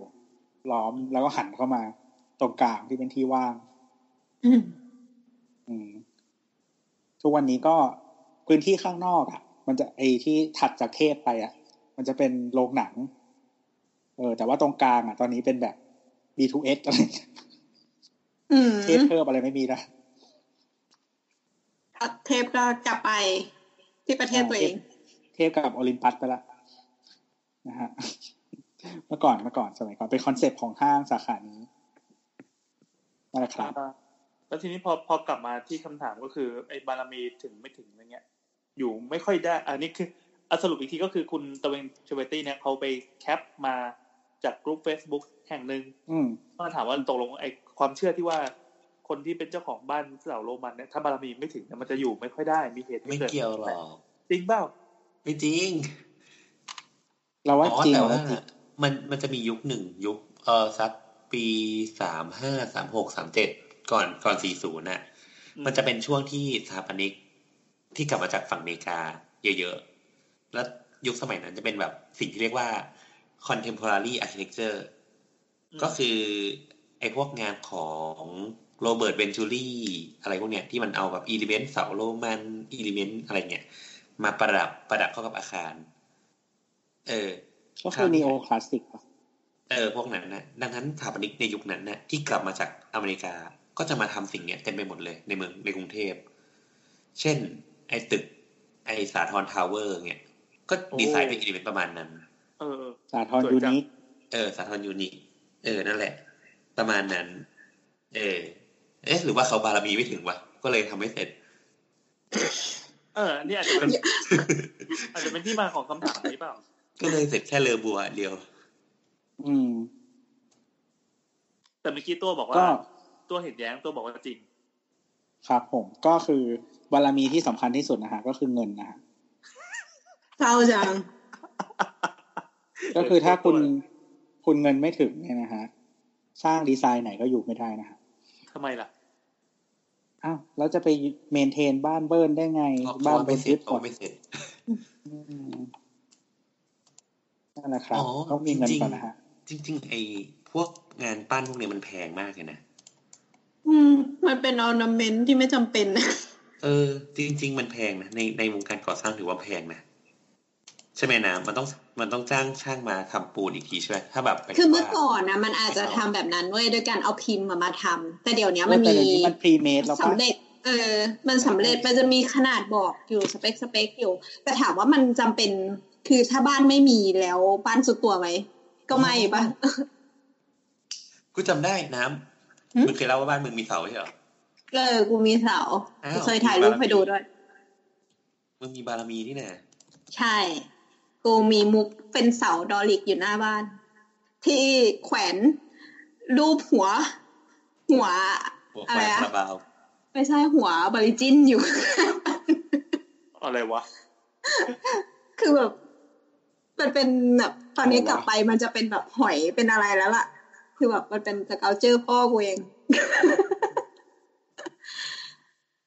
Speaker 5: ล้อมแล้วก็หันเข้ามา ตรงกลางที่เป็นที่ว่าง
Speaker 2: อืม
Speaker 5: อืม ทุกวันนี้ก็พื้นที่ข้างนอกอะ มันจะไอที่ถัดจากเทพไปอะ มันจะเป็นโรงหนัง เออ แต่ว่าตรงกลางอะ ตอนนี้เป็นแบบ B2S อะไรอย่างเงี้ย
Speaker 2: อืม
Speaker 5: เทพเพิ่มอะไรไม่มีนะ
Speaker 2: เทพก็กลับไปที่ประเทศตัวเอง
Speaker 5: เทพกับโอลิมปัสไปละนะฮะเมื่อก่อนเมื่อก่อนสมัยก่อนเป็นคอนเซปต์ของห้างสาขานี้นั่นแหละครับ
Speaker 3: อ่า แล้วทีนี้พอพอกลับมาที่คำถามก็คือไอ้บารมีถึงไม่ถึงอะไรเงี้ย อยู่ไม่ค่อยได้ อันนี้คืออะสรุปอีกทีก็คือคุณตะเบงชเวตี้เนี่ยเขาไปแคปมาจากกลุ่ม Facebook แห่งหนึ่ง
Speaker 5: อืม
Speaker 3: มาถามว่าตกลงไอ้ความเชื่อที่ว่าคนที่เป็นเจ้าของบ้านเสาโรมันเนี่ยถ้าบารมีไม่ถึงเนี่ยมันจะอยู่ไม่ค่อยได้มีเหตุ
Speaker 4: ไม่
Speaker 3: ให้เกิด
Speaker 4: เกี่ยวหรอก
Speaker 3: จริงเปล่า
Speaker 4: ไม่จริง
Speaker 5: เราว่า
Speaker 4: อ๋อ
Speaker 5: จริง
Speaker 4: แต่
Speaker 5: เรา
Speaker 4: ว่า
Speaker 5: ว่าจริง
Speaker 4: มันมันจะมียุคหนึ่งยุคเออสักปีสามห้าสามหกสามเจ็ด ก่อนก่อนสี่ศูนย์น่ะ
Speaker 3: อืม
Speaker 4: มันจะเป็นช่วงที่สถาปนิกที่กลับมาจากฝั่งอเมริกาเยอะๆ แล้วยุคสมัยนั้นจะเป็นแบบสิ่งที่เรียกว่า contemporary architecture ก็คือไอ้พวกงานของ Robert Venturi อะไรพวกเนี้ยที่มันเอาแบบ element เสาโรมัน element อะไรเงี้ยมาประดับประดับเข้ากับอาคาร เออ
Speaker 5: ก็คือนีโอคลาสสิก
Speaker 4: เออ พวกนั้นนะดังนั้นสถาปนิกในยุคนั้นนะที่กลับมาจากอเมริกา ก็จะมาทำสิ่งเนี้ยเต็มไปหมดเลยในเมืองในกรุงเทพ เช่น ไอ้ตึก ไอ้สาทรทาวเวอร์เนี่ย ก็ดีไซน์เป็น element ประมาณนั้น
Speaker 3: เออ
Speaker 5: สาทร
Speaker 3: สวย
Speaker 5: ยู
Speaker 3: จัง
Speaker 5: นิค
Speaker 4: เออ สาทรยูนิคเออ นั่นแหละ ประมาณนั้น เออ เอ๊ะ หรือว่าเขาบารมีไม่ถึงวะ ก็เลยทำไม่เสร็จ
Speaker 3: เอออันนี่อาจจะเป็นอาจจะเป็นที่มาของคำถามนี้เปล่า
Speaker 4: ก็เลยเสร็จแค่เรือบัวเดียว
Speaker 5: อืม
Speaker 3: แต่เมื่อกี้ตัวบอก
Speaker 5: ก็
Speaker 3: ว่า ตัวเห็นแย้งตัวบอกว่าจริง
Speaker 5: ครับผมก็คือบารมีที่สำคัญที่สุดนะฮะก็คือเงินนะฮะ
Speaker 2: เศร้าจัง
Speaker 5: ก็คือถ้าคุณคุณเงินไม่ถึงเนี่ยนะฮะสร้างดีไซน์ไหนก็อยู่ไม่ได้นะฮะ
Speaker 3: ทำไมล่ะ
Speaker 5: อ้าวแล้วจะไปเมนเทนบ้านเบิร์นได้ไง
Speaker 4: เพราะเพ
Speaker 5: บ้า
Speaker 4: ราะ
Speaker 5: น
Speaker 4: ว่า
Speaker 5: เป็
Speaker 4: ไม่
Speaker 5: น
Speaker 4: เสร็
Speaker 5: ยึ
Speaker 4: จ
Speaker 5: ด
Speaker 4: เพ
Speaker 5: ก่อ
Speaker 4: ราะ
Speaker 5: น
Speaker 4: ไม่เสร็จ
Speaker 5: อืมนั่นแหละครับ
Speaker 4: อ๋อ
Speaker 5: ต้องมีเงิน
Speaker 4: จริงๆ
Speaker 5: ก่อนนะฮะ
Speaker 4: จริง ๆ ไอ้พวกงานปั้นพวกเนี้ยมันแพงมากเลยนะ
Speaker 2: อืม มันเป็นออร์นาเมนต์ที่ไม่จำเป็นนะ
Speaker 4: เออ จริง ๆ มันแพงนะในในวงการก่อสร้างถือว่าแพงนะใช่ไหมนะมันต้องมันต้องจ้างช่างมาทำปูนอีกทีใช่ไหมถ้าแบบไป
Speaker 2: คือเมื่อ
Speaker 4: ว่า
Speaker 2: ก่อนนะมันอาจจะทำแบบนั้นเว้ยโดยการเอาพิมพ์มามาทำแต่เดี๋ยวนี้
Speaker 5: เอ
Speaker 2: มั
Speaker 5: อนแต่
Speaker 2: มี
Speaker 5: เดี๋ยวนี้มันพรีเมดแล้วปะ
Speaker 2: สำเร็จเออ มันสำเร็จมันจะมีขนาดบอกอยู่สเปคสเปคอยู่ แต่ถามว่ามันจำเป็นคือถ้าบ้านไม่มีแล้วบ้านสุดตัวไหมก็ไม่ปะ
Speaker 4: กูจำได้น้
Speaker 2: หึำ
Speaker 4: มึงเคยเล่าว่าบ้านมึงมีเสาใช่เหรอ
Speaker 2: เออกูมีเสา
Speaker 4: อ้าว
Speaker 2: กูเคยถ่ายรูปให้ดูด้วย
Speaker 4: มึงมีบารมีนี่นะ
Speaker 2: ใช่ กูมีมุกเป็นเสาดอลิกอยู่หน้าบ้าน ที่แขวนรูปหัว หัว
Speaker 4: หัว
Speaker 2: อะ
Speaker 4: ไฟ
Speaker 2: ไรอะ
Speaker 4: คาราบาว
Speaker 2: ไม่ใช่หัวบริจินอยู่
Speaker 3: อะไรวะ
Speaker 2: คือแบบมันเป็นแบบตอนนี้กลับไปมันจะเป็นแบบหอยเป็นอะไรแล้วล่ะ คือแบบมันเป็นสเกลเจอร์พ่อกูเอง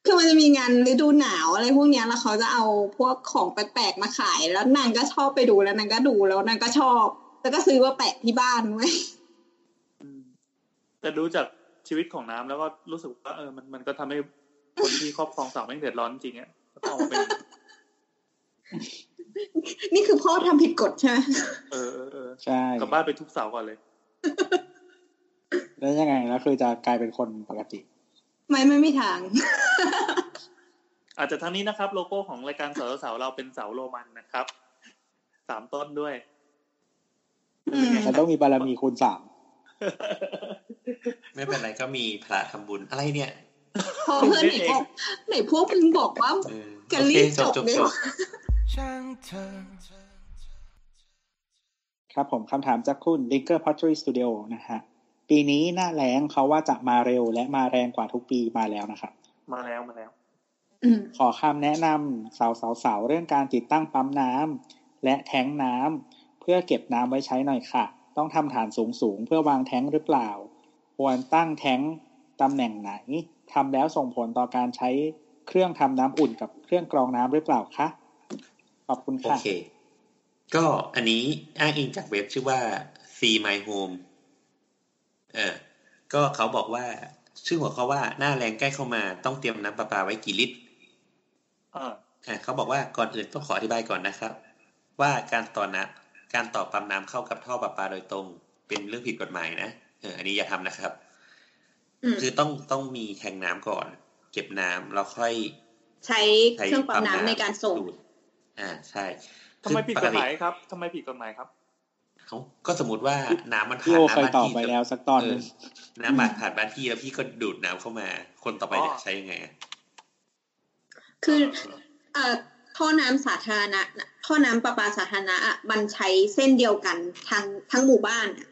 Speaker 2: คือมันจะมีงานฤดูหนาวอะไรพวกเนี้ยแล้วเขาจะเอาพวกของแปลกๆมาขาย แล้วนางก็ชอบไปดูแล้วนางก็ดูแล้วนางก็ชอบ แล้วก็ซื้อมาแปะที่บ้านไว้ย
Speaker 3: อืมแต่ดูจากชีวิตของน้ำแล้วก็รู้สึกว่าเออมันมันก็ทำให้คนที่ครอบครองเสาไม่งเดือดร้อนจริงๆอะแล้วก็เอามาเป็น
Speaker 2: นี่คือพ่อทำผิดกฎใช่ไหม
Speaker 3: เออเออเออ
Speaker 5: ใช่
Speaker 3: กลับบ้านไปทุบเสาก่อนเลย
Speaker 5: แล้วยังไงแล้วคือจะกลายเป็นคนปกติ
Speaker 2: ไม่ไม่มีทาง
Speaker 3: อาจจะทั้งนี้นะครับ โลโก้ของรายการเสาเสาเราเป็นเสาโรมันนะครับสามต้นด้วย
Speaker 2: อืม
Speaker 5: มันต้องมีบารมีคูณสาม
Speaker 4: ไม่เป็นไรก็มีพระทำบุญอะไรเนี่ย
Speaker 2: พอเพื่อนไหนบอกไหนพวกมึงบอกว่า
Speaker 4: เออ
Speaker 2: จะ
Speaker 4: โอ
Speaker 2: รี
Speaker 4: เค
Speaker 2: บจบ
Speaker 4: จบ
Speaker 2: เลย
Speaker 4: จ
Speaker 2: เหร
Speaker 4: บ
Speaker 2: อ
Speaker 1: ช่างเธอ
Speaker 5: ครับผมคำถามจากคุณ Linker Pottery Studio นะฮะ ปีนี้หน้าแล้งเขาว่าจะมาเร็วและมาแรงกว่าทุกปีมาแล้วนะครับ
Speaker 3: มาแล้วมาแล้ว
Speaker 2: อืม
Speaker 5: ขอคำแนะนำสาวสาวสาวๆเรื่องการติดตั้งปั๊มน้ำและแท้งน้ำเพื่อเก็บน้ำไว้ใช้หน่อยค่ะ ต้องทำฐานสูงสูงๆเพื่อวางแท้งหรือเปล่า ควรตั้งแท้งตำแหน่งไหนทำแล้วส่งผลต่อการใช้เครื่องทำน้ำอุ่นกับเครื่องกรองน้ำหรือเปล่าคะขอบคุณ
Speaker 4: โอ
Speaker 5: ค่ะ
Speaker 4: เค ก็อันนี้อ้างอิงจากเว็บชื่อว่า See My Home เออก็เขาบอกว่า ชื่อหัวเขาว่าหน้าแรงใกล้เข้ามาต้องเตรียมน้ำประปาไว้กี่ลิตร
Speaker 3: อ่า
Speaker 4: อะเขาบอกว่าก่อนอื่นต้องขออธิบายก่อนนะครับ ว่าการต่อนะการต่อปั๊มน้ำเข้ากับท่อประปาโดยตรง เป็นเรื่องผิดกฎหมายนะเอออันนี้อย่าทำนะครับ
Speaker 2: อืม
Speaker 4: คือต้องต้องมีแทงน้ำก่อน เก็บน้ำแล้วค่อย
Speaker 2: ใช้เครื่องปั๊มน้ำในการส่ง
Speaker 4: ดูดอ่าใช่
Speaker 3: ทำไมผิดกฎหมาย
Speaker 4: คือป
Speaker 3: ครับทำไมผิดกฎหมายครับ
Speaker 4: เขาก็สมมติว่าน้ำมัน
Speaker 5: พี่
Speaker 4: ผ่าน
Speaker 5: โอ
Speaker 4: น้ำ
Speaker 5: เคย
Speaker 4: บ้าน
Speaker 5: ตอบ
Speaker 4: พี่
Speaker 5: ไปแล้วสักตอนหนึ่ง
Speaker 4: เน้ำบาดผ่านบ้านพี่แล้วพี่ก็ดูดน้ำเข้ามา คนต่อไปเนี่ย
Speaker 3: อ๋อ
Speaker 4: ใช้ยังไงอะ
Speaker 2: คือเอ่อท่อน้ำสาธารณะน่ะท่อน้ำประปาสาธารณะอะมันใช้เส้นเดียวกันทั้งทั้งหมู่บ้านอะ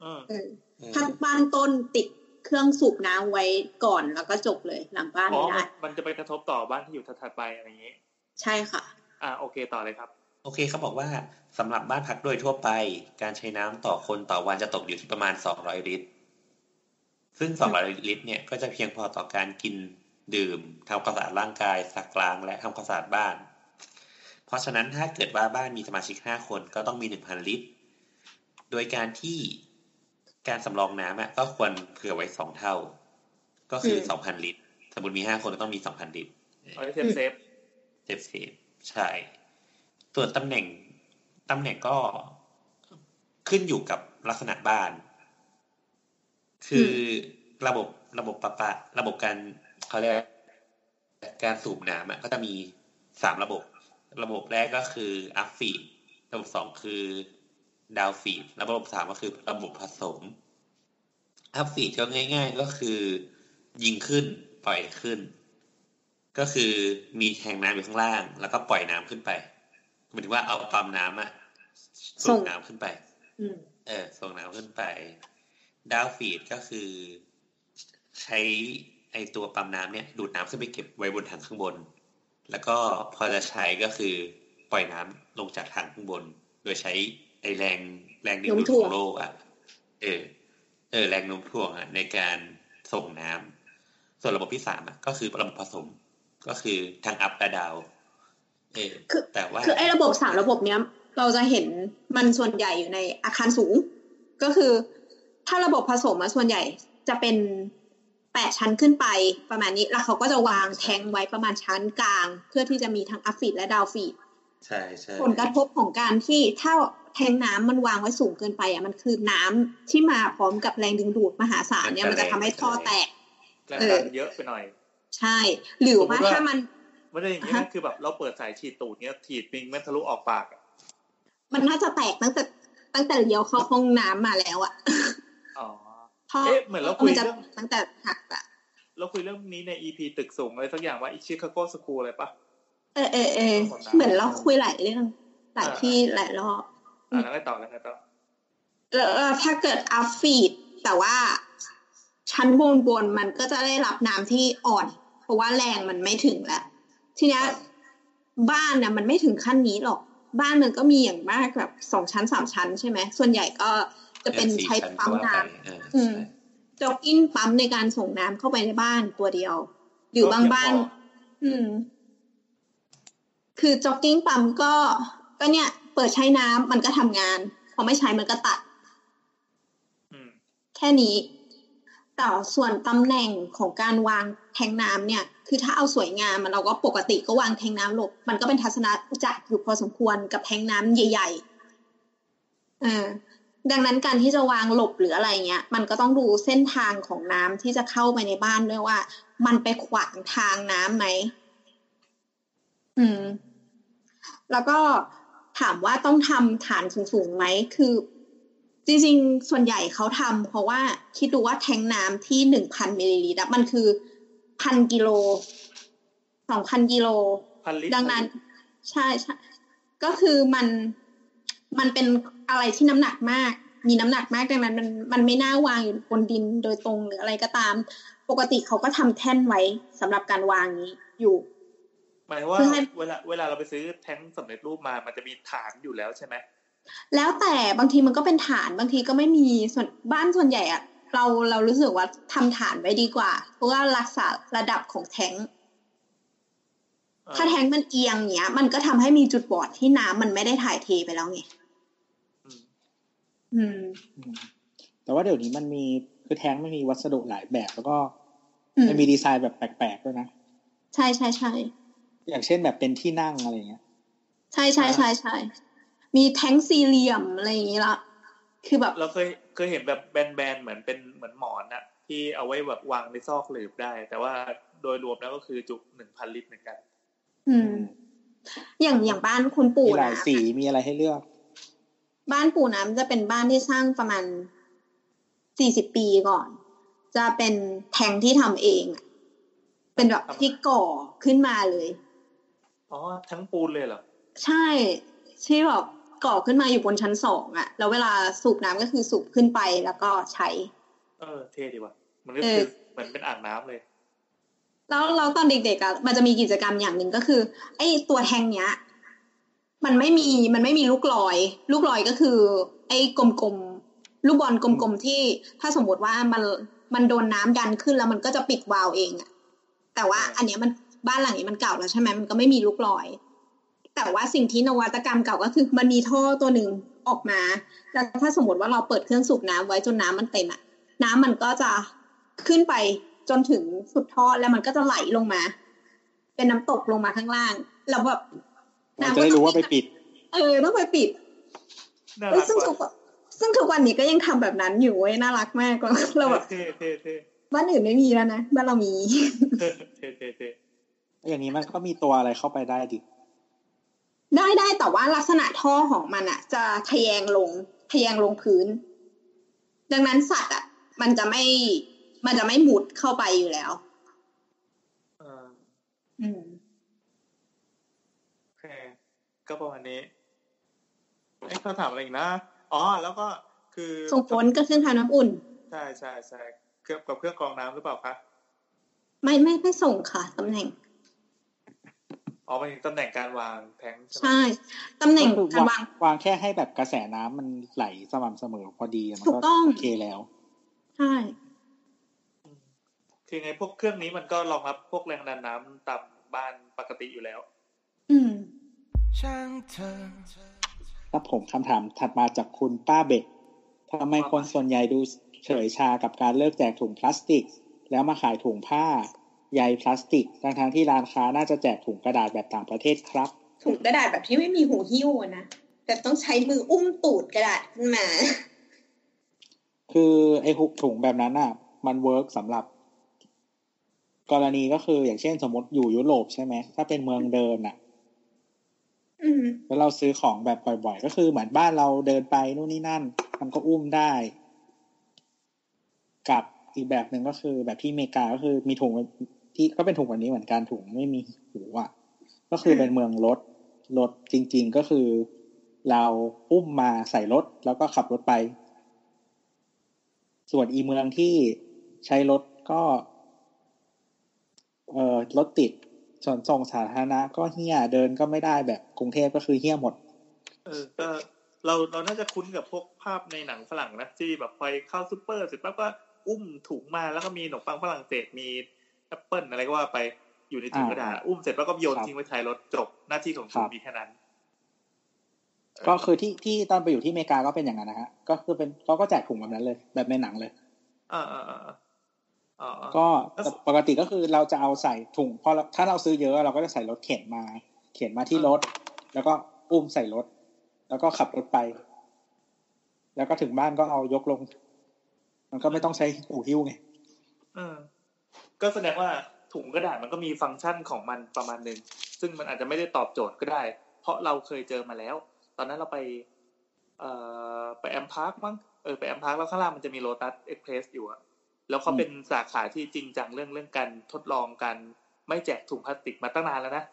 Speaker 3: เออ
Speaker 2: เออ
Speaker 4: เออ
Speaker 2: ถ้าบ้านต้นติดเครื่องสูบน้ำไว้ก่อนแล้วก็จบเลยหลังบ้าน
Speaker 3: อ๋อ
Speaker 2: ไม่ได้
Speaker 3: มันมันจะไปกระทบต่อบ้านที่อยู่ถัดๆไปอะไรอย่างนี้
Speaker 2: ใช่ค่ะ
Speaker 3: อ่าโอเคต่อเลยครับ
Speaker 4: โอเคเขาบอกว่าสำหรับบ้านพักโดยทั่วไป การใช้น้ำต่อคนต่อวันจะตกอยู่ที่ประมาณ 200 ลิตร ซึ่ง 200 ลิตรเนี่ยก็จะเพียงพอต่อการกินดื่มทำความสะอาดร่างกายซักล้างและทำความสะอาดบ้าน เพราะฉะนั้นถ้าเกิดว่าบ้านมีสมาชิก 5 คนก็ต้องมี 1,000 ลิตร โดยการที่การสำรองน้ำอะก็ควรเผื่อไว้สองเท่า ก็คือ
Speaker 2: มี
Speaker 4: 2,000 ลิตร สมมติมี 5 คนก็ต้องมี 2,000 ลิตร
Speaker 3: เอาให้
Speaker 4: safe safe safe safe ใช่ ส่วนตำแหน่งตำแหน่งก็ขึ้นอยู่กับลักษณะบ้าน คือระบบระบบประปาระบบการเขาเรียกอะไรการสูบน้ำอะก็จะมีสามระบบ ระบบแรกก็คืออัพฟีดระบบสองคือดาวฟีดแล้วระบบสามก็คือระบบผสมอัพฟีดก็ง่าย ๆ ก็คือ ยิงขึ้นปล่อยขึ้น ก็คือมีแทงน้ำอยู่ข้างล่าง แล้วก็ปล่อยน้ำขึ้นไป หมายถึงว่าเอาปั๊มน้ำอะ
Speaker 2: ส่
Speaker 4: ส่
Speaker 2: ง
Speaker 4: งน้ำขึ้นไป
Speaker 2: อืม
Speaker 4: เออ ส่งน้ำขึ้นไป ดาวฟีดก็คือ ใช้ไอตัวปั๊มน้ำเนี่ย ดูดน้ำขึ้นไปเก็บไว้บนถังข้างบน แล้วก็พอจะใช้ก็คือปล่อยน้ำลงจากถังข้างบน โดยใช้ไอแรงแรงดึงดูด
Speaker 2: โน้มถ่
Speaker 4: ข
Speaker 2: วง
Speaker 4: องโลกอะเออ เออ แรงโน้มถ่วงอะในการส่งน้ำส่วนระบบที่สามอะก็คือระบบผสม ก็คือทางอัพและดาวเออ
Speaker 2: คือ
Speaker 4: แต่ว่า
Speaker 2: คือไอ้ระบบสามระบบเนี้ย เราจะเห็นมันส่วนใหญ่อยู่ในอาคารสูง ก็คือ ถ้าระบบผสมอะส่วนใหญ่จะเป็นแปดชั้นขึ้นไปประมาณนี้ แล้วเขาก็จะวางแทงไว้ประมาณชั้นกลาง เพื่อที่จะมีทั้งอัพฟีดและดาวฟีด
Speaker 4: ใช่ใช่
Speaker 2: ผลกระทบของการที่ถ้าแทงน้ำมันวางไว้สูงเกินไปอะมันคือน้ำที่มาพร้อมกับแรงดึงดูดมหาศาลเนี่ยมันจะทำให้ท่อแตก
Speaker 3: แรงดันเยอะไปหน่อย
Speaker 2: ใช่ หรือว่า
Speaker 3: สมมุติว่า
Speaker 2: ถ้ามัน
Speaker 3: ไม่ได้อย่างนี้
Speaker 2: อ่า
Speaker 3: นะ
Speaker 2: ฮะ
Speaker 3: คือแบบเราเปิดสายฉีดตูดเนี้ยถีดปิงแม่งทะลุออกปากอะ
Speaker 2: มันน่าจะแตกตั้งแต่ตั้งแต่เลี้ยวเข้าห้องน้ำมาแล้วอะ
Speaker 3: อ๋อ
Speaker 2: ท่อ
Speaker 3: เอ๊ะเหมือนเราคุย
Speaker 2: มันจะ
Speaker 3: เรื่อง
Speaker 2: ตั้งแต่หักอะ
Speaker 3: เราคุยเรื่องนี้ใน EP ตึกสูงอะไรสักอย่างว่าอิชิคาโกสคูอะไรปะ
Speaker 2: เออเออเออ
Speaker 3: หมดแล้ว
Speaker 2: เหมือนเราคุยหลายเรื่องหลาย
Speaker 3: อ่า
Speaker 2: ที่หลายรอบ
Speaker 3: อ่าแล้วไงต่อแล้วไงต่อ
Speaker 2: แล้วแล้วถ้าเกิดอัพฟีดแต่ว่าชั้นบนบนๆมันก็จะได้รับน้ำที่อ่อน เพราะว่าแรงมันไม่ถึงแล้ว ทีเนี้ยบ้านน่ะมันไม่ถึงขั้นนี้หรอกบ้านมันก็มีอย่างมากแบบสองชั้นสามชั้นใช่ไหมส่วนใหญ่ก็จะเป็น
Speaker 4: สี่
Speaker 2: ใช้
Speaker 4: ชั้น
Speaker 2: ปั๊ม
Speaker 4: ก็ว่า
Speaker 2: น้ำ
Speaker 4: ไปเออ
Speaker 2: อืม
Speaker 4: ใช่
Speaker 2: จ็อกกิ้งปั๊มในการส่งน้ำเข้าไปในบ้านตัวเดียวหรือบางบ้าน อืม คือจ็อกกิ้งปั๊มก็ ก็เนี่ย เปิดใช้น้ำมันก็ทำงาน พอไม่ใช้มันก็ตัด
Speaker 3: อืม
Speaker 2: แค่นี้ แต่ส่วนตำแหน่งของการวางแทงน้ำเนี่ย คือถ้าเอาสวยงามมันเราก็ปกติก็วางแทงน้ำหลบ มันก็เป็นทัศนจักรอยู่พอสมควรกับแทงน้ำใหญ่ๆเออดังนั้นการที่จะวางหลบหรืออะไรเงี้ย มันก็ต้องดูเส้นทางของน้ำที่จะเข้าไปในบ้านด้วยว่า มันไปขวางทางน้ำไหม อืม แล้วก็ถามว่าต้องทำฐานสูงๆไหม คือ จริงๆ ส่วนใหญ่เขาทำเพราะว่าคิดดูว่าแทงน้ำที่หนึ่งพันมิลลิลิตรอะมันคือพันกิโลสองพันกิโล
Speaker 3: พันลิตร
Speaker 2: ดังนั้น ใช่ใช่ก็คือมันมันเป็นอะไรที่น้ำหนักมาก มีน้ำหนักมากดังนั้น มันมันไม่น่าวางอยู่บนดินโดยตรงหรืออะไรก็ตาม ปกติเขาก็ทำแท่นไว้สำหรับการวางนี้อยู่
Speaker 3: หมายว่า
Speaker 2: เพื่อให้
Speaker 3: เวลาเวลาเราไปซื้อแท้งสำเร็จรูปมา มันจะมีฐานอยู่แล้วใช่ไหม
Speaker 2: แล้วแต่บางทีมันก็เป็นฐานบางทีก็ไม่มีส่วนบ้านส่วนใหญ่อะเราเรารู้สึกว่าทำฐานไว้ดีกว่า เพราะว่ารักษาระดับของแทงค์
Speaker 3: เออ
Speaker 2: ถ้าแทงค์มันเอียงเนี้ย มันก็ทำให้มีจุดบอดที่น้ำมันไม่ได้ถ่ายเทไปแล้วไง
Speaker 3: อืม
Speaker 2: อืม
Speaker 5: อืม แต่ว่าเดี๋ยวนี้มันมีคือแท้งมันมีวัสดุหลายแบบแล้วก็
Speaker 2: อืม
Speaker 5: มันมีดีไซน์แบบแปลกๆด้วยนะ
Speaker 2: ใช่ใช่ใช่
Speaker 5: อย่างเช่นแบบเป็นที่นั่งอะไรเงี้ย
Speaker 2: ใช่ใช่ใช่ใช่ มีแทงค์สี่เหลี่ยมอะไรอย่างงี้ละคือแบบ
Speaker 3: เราเคยเคยเห็นแบบแบนๆเหมือนเป็นเหมือนหมอนอะที่เอาไว้แบบวางในซอกหลืบได้ แต่ว่าโดยรวมแล้วก็คือจุหนึ่งพันลิตรเหมือนกัน
Speaker 2: อืม อย่างอย่างบ้านคุณปู่
Speaker 5: มีหลาย
Speaker 2: นะ
Speaker 5: สีมีอะไรให้เลือก
Speaker 2: บ้านปู่น้ำจะเป็นบ้านที่สร้างประมาณสี่สิบปีก่อน จะเป็นแทงที่ทำเองอะเป็นแบบที่ก่อขึ้นมาเลย
Speaker 3: อ๋อ ทั้งปูนเลยเหรอ
Speaker 2: ใช่ที่แบบ ก่อขึ้นมาอยู่บนชั้นสองอะแล้วเวลาสูบน้ำก็คือสูบขึ้นไปแล้วก็ใช้
Speaker 3: เออ เท่ดีว่ะ มันก็
Speaker 2: เออ
Speaker 3: คือเหมือนเป็นอ่างน้ำเลย
Speaker 2: แล้วเราตอนเด็กๆอะมันจะมีกิจกรรมอย่างหนึ่งก็คือ ไอ้ตัวแทงเนี้ย มันไม่มีมันไม่มีลูกลอย ลูกลอยก็คือ ไอ้กลมๆลูกบอลกลมๆที่ถ้าสมมติว่ามันมันโดนน้ำดันขึ้นแล้วมันก็จะปิดวาล์วเองอะแต่ว่า
Speaker 3: อ่า
Speaker 2: อันเนี้ยมันบ้านหลังนี้มันเก่าแล้วใช่ไหมมันก็ไม่มีลูกลอย แต่ว่าสิ่งที่นวัตกรรมเก่าก็คือมันมีท่อตัวหนึ่งออกมา แล้วถ้าสมมติว่าเราเปิดเครื่องสูบน้ำไว้จนน้ำมันเต็มอะน้ำมันก็จะขึ้นไปจนถึงสุดท่อแล้วมันก็จะไหลลงมา เป็นน้ำตกลงมาข้างล่างแล้วแบบ
Speaker 5: มันจะได้รู้ว่าไปปิด
Speaker 2: เออต้องไปปิด
Speaker 3: น่า
Speaker 2: เอ้ย
Speaker 3: รัก
Speaker 2: ซึ่งทุก
Speaker 3: ว่ะ
Speaker 2: ซึ่งทุกวันนี้ก็ยังทำแบบนั้นอยู่เว้ยน่ารักมากเราเราแบบ
Speaker 3: เท่เท่เท่
Speaker 2: บ้านอื่นไม่มีแล้วนะบ้านเรามี
Speaker 3: เท่เท่เท่เท่
Speaker 5: อย่างนี้มันก็มีตัวอะไรเข้าไปได้ดิ
Speaker 2: ได้ได้แต่ว่าลักษณะท่อของมันอะจะทะแยงลงทะแยงลงพื้น ดังนั้นสัตว์อะมันจะไม่มันจะไม่หมุดเข้าไปอยู่แล้ว
Speaker 3: เออ
Speaker 2: อืม
Speaker 3: โอเคก็ประมาณนี้อ้เขาถามอะไรอีกนะอ๋อแล้วก็คือ
Speaker 2: ส่งผลก็เครื่องทำน้ำอุ่น
Speaker 3: ใช่ใช่ใช่เครื่องกับเครื่องกรองน้ำหรือเปล่าคะ
Speaker 2: ไม่ไม่ไม่ส่งค่ะตำแหน่ง
Speaker 3: อ๋อหมายถึงตำแหน่งการวางแทงค์ใช่ไหม
Speaker 2: ใช่ตำแหน่ง
Speaker 5: ก็คือ
Speaker 2: การ
Speaker 5: วาวา
Speaker 2: งง
Speaker 5: วางแค่ให้แบบกระแสน้ำมันไหลสม่ำเสมอพอดีมัน
Speaker 2: ถู
Speaker 5: ก็
Speaker 2: กต้อง
Speaker 5: โอเคแล้ว
Speaker 2: ใช่
Speaker 3: อืมคือไงพวกเครื่องนี้มันก็รองรับพวกแรงดันน้ำตามบ้านปกติอยู่แล้ว
Speaker 2: อืม
Speaker 1: ช่างเธอ
Speaker 5: แล้วผมคำถามถัดมาจากคุณป้าเบ็ดทำไมคนส่วนใหญ่ดูเฉยชากับการเลิกแจกถุงพลาสติก แล้วมาขายถุงผ้า ใยพลาสติกทั้งทางๆที่ร้านค้าน่าจะแจกถุงกระดาษแบบต่างประเทศครับ
Speaker 2: ถุงกระดาษแบบที่ไม่มีหูหิ้วอะนะแต่ต้องใช้มืออุ้มตูดกระดาษขึ้นมา
Speaker 5: คือไอ้ถุงแบบนั้นอะ มัน work สำหรับ กรณีก็คืออย่างเช่นสมมติอยู่ยุโรปใช่ไหมถ้าเป็นเมืองเดินอะ
Speaker 2: อืม
Speaker 5: แล้วเราซื้อของแบบบ่อยๆ ก็คือเหมือนบ้านเราเดินไปนู่นนี่นั่น มันก็อุ้มได้ กับอีกแบบหนึ่งก็คือแบบที่อเมริกาก็คือมีถุง ที่ก็เป็นถุงแบบนี้เหมือนกันถุงไม่มีหูอะ ก็คือเป็นเมืองรถรถจริง ๆก็คือ เราอุ้มมาใส่รถแล้วก็ขับรถไป ส่วนอีเมืองที่ใช้รถก็เออรถติดส่วนส่งสาธารณะก็เฮี้ยเดินก็ไม่ได้แบบกรุงเทพก็คือเฮี้ยหมด
Speaker 3: เออก็เราเราน่าจะคุ้นกับพวกภาพในหนังฝรั่งนะที่แบบไปเข้าซูเปอร์เสร็จปั๊บก็อุ้มถุงมาแล้วก็มีขนมปังฝรั่งเศสมี แอปเปิลอะไรก็ว่าไปอยู่ในถุงกระดาษ
Speaker 5: อ่า
Speaker 3: อุ้มเสร็จแล้วก็โยน
Speaker 5: ครับ
Speaker 3: ทิ้งไว้ท้ายรถจบหน้าที่ของ
Speaker 5: ครั
Speaker 3: ถุง
Speaker 5: บ
Speaker 3: มีแค่นั้น
Speaker 5: ก็คือที่ที่ตอนไปอยู่ที่อเมริกาก็เป็นอย่างนั้นนะฮะก็คือเป็นเขาก็แจกถุงแบบนั้นเลย แบบในหนังเลย
Speaker 3: อ่าอ่าอ่าอ่าอ่า
Speaker 5: ก็
Speaker 3: แล้ว
Speaker 5: แต่ปกติก็คือเราจะเอาใส่ถุงพอเราถ้าเราซื้อเยอะเราก็จะใส่รถเข็นมา เข็นมาที่รถ แล้วก็อุ้มใส่รถ แล้วก็ขับรถไป แล้วก็ถึงบ้านก็เอายกลง มันก็ไม่ต้องใช้หูหิ้วไง
Speaker 3: เออ ก็แสดงว่าถุงกระดาษมันก็มีฟังก์ชันของมันประมาณหนึ่งซึ่งมันอาจจะไม่ได้ตอบโจทย์ก็ได้ เพราะเราเคยเจอมาแล้ว ตอนนั้นเราไปเอ่อไป I'm Park มั้งเออไป I'm Park แล้วข้างล่างมันจะมีโ o ตัสเอ็กเพรสอยู่อะแล้วเขาเป็นสาขาที่จริงจังเรื่องเรื่องการทดลองการไม่แจกถุงพลาสติกมาตั้งนานแล้วนะ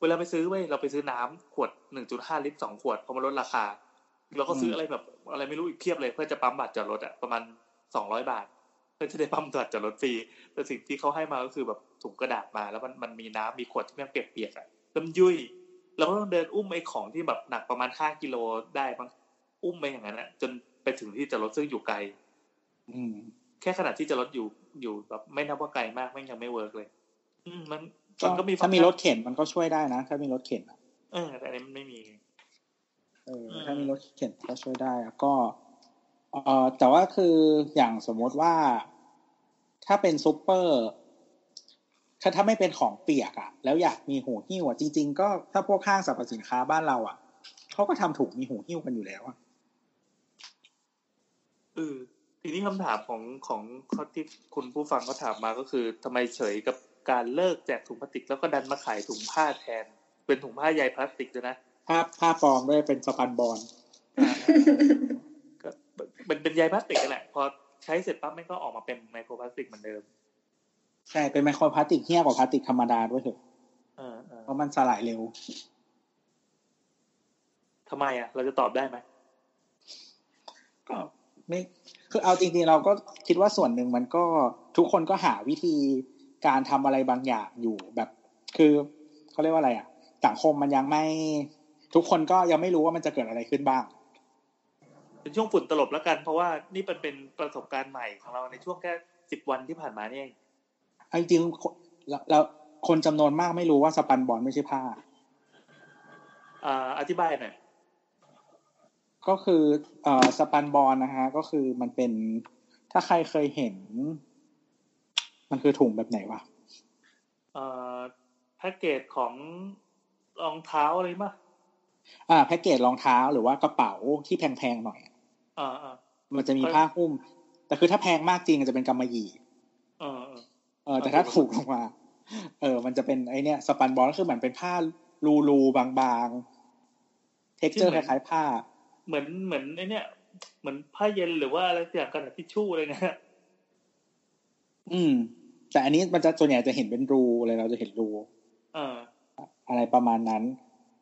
Speaker 3: เวลาไปซื้อเว้ยเราไปซื้อน้ำขวดหนึ่งจุดห้าลิตรสองขวดพอมาลดราคาเราก็ซื้ออะไรแบบอะไรไม่รู้อีกเพียบเลยเพื่อจะปั๊มบัตรจอดรถอะประมาณสองร้อยบาท เพื่อจะได้ปั๊มบัตรจอดรถฟรีแต่สิ่งที่เขาให้มาก็คือแบบถุงกระดาษมา แล้วมันมันมีน้ำมีขวดที่มันเปียกๆอะแล้วมันยุ่ยเราก็ต้องเดินอุ้มไอ้ของที่แบบหนักประมาณห้ากิโลได้มั้งอุ้มไปอย่างนั้นอะจนไปถึงที่จะรถซึ่งอยู่ไกล
Speaker 5: อืม
Speaker 3: แค่ขนาดที่จะรถอยู่อยู่แบบไม่นับว่าไกลมากแม่งยังไม่ work เลย อืมมัน
Speaker 5: ก็
Speaker 3: มันก็มี
Speaker 5: ถ้ามี
Speaker 3: ฟังก์ชัน
Speaker 5: รถเข็นมันก็ช่วยได้นะถ้ามีรถเข็นอะ
Speaker 3: เออแต่อันนี้มันไม่มีไง
Speaker 5: เออ
Speaker 3: อืม
Speaker 5: ถ้ามีรถเข็นก็ช่วยได้อะก็ เออแต่ว่าคืออย่างสมมติว่า ถ้าเป็นซูเปอร์ถ้าถ้าไม่เป็นของเปียกอะแล้วอยากมีหูหิ้วอะจริง ๆ ก็ถ้าพวกห้างสรรพสินค้าบ้านเราอะเขาก็ทำถุงมีหูหิ้วกันอยู่แล้วอะ
Speaker 3: เออทีนี้คำถามของของข้อที่คุณผู้ฟังก็ถามมาก็คือทำไมเฉยกับการเลิกแจกถุงพลาสติก แล้วก็ดันมาขายถุงผ้าแทน เป็นถุงผ้าใยพลาสติกด้วยนะ
Speaker 5: ผ้าผ้าปลอมด้วยเป็นสปันบอล
Speaker 3: อ่าก็ เป็นเป็นใยพลาสติกนั่นแหละพอใช้เสร็จปั๊บมันก็ออกมาเป็นไมโครพลาสติกเหมือนเดิม
Speaker 5: ใช่เป็นไมโครพลาสติกเฮี้ยกว่าพลาสติกธรรมดาด้วยเถอะ
Speaker 3: เออเออ
Speaker 5: เพราะมันสลายเร็ว
Speaker 3: ทำไมอะ เราจะตอบได้ไหม
Speaker 5: ก็ไม่คือเอาจริงๆเราก็คิดว่าส่วนหนึ่งมันก็ทุกคนก็หาวิธีการทำอะไรบางอย่างอยู่แบบ คือเขาเรียกว่าอะไรอะสังคมมันยังไม่ ทุกคนก็ยังไม่รู้ว่ามันจะเกิดอะไรขึ้นบ้าง
Speaker 3: เป็นช่วงฝุ่นตลบแล้วกัน เพราะว่านี่เป็นเป็นประสบการณ์ใหม่ของเราในช่วงแค่สิบวันที่ผ่านมานี่เอง
Speaker 5: เอาจริงๆคนแล้วแล้วคนจำนวนมากไม่รู้ว่าสปันบอลไม่ใช่ผ้า
Speaker 3: อ่าอธิบายหน่อย
Speaker 5: ก็คือเอ่อสปันบอลนะฮะ ก็คือมันเป็นถ้าใครเคยเห็น มันคือถุงแบบไหนวะ
Speaker 3: เอ่อแพ็กเกจของรองเท้าอะไรมั้ย
Speaker 5: อ่า แพ็กเกจรองเท้าหรือว่ากระเป๋าที่แพงๆหน่อย
Speaker 3: อ่าอ่า
Speaker 5: มันจะมีผ้าหุ้ม แต่คือถ้าแพงมากจริงจะเป็นกำมะหยี่
Speaker 3: เออเออ
Speaker 5: เออแต่ถ้าถูกลงมา เออ มันจะเป็นไอเนี้ย spunbond ก็คือเหมือนเป็นผ้ารูรูๆบางๆ texture คล้ายๆผ้า
Speaker 3: เหมือนเหมือนไอเนี้ยเหมือนผ้าเย็นหรือว่าอะไรสักอย่างกันทิชชู่อะไรเนี่ย
Speaker 5: อืม แต่อันนี้มันจะส่วนใหญ่จะเห็นเป็นรูเลยเราจะเห็นรู
Speaker 3: เออ
Speaker 5: อะไรประมาณนั้น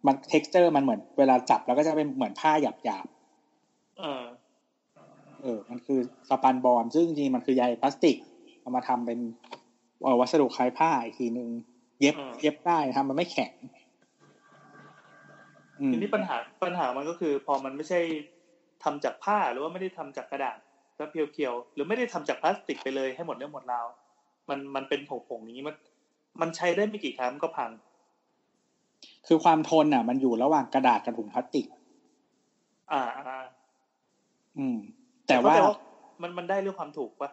Speaker 5: มัน texture มันเหมือนเวลาจับแล้วก็จะเป็นเหมือนผ้าหยาบหยาบ
Speaker 3: เออ
Speaker 5: ๆ เออ มันคือ spunbond ซึ่งจริงๆมันคือใยพลาสติก เอามาทำเป็นเอ่อวัสดุคล้ายผ้าอีกทีนึงเย็บ
Speaker 3: อ่า
Speaker 5: เย็บได้ทำมันไม่แข็งอืม
Speaker 3: ทีนี้ปัญหาปัญหามันก็คือ พอมันไม่ใช่ทำจากผ้าหรือว่าไม่ได้ทำจากกระดาษแล้วเพียวๆหรือไม่ได้ทำจากพลาสติกไปเลยให้หมดเรื่องหมดราวมันมันเป็นผงๆอย่างนี้มัน มันใช้ได้ไม่กี่ครั้งมันก็พัง
Speaker 5: คือความทนอะ มันอยู่ระหว่างกระดาษกับถุงพลาสติก
Speaker 3: อ่าอ่า
Speaker 5: อืม แต่ว่า
Speaker 3: เข้ใจมันมันได้เรื่องความถูกปะ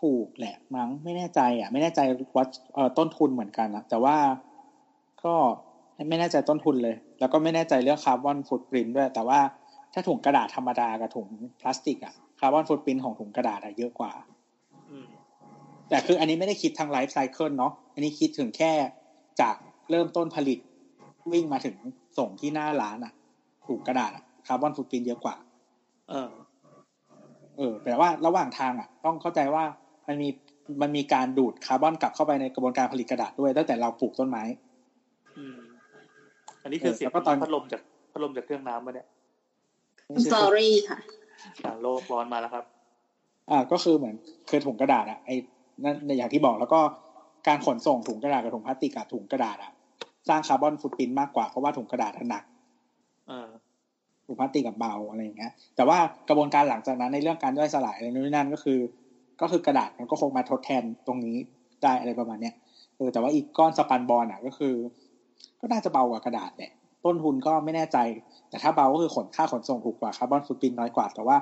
Speaker 5: ถูกแหละมั้งไม่แน่ใจ อะ ไม่แน่ใจว่าเอ่อต้นทุนเหมือนกันนะแต่ว่าก็ไม่แน่ใจต้นทุนเลย แล้วก็ไม่แน่ใจเรื่องคาร์บอนฟุตปรินด้วย แต่ว่าถ้าถุงกระดาษธรรมดากับถุงพลาสติกอะคาร์บอนฟุตปรินของถุงกระดาษอะเยอะกว่า
Speaker 3: อืม
Speaker 5: แต่คืออันนี้ไม่ได้คิดทางไลฟ์ไซเคิลเนาะอันนี้คิดถึงแค่จากเริ่มต้นผลิต วิ่งมาถึงส่งที่หน้าร้านอะถุงกระดาษคาร์บอนฟุตปรินเยอะกว่า
Speaker 3: เออ
Speaker 5: เออแต่ว่าระหว่างทางอะ ต้องเข้าใจว่ามันมีมันมีการดูดคาร์บอนกลับเข้าไปในกระบวนการผลิตกระดาษด้วยตั้งแต่เราปลูกต้นไม้
Speaker 3: อืมอันนี้คือ
Speaker 5: เออ
Speaker 3: เสียง
Speaker 5: แล้วก็ตอน
Speaker 3: พัดลมจากพัดลมจากเครื่องน้ำมาเนี่ย
Speaker 2: สอรี่ค่ะ
Speaker 3: อ่าโลกร้อนมาแล้วครับ
Speaker 5: อ่าก็คือเหมือนคือถุงกระดาษอะไอ้นั่นอย่างที่บอกแล้วก็การขนส่งถุงกระดาษกับถุงพลาสติกกับถุงกระดาษอะสร้างคาร์บอนฟุตปรินท์มากกว่าเพราะว่าถุงกระดาษอะหนัก
Speaker 3: เออ
Speaker 5: ถุงพลาสติกกับเบาอะไรอย่างเงี้ย แต่ว่ากระบวนการหลังจากนั้นในเรื่องการย่อยสลายอะไรนู่นนนั่นก็คือ ก็คือกระดาษมันก็คงมาทดแทนตรงนี้ได้อะไรประมาณเนี้ยเออแต่ว่าอีกก้อนสปันบอลอะก็คือ ก็น่าจะเบากว่ากระดาษแหละต้นทุนก็ไม่แน่ใจ แต่ถ้าเบาก็คือขนค่าขนส่งถูกกว่าคาร์บอนฟุตปรินท์น้อยกว่าแต่ว่า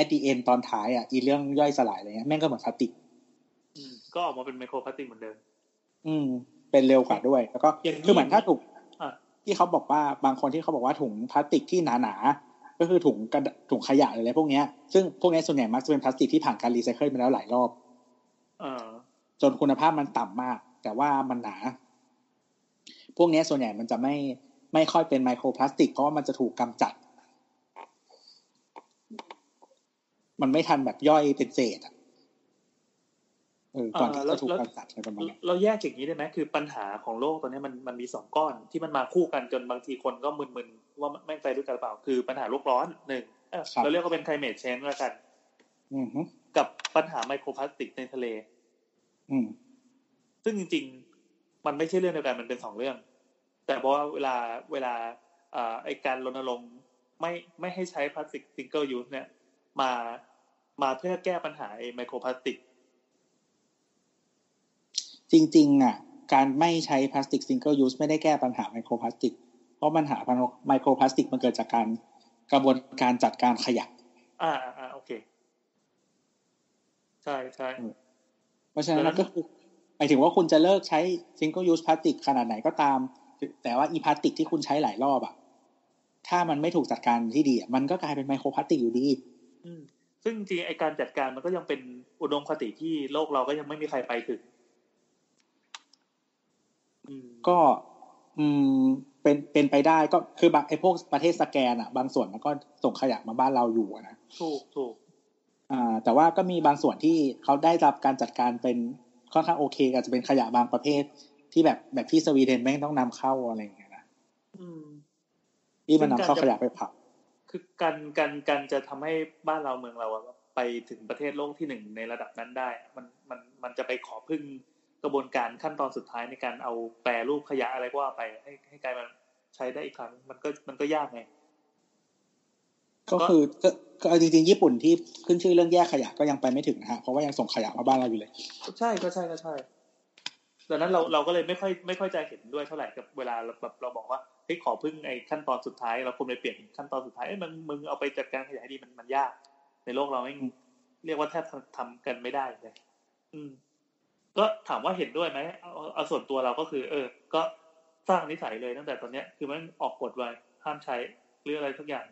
Speaker 5: at the end ตอนท้ายอะอีเรื่องย่อยสลายอะไรเงี้ยแม่งก็เหมือนพลาสติก
Speaker 3: อืมก็ออกมาเป็นไมโครพลาสติกเหมือนเดิม
Speaker 5: อืม เป็นเร็วกว่าด้วย แล้วก็
Speaker 3: อย่างนี้
Speaker 5: คือเหมือนถ้าถูก
Speaker 3: อะ
Speaker 5: ที่เขาบอกว่าบางคนที่เขาบอกว่าถุงพลาสติกที่หนาๆก็คือถุงกระดาษถุงขยะหรืออะไรพวกเนี้ยซึ่งพวกเนี้ยส่วนใหญ่มักจะเป็นพลาสติกที่ผ่านการรีไซเคิลมาแล้วหลายรอบ
Speaker 3: เออ
Speaker 5: จนคุณภาพมันต่ำมาก แต่ว่ามันหนา พวกเนี้ยส่วนใหญ่มันจะไม่ไม่ค่อยเป็นไมโครพลาสติก เพราะว่ามันจะถูกกำจัด มันไม่ทันแบบย่อยเป็นเศษอะเออ ก่อนที่
Speaker 3: อ่าแล้
Speaker 5: จะ
Speaker 3: ว
Speaker 5: ถูก
Speaker 3: แล้ว
Speaker 5: กำจัดอะไรประมาณเนี้ย
Speaker 3: เราแยกอย่างนี้ได้ไหมคือปัญหาของโลกตอนนี้มันมันมีสองก้อนที่มันมาคู่กันจนบางทีคนก็มึนๆว่าแม่งไปด้วยกันหรือเปล่า คือปัญหาโลกร้อนหนึ่งเอ้ยเราเรียกว่าเป็น climate change แล้วกัน
Speaker 5: อืมฮึ
Speaker 3: กับปัญหาไมโครพลาสติกในทะเล
Speaker 5: อืม
Speaker 3: ซึ่งจริง ๆ มันไม่ใช่เรื่องเดียวกันมันเป็นสองเรื่อง แต่เพราะว่าเวลาเวลาอ่าไอการรณรงค์ไม่ไม่ให้ใช้พลาสติก single-use เนี่ย มามาเพื่อแก้ปัญหาไอไมโครพลาสติก
Speaker 5: จริง ๆ อะ การไม่ใช้พลาสติก single-use ไม่ได้แก้ปัญหาไมโครพลาสติก เพราะปัญหาไมโครพลาสติกมันเกิดจากการกระบวนการจัดการขยะ
Speaker 3: อ่าอ่าอ่าโอเค ใช่ใช่
Speaker 5: เพราะฉะนั้น
Speaker 3: ดังนั้น
Speaker 5: ก็คือหมายถึงว่าคุณจะเลิกใช้single-use พลาสติกขนาดไหนก็ตาม แต่ว่าอีพลาสติกที่คุณใช้หลายรอบอะถ้ามันไม่ถูกจัดการที่ดีอะมันก็กลายเป็นไมโครพลาสติกอยู่ดี
Speaker 3: อืมซึ่งจริงๆไอการจัดการมันก็ยังเป็นอุดมคติที่โลกเราก็ยังไม่มีใครไปถึงอืม
Speaker 5: ก็อืมเป็นเป็นไปได้ก็คือบางไอ้พวกประเทศสแกนอะ บางส่วนมันก็ส่งขยะมาบ้านเราอยู่อะนะ
Speaker 3: ถูกถูก
Speaker 5: อ่า แต่ว่าก็มีบางส่วนที่เขาได้รับการจัดการเป็นค่อนข้างโอเคอาจจะเป็นขยะบางประเภทที่แบบแบบที่สวีเดนแม่งต้องนำเข้าอะไรอย่างเงี้ยนะ
Speaker 3: อืม
Speaker 5: ที่มันนำเข้า
Speaker 3: ซึ่ง
Speaker 5: ข
Speaker 3: การจะ
Speaker 5: ยะไปเผา
Speaker 3: คือการการการจะทำให้บ้านเราเมืองเราอะไปถึงประเทศโลกที่หนึ่งในระดับนั้นได้ มันมันมันจะไปขอพึ่ง กระบวนการขั้นตอนสุดท้ายในการเอาแปรรูปขยะอะไรก็ว่าไปให้ให้กลายมาใช้ได้อีกครั้ง มันก็มันก็ยากไง
Speaker 5: ก็คือก็ก็เอาจริงๆญี่ปุ่นที่ขึ้นชื่อเรื่องแยกขยะก็ยังไปไม่ถึงนะฮะเพราะว่ายังส่งขยะมาบ้านเราอยู่เลย
Speaker 3: ใช่ก็ใช่ก็ใช่ดังนั้นเราเราก็เลยไม่ค่อยไม่ค่อยจะเห็นด้วยเท่าไหร่กับเวลาเราแบบเราบอกว่าเฮ้ยขอพึ่งไอ้ขั้นตอนสุดท้าย เราควรไปเปลี่ยนขั้นตอนสุดท้ายเอ้ยมึงมึงเอาไปจัดการขยะให้ดีมันมันยาก ในโลกเราไม่งเรียกว่าแทบทำทำกันไม่ได้เลยอืม ก็ถามว่าเห็นด้วยไหมเอาเอาเอาส่วนตัวเราก็คือ เออ ก็สร้างนิสัยเลยตั้งแต่ตอนเนี้ย คือมันออกกฎไว้ห้ามใช้หรืออะไรทุกอย่าง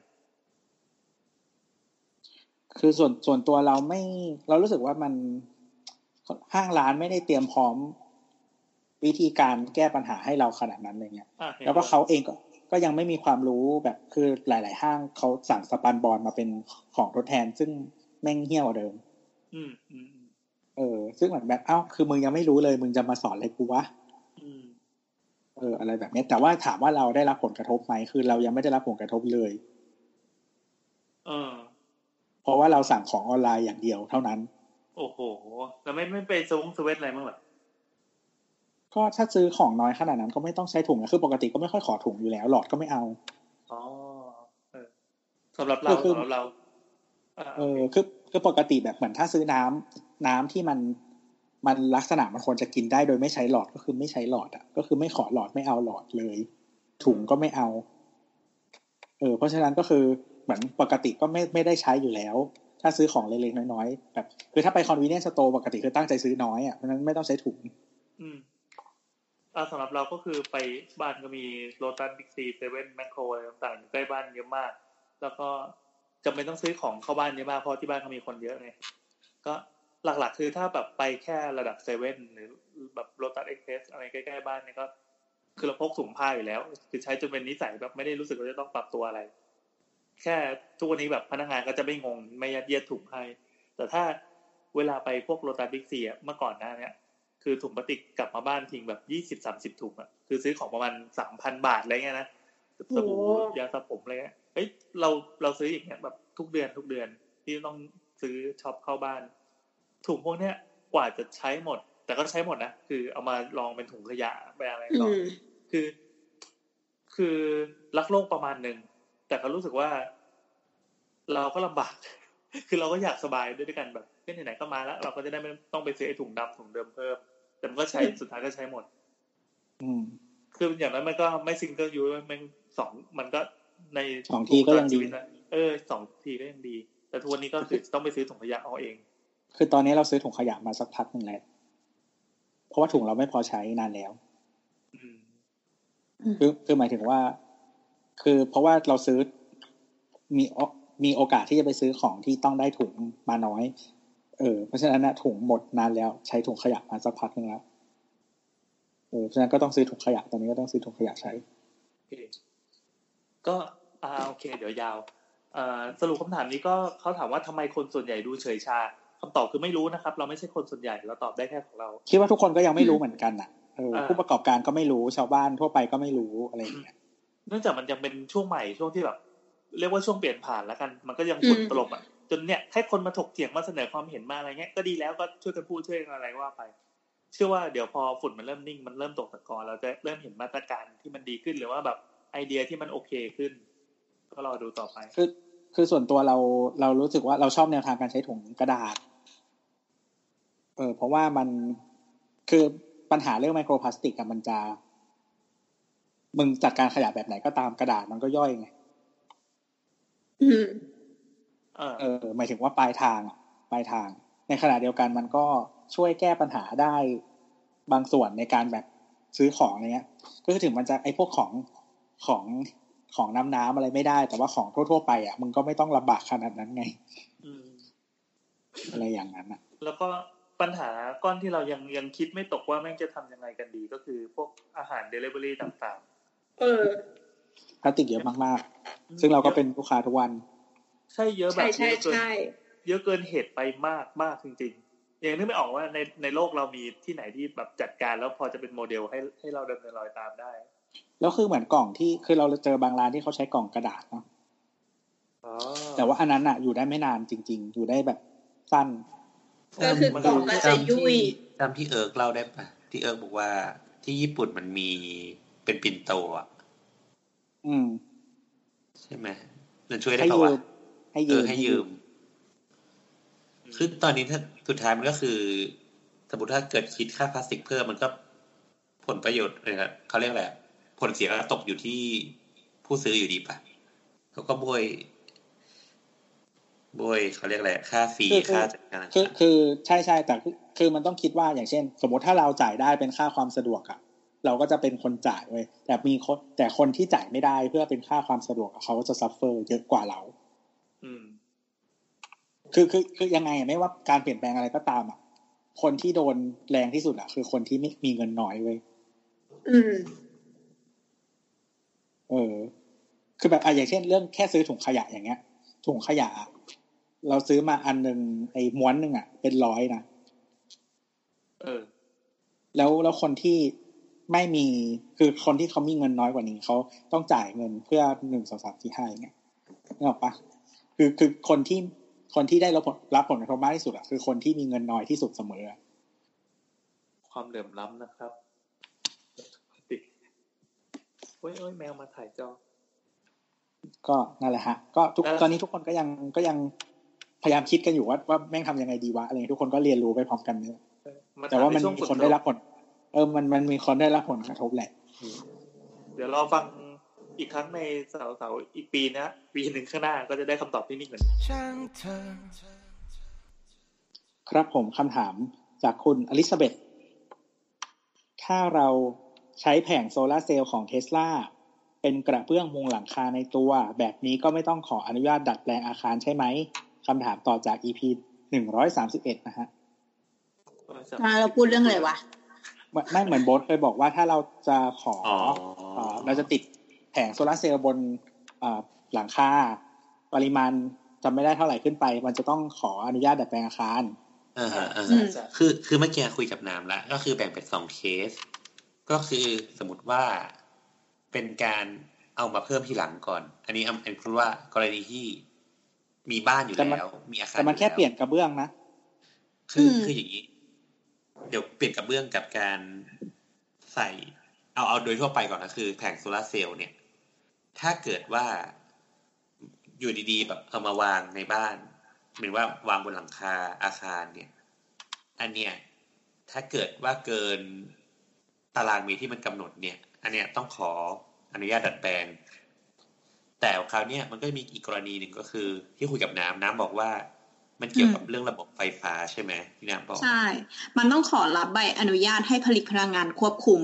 Speaker 5: คือส่วนส่วนตัวเราไม่ เรารู้สึกว่ามันห้างร้านไม่ได้เตรียมพร้อมวิธีการแก้ปัญหาให้เราขนาดนั้นอะไรเงี้ย
Speaker 3: อะห็น
Speaker 5: แล้วก็
Speaker 3: ด้วย
Speaker 5: เขาเองก็ก็ยังไม่มีความรู้แบบคือหลาย ๆ ห้างเขาสั่งสปันบอลมาเป็นของทดแทน ซึ่งแม่งเหี้ยวกว่าเดิม
Speaker 3: อืมอืมอืม
Speaker 5: เออ ซึ่งเหมือนแบบเอ้าคือมึงยังไม่รู้เลย มึงจะมาสอนอะไรกูวะ
Speaker 3: อืม
Speaker 5: เออ อะไรแบบเนี้ยแต่ว่าถามว่าเราได้รับผลกระทบไหมคือเรายังไม่ได้รับผลกระทบเลย
Speaker 3: เออ
Speaker 5: เพราะว่าเราสั่งของออนไลน์อย่างเดียวเท่านั้น
Speaker 3: โอ้โหแล้วไม่ไม่ไปซงสเวตอะไรมั้างเหรอ
Speaker 5: ก็ถ้าซื้อของน้อยขนาดนั้นก็ไม่ต้องใช้ถุงนะคือปกติก็ไม่ค่อยขอถุงอยู่แล้ว หลอดก็ไม่เอา
Speaker 3: อ๋อเออสำหรับเรา
Speaker 5: คือ
Speaker 3: สำหรับเราา
Speaker 5: เออคือคือปกติแบบเหมือนถ้าซื้อน้น้ำที่มันมันลักษณะมันควรจะกินได้โดยไม่ใช้หลอดก็คือไม่ใช้หลอดอะก็คือไม่ขอหลอดไม่เอาหลอดเลย ถุงก็ไม่เอา เออเพราะฉะนั้นก็คือเหมือนปกติก็ไม่ไม่ได้ใช้อยู่แล้ว ถ้าซื้อของเล็กๆน้อยๆแบบคือถ้าไป convenience store ปกติคือตั้งใจซื้อน้อยอะเพราะฉะนั้นไม่ต้องใช้ถุง
Speaker 3: อืมอ่าสำหรับเราก็คือไปบ้านก็มีโลตัสบิ๊กซีเซเว่นแมคโครอะไรต่างๆอยู่ใกล้บ้านเยอะมาก แล้วก็จำเป็นต้องซื้อของเข้าบ้านเยอะมากเพราะที่บ้านเขามีคนเยอะไงก็ หลักๆ คือถ้าแบบไปแค่ระดับเซเว่นหรือแบบโลตัสเอ็กซ์เพรสอะไรใกล้ๆบ้านเนี่ยก็ คือเราพกถุงผ้าอยู่แล้ว คือใช้จนเป็นนิสัยแบบไม่ได้รู้สึกว่าจะต้องปรับตัวอะไร แค่ทุกวันนี้แบบพนักงานก็จะไม่งงไม่ยัดเยียดถุงให้ แต่ถ้าเวลาไปพวกโลตัสบิ๊กซีอะเมื่อก่อนหน้าเนี้ยคือถุงพลาสติกกลับมาบ้านทิ้งแบบยี่สิบสามสิบถุงอะคือซื้อของประมาณสามพันบาทอะไรเงี้ยนะสบู่ยาสระผมอะไรเงี้ยเอ้ยเราเราซื้ออย่างเงี้ยแบบทุกเดือนทุกเดือนที่ต้องซื้อช็อปเข้าบ้าน ถุงพวกเนี้ยกว่าจะใช้หมด แต่ก็ใช้หมดนะคือเอามาลองเป็นถุงขยะไปอะไร
Speaker 2: อื
Speaker 3: ต่อ
Speaker 2: ม
Speaker 3: คือ คือรักโลกประมาณหนึ่งแต่ก็รู้สึกว่า เราก็ลำบาก คือเราก็อยากสบายด้วยกันแบบเล่นไหนๆก็มาแล้ว เราก็จะได้ไม่ต้องไปซื้อไอ้ถุงดำถุงเดิมเพิ่ม แต่มันก็ใช้สุดท้ายก็ใช้หมด
Speaker 5: อืม
Speaker 3: คืออย่างนั้นมันก็ไม่ซิงเกิลยูมันสองมันก็ใน
Speaker 5: สองทีก็ยังดี
Speaker 3: ชีวิตนะเออสองทีก็ยังดี แต่ทุกวันนี้ก็คือต้องไปซื้อถุงขยะเอาเอง
Speaker 5: คือตอนนี้เราซื้อถุงขยะมาสักพักหนึ่งแล้วเพราะว่าถุงเราไม่พอใช้นานแล้ว
Speaker 3: อืม
Speaker 5: คือคือหมายถึงว่า คือเพราะว่าเราซื้อมีโอมีโอกาสที่จะไปซื้อของที่ต้องได้ถุงมาน้อย เออ เพราะฉะนั้นนะถุงหมดนานแล้ว ใช้ถุงขยะมาสักพักหนึ่งแล้วเออเพราะฉะนั้นก็ต้องซื้อถุงขยะตอนนี้ก็ต้องซื้อถุงขยะใช้
Speaker 3: โอเคก็อ่าโอเค เดี๋ยวยาวอ่าสรุปคำถามนี้ก็เขาถามว่าทำไมคนส่วนใหญ่ดูเฉยชา คำตอบคือไม่รู้นะครับ เราไม่ใช่คนส่วนใหญ่เราตอบได้แค่ของเรา
Speaker 5: คิดว่าทุกคนก็ยังไม่รู้เหมือนกันอะเออ
Speaker 3: อ่า
Speaker 5: ผู้ประกอบการก็ไม่รู้ชาวบ้านทั่วไปก็ไม่รู้อะไรอย่างเงี้ย
Speaker 3: เนื่องจากมันยังเป็นช่วงใหม่ช่วงที่แบบ เรียกว่าช่วงเปลี่ยนผ่านแล้วกัน มันก็ยังฝุ่น
Speaker 2: อืม
Speaker 3: ตลบอะจนเนี่ยให้คนมาถกเถียงมาเสนอความเห็นมาอะไรเงี้ยก็ดีแล้วก็ช่วยกันพูดช่วยกันอะไรว่าไป เชื่อว่าเดี๋ยวพอฝุ่นมันเริ่มนิ่งมันเริ่มตกตะกอนเราจะเริ่มเห็นมาตรการที่มันดีขึ้นหรือว่าแบบไอเดียที่มันโอเคขึ้น ก็รอดูต่อไป
Speaker 5: คือคือส่วนตัวเราเรารู้สึกว่าเราชอบแนวทางการใช้ถุงกระดาษ เออเพราะว่ามันคือปัญหาเรื่องไมโครพลาสติกอะมันจะ มึงจัดการขยะแบบไหนก็ตามกระดาษมันก็ย่อยไง
Speaker 2: อืม
Speaker 3: เออ
Speaker 5: เออหมายถึงว่าปลายทางอะปลายทาง ในขณะเดียวกันมันก็ช่วยแก้ปัญหาได้บางส่วนในการแบบซื้อของอะไรเงี้ย ก็คือถึงมันจะไอ้พวกของของของน้ำน้ำอะไรไม่ได้ แต่ว่าของทั่วๆไปอะมึงก็ไม่ต้องลำบากขนาดนั้นไง
Speaker 3: อืม
Speaker 5: อะไรอย่างนั้นอะ
Speaker 3: แล้วก็ ปัญหาก้อนที่เรายังยังคิดไม่ตกว่าแม่งจะทำยังไงกันดีก็คือพวกอาหารเดลิเวอรี่ต่าง
Speaker 2: เออ
Speaker 5: พลาสติกเยอะมาก
Speaker 3: ๆ
Speaker 5: ๆซึ่งเราก็เป็นลูกค้าทุกวัน
Speaker 3: ใช่เยอะแบ
Speaker 2: ใช่
Speaker 3: บ
Speaker 2: ใช่
Speaker 3: เยอะเกิน
Speaker 2: ใช่
Speaker 3: เยอะเกินเหตุไปมากมากจริงๆยังนึกไม่ออกว่าในในโลกเรามีที่ไหนที่แบบจัดการแล้วพอจะเป็นโมเดลให้ให้เราเดินเนินรอยตามได้
Speaker 5: แล้วคือเหมือนกล่องที่คือเราเจอบางร้านที่เขาใช้กล่องกระดาษเนาะ
Speaker 3: อ๋อ
Speaker 5: แต่ว่าอันนั้นอะอยู่ได้ไม่นานจริง ๆ อยู่ได้แบบสั้น
Speaker 2: ก็คือกล่องก็จะยุ่ย
Speaker 4: จำที่เอิร์กเล่าได้ปะที่เอิร์กบอกว่าที่ญี่ปุ่นมันมีเป็นปินโตอะ
Speaker 5: อืม
Speaker 4: ใช่ไหมมันช่วยได้
Speaker 5: ให้
Speaker 4: ปะ
Speaker 5: ยื
Speaker 4: วะ
Speaker 5: มให้
Speaker 4: เอ
Speaker 5: ยื
Speaker 4: อ
Speaker 5: ม
Speaker 4: ให้ยืม คือตอนนี้ถ้าสุดท้ายมันก็คือ สมมติถ้าเกิดคิดค่าพลาสติกเพิ่มมันก็ผลประโยชน์เลยนะเขาเรียกอะไรอะผลเสียก็ตกอยู่ที่ผู้ซื้ออยู่ดีปะเขาก็บวย บวกเขาเรียกอะไรค่า fee
Speaker 5: คือคือ
Speaker 4: ค่าจัดการ
Speaker 5: คือคือใช่ใช่แต่คือคือมันต้องคิดว่าอย่างเช่น สมมติถ้าเราจ่ายได้เป็นค่าความสะดวกอะเราก็จะเป็นคนจ่ายเว้ยแต่มีคนแต่คนที่จ่ายไม่ได้เพื่อเป็นค่าความสะดวกอะเขาก็จะ suffer เยอะกว่าเรา
Speaker 3: อืม
Speaker 5: คือคือคือยังไงอะไม่ว่าการเปลี่ยนแปลงอะไรก็ตามอะคนที่โดนแรงที่สุดอะคือคนที่ไม่มีเงินน้อยเว้ย
Speaker 2: อืม
Speaker 5: เออ คือแบบอะอย่างเช่น เรื่องแค่ซื้อถุงขยะอย่างเงี้ยถุงขยะอะ เราซื้อมาอันหนึ่งไอ้ม้วนหนึ่งอะเป็นร้อยนะ
Speaker 3: เออ
Speaker 5: แล้วแล้วคนที่ไม่มีคือคนที่เขามีเงินน้อยกว่านี้เขาต้องจ่ายเงินเพื่อหนึ่งสองสามสี่ห้าอย่างเงี้ยนึกออกปะคือคือคนที่คนที่ได้รับผลรับผลกระทบมากที่สุดอะคือคนที่มีเงินน้อยที่สุดเสมออะ
Speaker 3: ความเหลื่อมล้ำนะครับติดโอ้ยโอ้ยแมวมาถ่ายจอ
Speaker 5: ก็นั่นแหละฮะ ก็ทุก
Speaker 3: แล้ว
Speaker 5: ตอนนี้ทุกคนก็ยังก็ยัง พยายามคิดกันอยู่ว่าว่าแม่งทำยังไงดีวะอะไรเงี้ยทุกคนก็เรียนรู้ไปพร้อมกันเนี่ย
Speaker 3: มา
Speaker 5: แต่
Speaker 3: ถาม
Speaker 5: ว่า
Speaker 3: ใน
Speaker 5: มัน
Speaker 3: ช่วง
Speaker 5: มี
Speaker 3: ฝึก
Speaker 5: คนได้รับผล เออมันมันมีคนได้รับผลกระทบแหละ
Speaker 3: เดี๋ยวรอฟังอีกครั้งในเสาร์เสาร์อีกปีนะปีหนึ่งข้างหน้าก็จะได้คำตอบที่นี่เหมือนกัน
Speaker 1: ช่างเธอ
Speaker 5: ครับผมคำถามจากคุณอลิซาเบธถ้าเราใช้แผงโซลาร์เซลล์ของเทสลาเป็นกระเบื้องมุงหลังคาในตัว แบบนี้ก็ไม่ต้องขออนุญาตดัดแปลงอาคารใช่ไหม คำถามต่อจาก EP หนึ่งร้อยสามสิบเอ็ดนะฮะ
Speaker 2: อ่าเราพูดเรื่องอะไรวะ
Speaker 5: ไม่เหมือนโบสเคยบอกว่าถ้าเราจะขอ
Speaker 4: อ๋อ
Speaker 5: เอ่อเราจะติดแผงโซลาร์เซลล์บนเอ่อหลังคาปริมาณจำไม่ได้เท่าไหร่ขึ้นไป มันจะต้องขออนุญาตดัดแปลงอาคาร
Speaker 4: อ่าฮะอ่า
Speaker 2: อื
Speaker 4: ฮะ
Speaker 2: ม
Speaker 4: คือคือเมื่อกี้คุยกับน้ำละก็คือแบ่งเป็นสองเคส ก็คือสมมติว่าเป็นการเอามาเพิ่มทีหลังก่อน อันนี้อันอันคือว่ากรณีที่ มีบ้านอยู่
Speaker 5: แต่มัน
Speaker 4: แล้วมีอาคาร
Speaker 5: แต่มันแค่
Speaker 4: อยู่
Speaker 5: เปลี่ยนกระเบื้องนะ
Speaker 4: คืออ
Speaker 2: ม
Speaker 4: คืออย่างนี้ เดี๋ยวเปลี่ยนกระเบื้องกับการใส่ เอาเอาโดยทั่วไปก่อนนะคือแผงโซลาร์เซลล์เนี่ย ถ้าเกิดว่าอยู่ดีๆ แบบเอามาวางในบ้านหรือว่าวางบนหลังคาอาคารเนี่ย อันเนี้ยถ้าเกิดว่าเกินตารางเมตรที่มันกำหนดเนี่ย อันเนี้ยต้องขออนุญาตดัดแปลง แต่คราวเนี้ยมันก็มีอีกกรณีหนึ่งก็คือ ที่คุยกับน้ำน้ำบอกว่า มันเกี่ยวกับเรื่องระบบไฟฟ้าใช่ไหมที่น้ำบอก
Speaker 2: ใช่ มันต้องขอรับใบอนุญาตให้ผลิตพลังงานควบคุม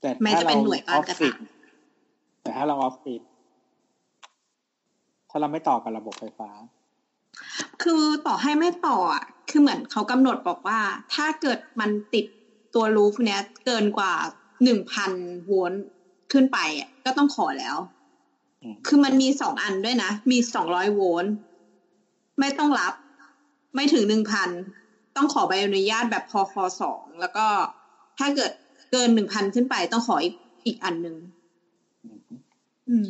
Speaker 5: แต่
Speaker 2: แม้
Speaker 5: ถ้า
Speaker 2: จะ
Speaker 5: เรา
Speaker 2: เป็นหน่วย
Speaker 5: อ
Speaker 2: การ
Speaker 5: อฟ
Speaker 2: กระ
Speaker 5: ฟิศ
Speaker 2: ท
Speaker 5: แต่ถ้าเราออฟฟิศถ้าเราไม่ต่อกับระบบไฟฟ้าำ
Speaker 2: คือต่อให้ไม่ต่ออะคือเหมือนเขากำหนดบอกว่า ถ้าเกิดมันติดตัวรูฟเนี้ยเกินกว่าหนึ่งพันโวลต์ขึ้นไปอะก็ต้องขอแล้ว
Speaker 5: อืม
Speaker 2: คือมันมีสองอันด้วยนะ มีสองร้อยโวลต์ไม่ต้องรับ ไม่ถึงหนึ่งพันต้องขอใบอนุญาตแบบพอคอสองแล้วก็ถ้าเกิดเกินหนึ่งพันขึ้นไปต้องขออีกอีกอันหนึ่ง
Speaker 5: อืม
Speaker 2: อืม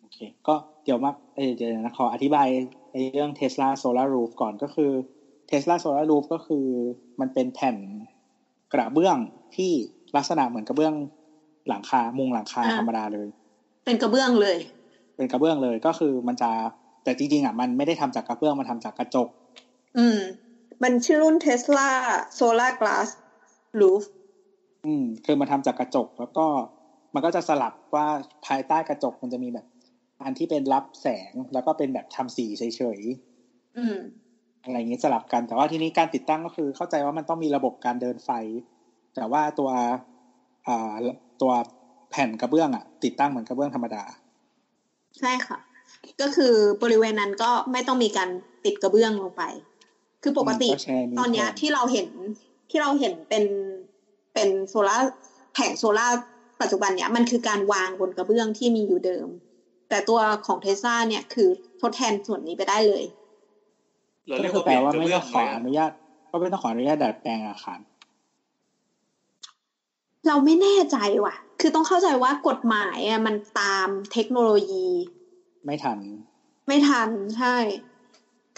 Speaker 5: โอเค ก็เดี๋ยวมาเอยเดี๋ยวนะขออธิบายในเรื่อง Tesla Solar Roof ก่อนก็คือ Tesla Solar Roof ก็คือมันเป็นแผ่นกระเบื้องที่ลักษณะเหมือนกระเบื้องหลังคา มุงหลังคา
Speaker 2: อ่า
Speaker 5: ธรรมดาเลย
Speaker 2: เป็นกระเบื้องเลย
Speaker 5: เป็นกระเบื้องเลยก็คือมันจะแต่จริงๆอะมันไม่ได้ทำจากกระเบื้องมันทำจากกระจก
Speaker 2: อืม มันชื่อรุ่น Tesla Solar Glass Roof
Speaker 5: อืม คือมันทำจากกระจก แล้วก็มันก็จะสลับว่าภายใต้กระจกมันจะมีแบบ อันที่เป็นรับแสงแล้วก็เป็นแบบทำสีเฉย
Speaker 2: อืม
Speaker 5: ๆอะไรอย่างนี้สลับกัน แต่ว่าทีนี้การติดตั้งก็คือ เข้าใจว่ามันต้องมีระบบการเดินไฟ แต่ว่าตัวอ่าตัวแผ่นกระเบื้องอะ ติดตั้งเหมือนกระเบื้องธรรมดา
Speaker 2: ใช่ค่ะ ก็คือบริเวณนั้นก็ไม่ต้องมีการติดกระเบื้องลงไป คือปกติ
Speaker 5: อืมก็แชร์นี้
Speaker 2: ตอนเนี้ย
Speaker 5: แทน
Speaker 2: ที่เราเห็นที่เราเห็นเป็นเป็นโซลาร์แผงโซลาร์ปัจจุบันเนี้ยมันคือการวางบนกระเบื้องที่มีอยู่เดิม แต่ตัวของเทสลาเนี่ยคือทดแทนส่วนนี้ไปได้เลย
Speaker 3: เรา
Speaker 5: ก็
Speaker 3: เรียก
Speaker 5: คือ
Speaker 3: ว่า
Speaker 5: แป
Speaker 3: เป
Speaker 5: ล
Speaker 3: ลี่ยน
Speaker 5: ว่าก
Speaker 3: ระ
Speaker 5: ไม่
Speaker 3: เบื้อ
Speaker 5: ต้องงข
Speaker 3: ไหม
Speaker 5: ออนุญาต ก็ไม่ต้องขออนุญาตดัดแปลงอาคาร
Speaker 2: เราไม่แน่ใจว่ะ คือต้องเข้าใจว่ากฎหมายอะมันตามเทคโนโลยี
Speaker 5: ไม่ทัน
Speaker 2: ไม่ทันใช่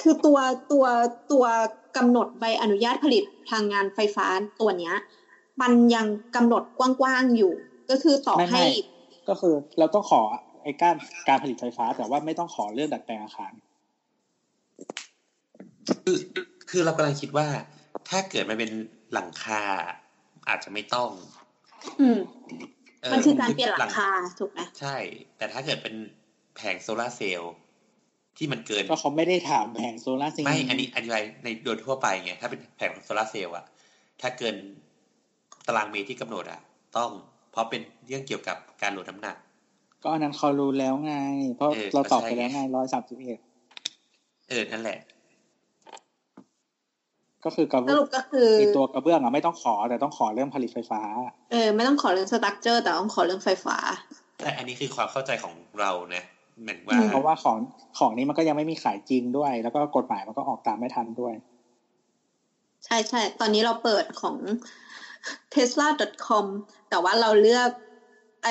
Speaker 2: คือตัวตัวตัวกำหนดใบอนุญาตผลิตพลังงานไฟฟ้าตัวเนี้ย มันยังกำหนดกว้างๆอยู่ ก็คือต่อ
Speaker 5: ไม่
Speaker 2: ให้
Speaker 5: ไม่ก็คือเราต้องขอไอ้การการผลิตไฟฟ้า แต่ว่าไม่ต้องขอเรื่องดัดแปลงอาคาร
Speaker 4: คือคือเรากำลังคิดว่า ถ้าเกิดมันเป็นหลังคาอาจจะไม่ต้อง
Speaker 2: อืม
Speaker 4: เออ
Speaker 2: มันคือการเปลี่ยนหลังคาถูกไหม
Speaker 4: ใช่ แต่ถ้าเกิดเป็นแผงโซลาร์เซลล์ที่มันเกิน
Speaker 5: ก็เขาไม่ได้ถามแผงโซลาร์เซลล์
Speaker 4: ไม่อันนี้อธิบายในโดยทั่วไปไงถ้าเป็นแผงโซลาร์เซลล์อะถ้าเกินตารางเมตรที่กำหนดอะต้องเพราะเป็นเรื่องเกี่ยวกับการลดน้ำหนัก
Speaker 5: ก็อันนั้นเขารู้แล้วไง เพราะ
Speaker 4: เออ
Speaker 5: เราตอบ
Speaker 4: ก็ใช่
Speaker 5: ไปแล้วไงร้อยสามสิบเอ็ด
Speaker 4: เออนั่นแหละ
Speaker 5: ก็คือกระ
Speaker 2: ส
Speaker 5: เบื้อง
Speaker 2: รุปก็คือ
Speaker 5: ไอ้ตัวกระเบื้องอะไม่ต้องขอแต่ต้องขอเรื่องผลิตไฟฟ้า
Speaker 2: เออ ไม่ต้องขอเรื่องสตั๊กเจอร์แต่ต้องขอเรื่องไฟฟ้า
Speaker 4: แต่อันนี้คือความเข้าใจของเรานะเหมือนว่า
Speaker 2: อืม
Speaker 5: เพราะว่าของของนี้มันก็ยังไม่มีขายจริงด้วย แล้วก็กฎหมายมันก็ออกตามไม่ทันด้วย
Speaker 2: ใช่ใช่ตอนนี้เราเปิดของ tesla.com แต่ว่าเราเลือกไอ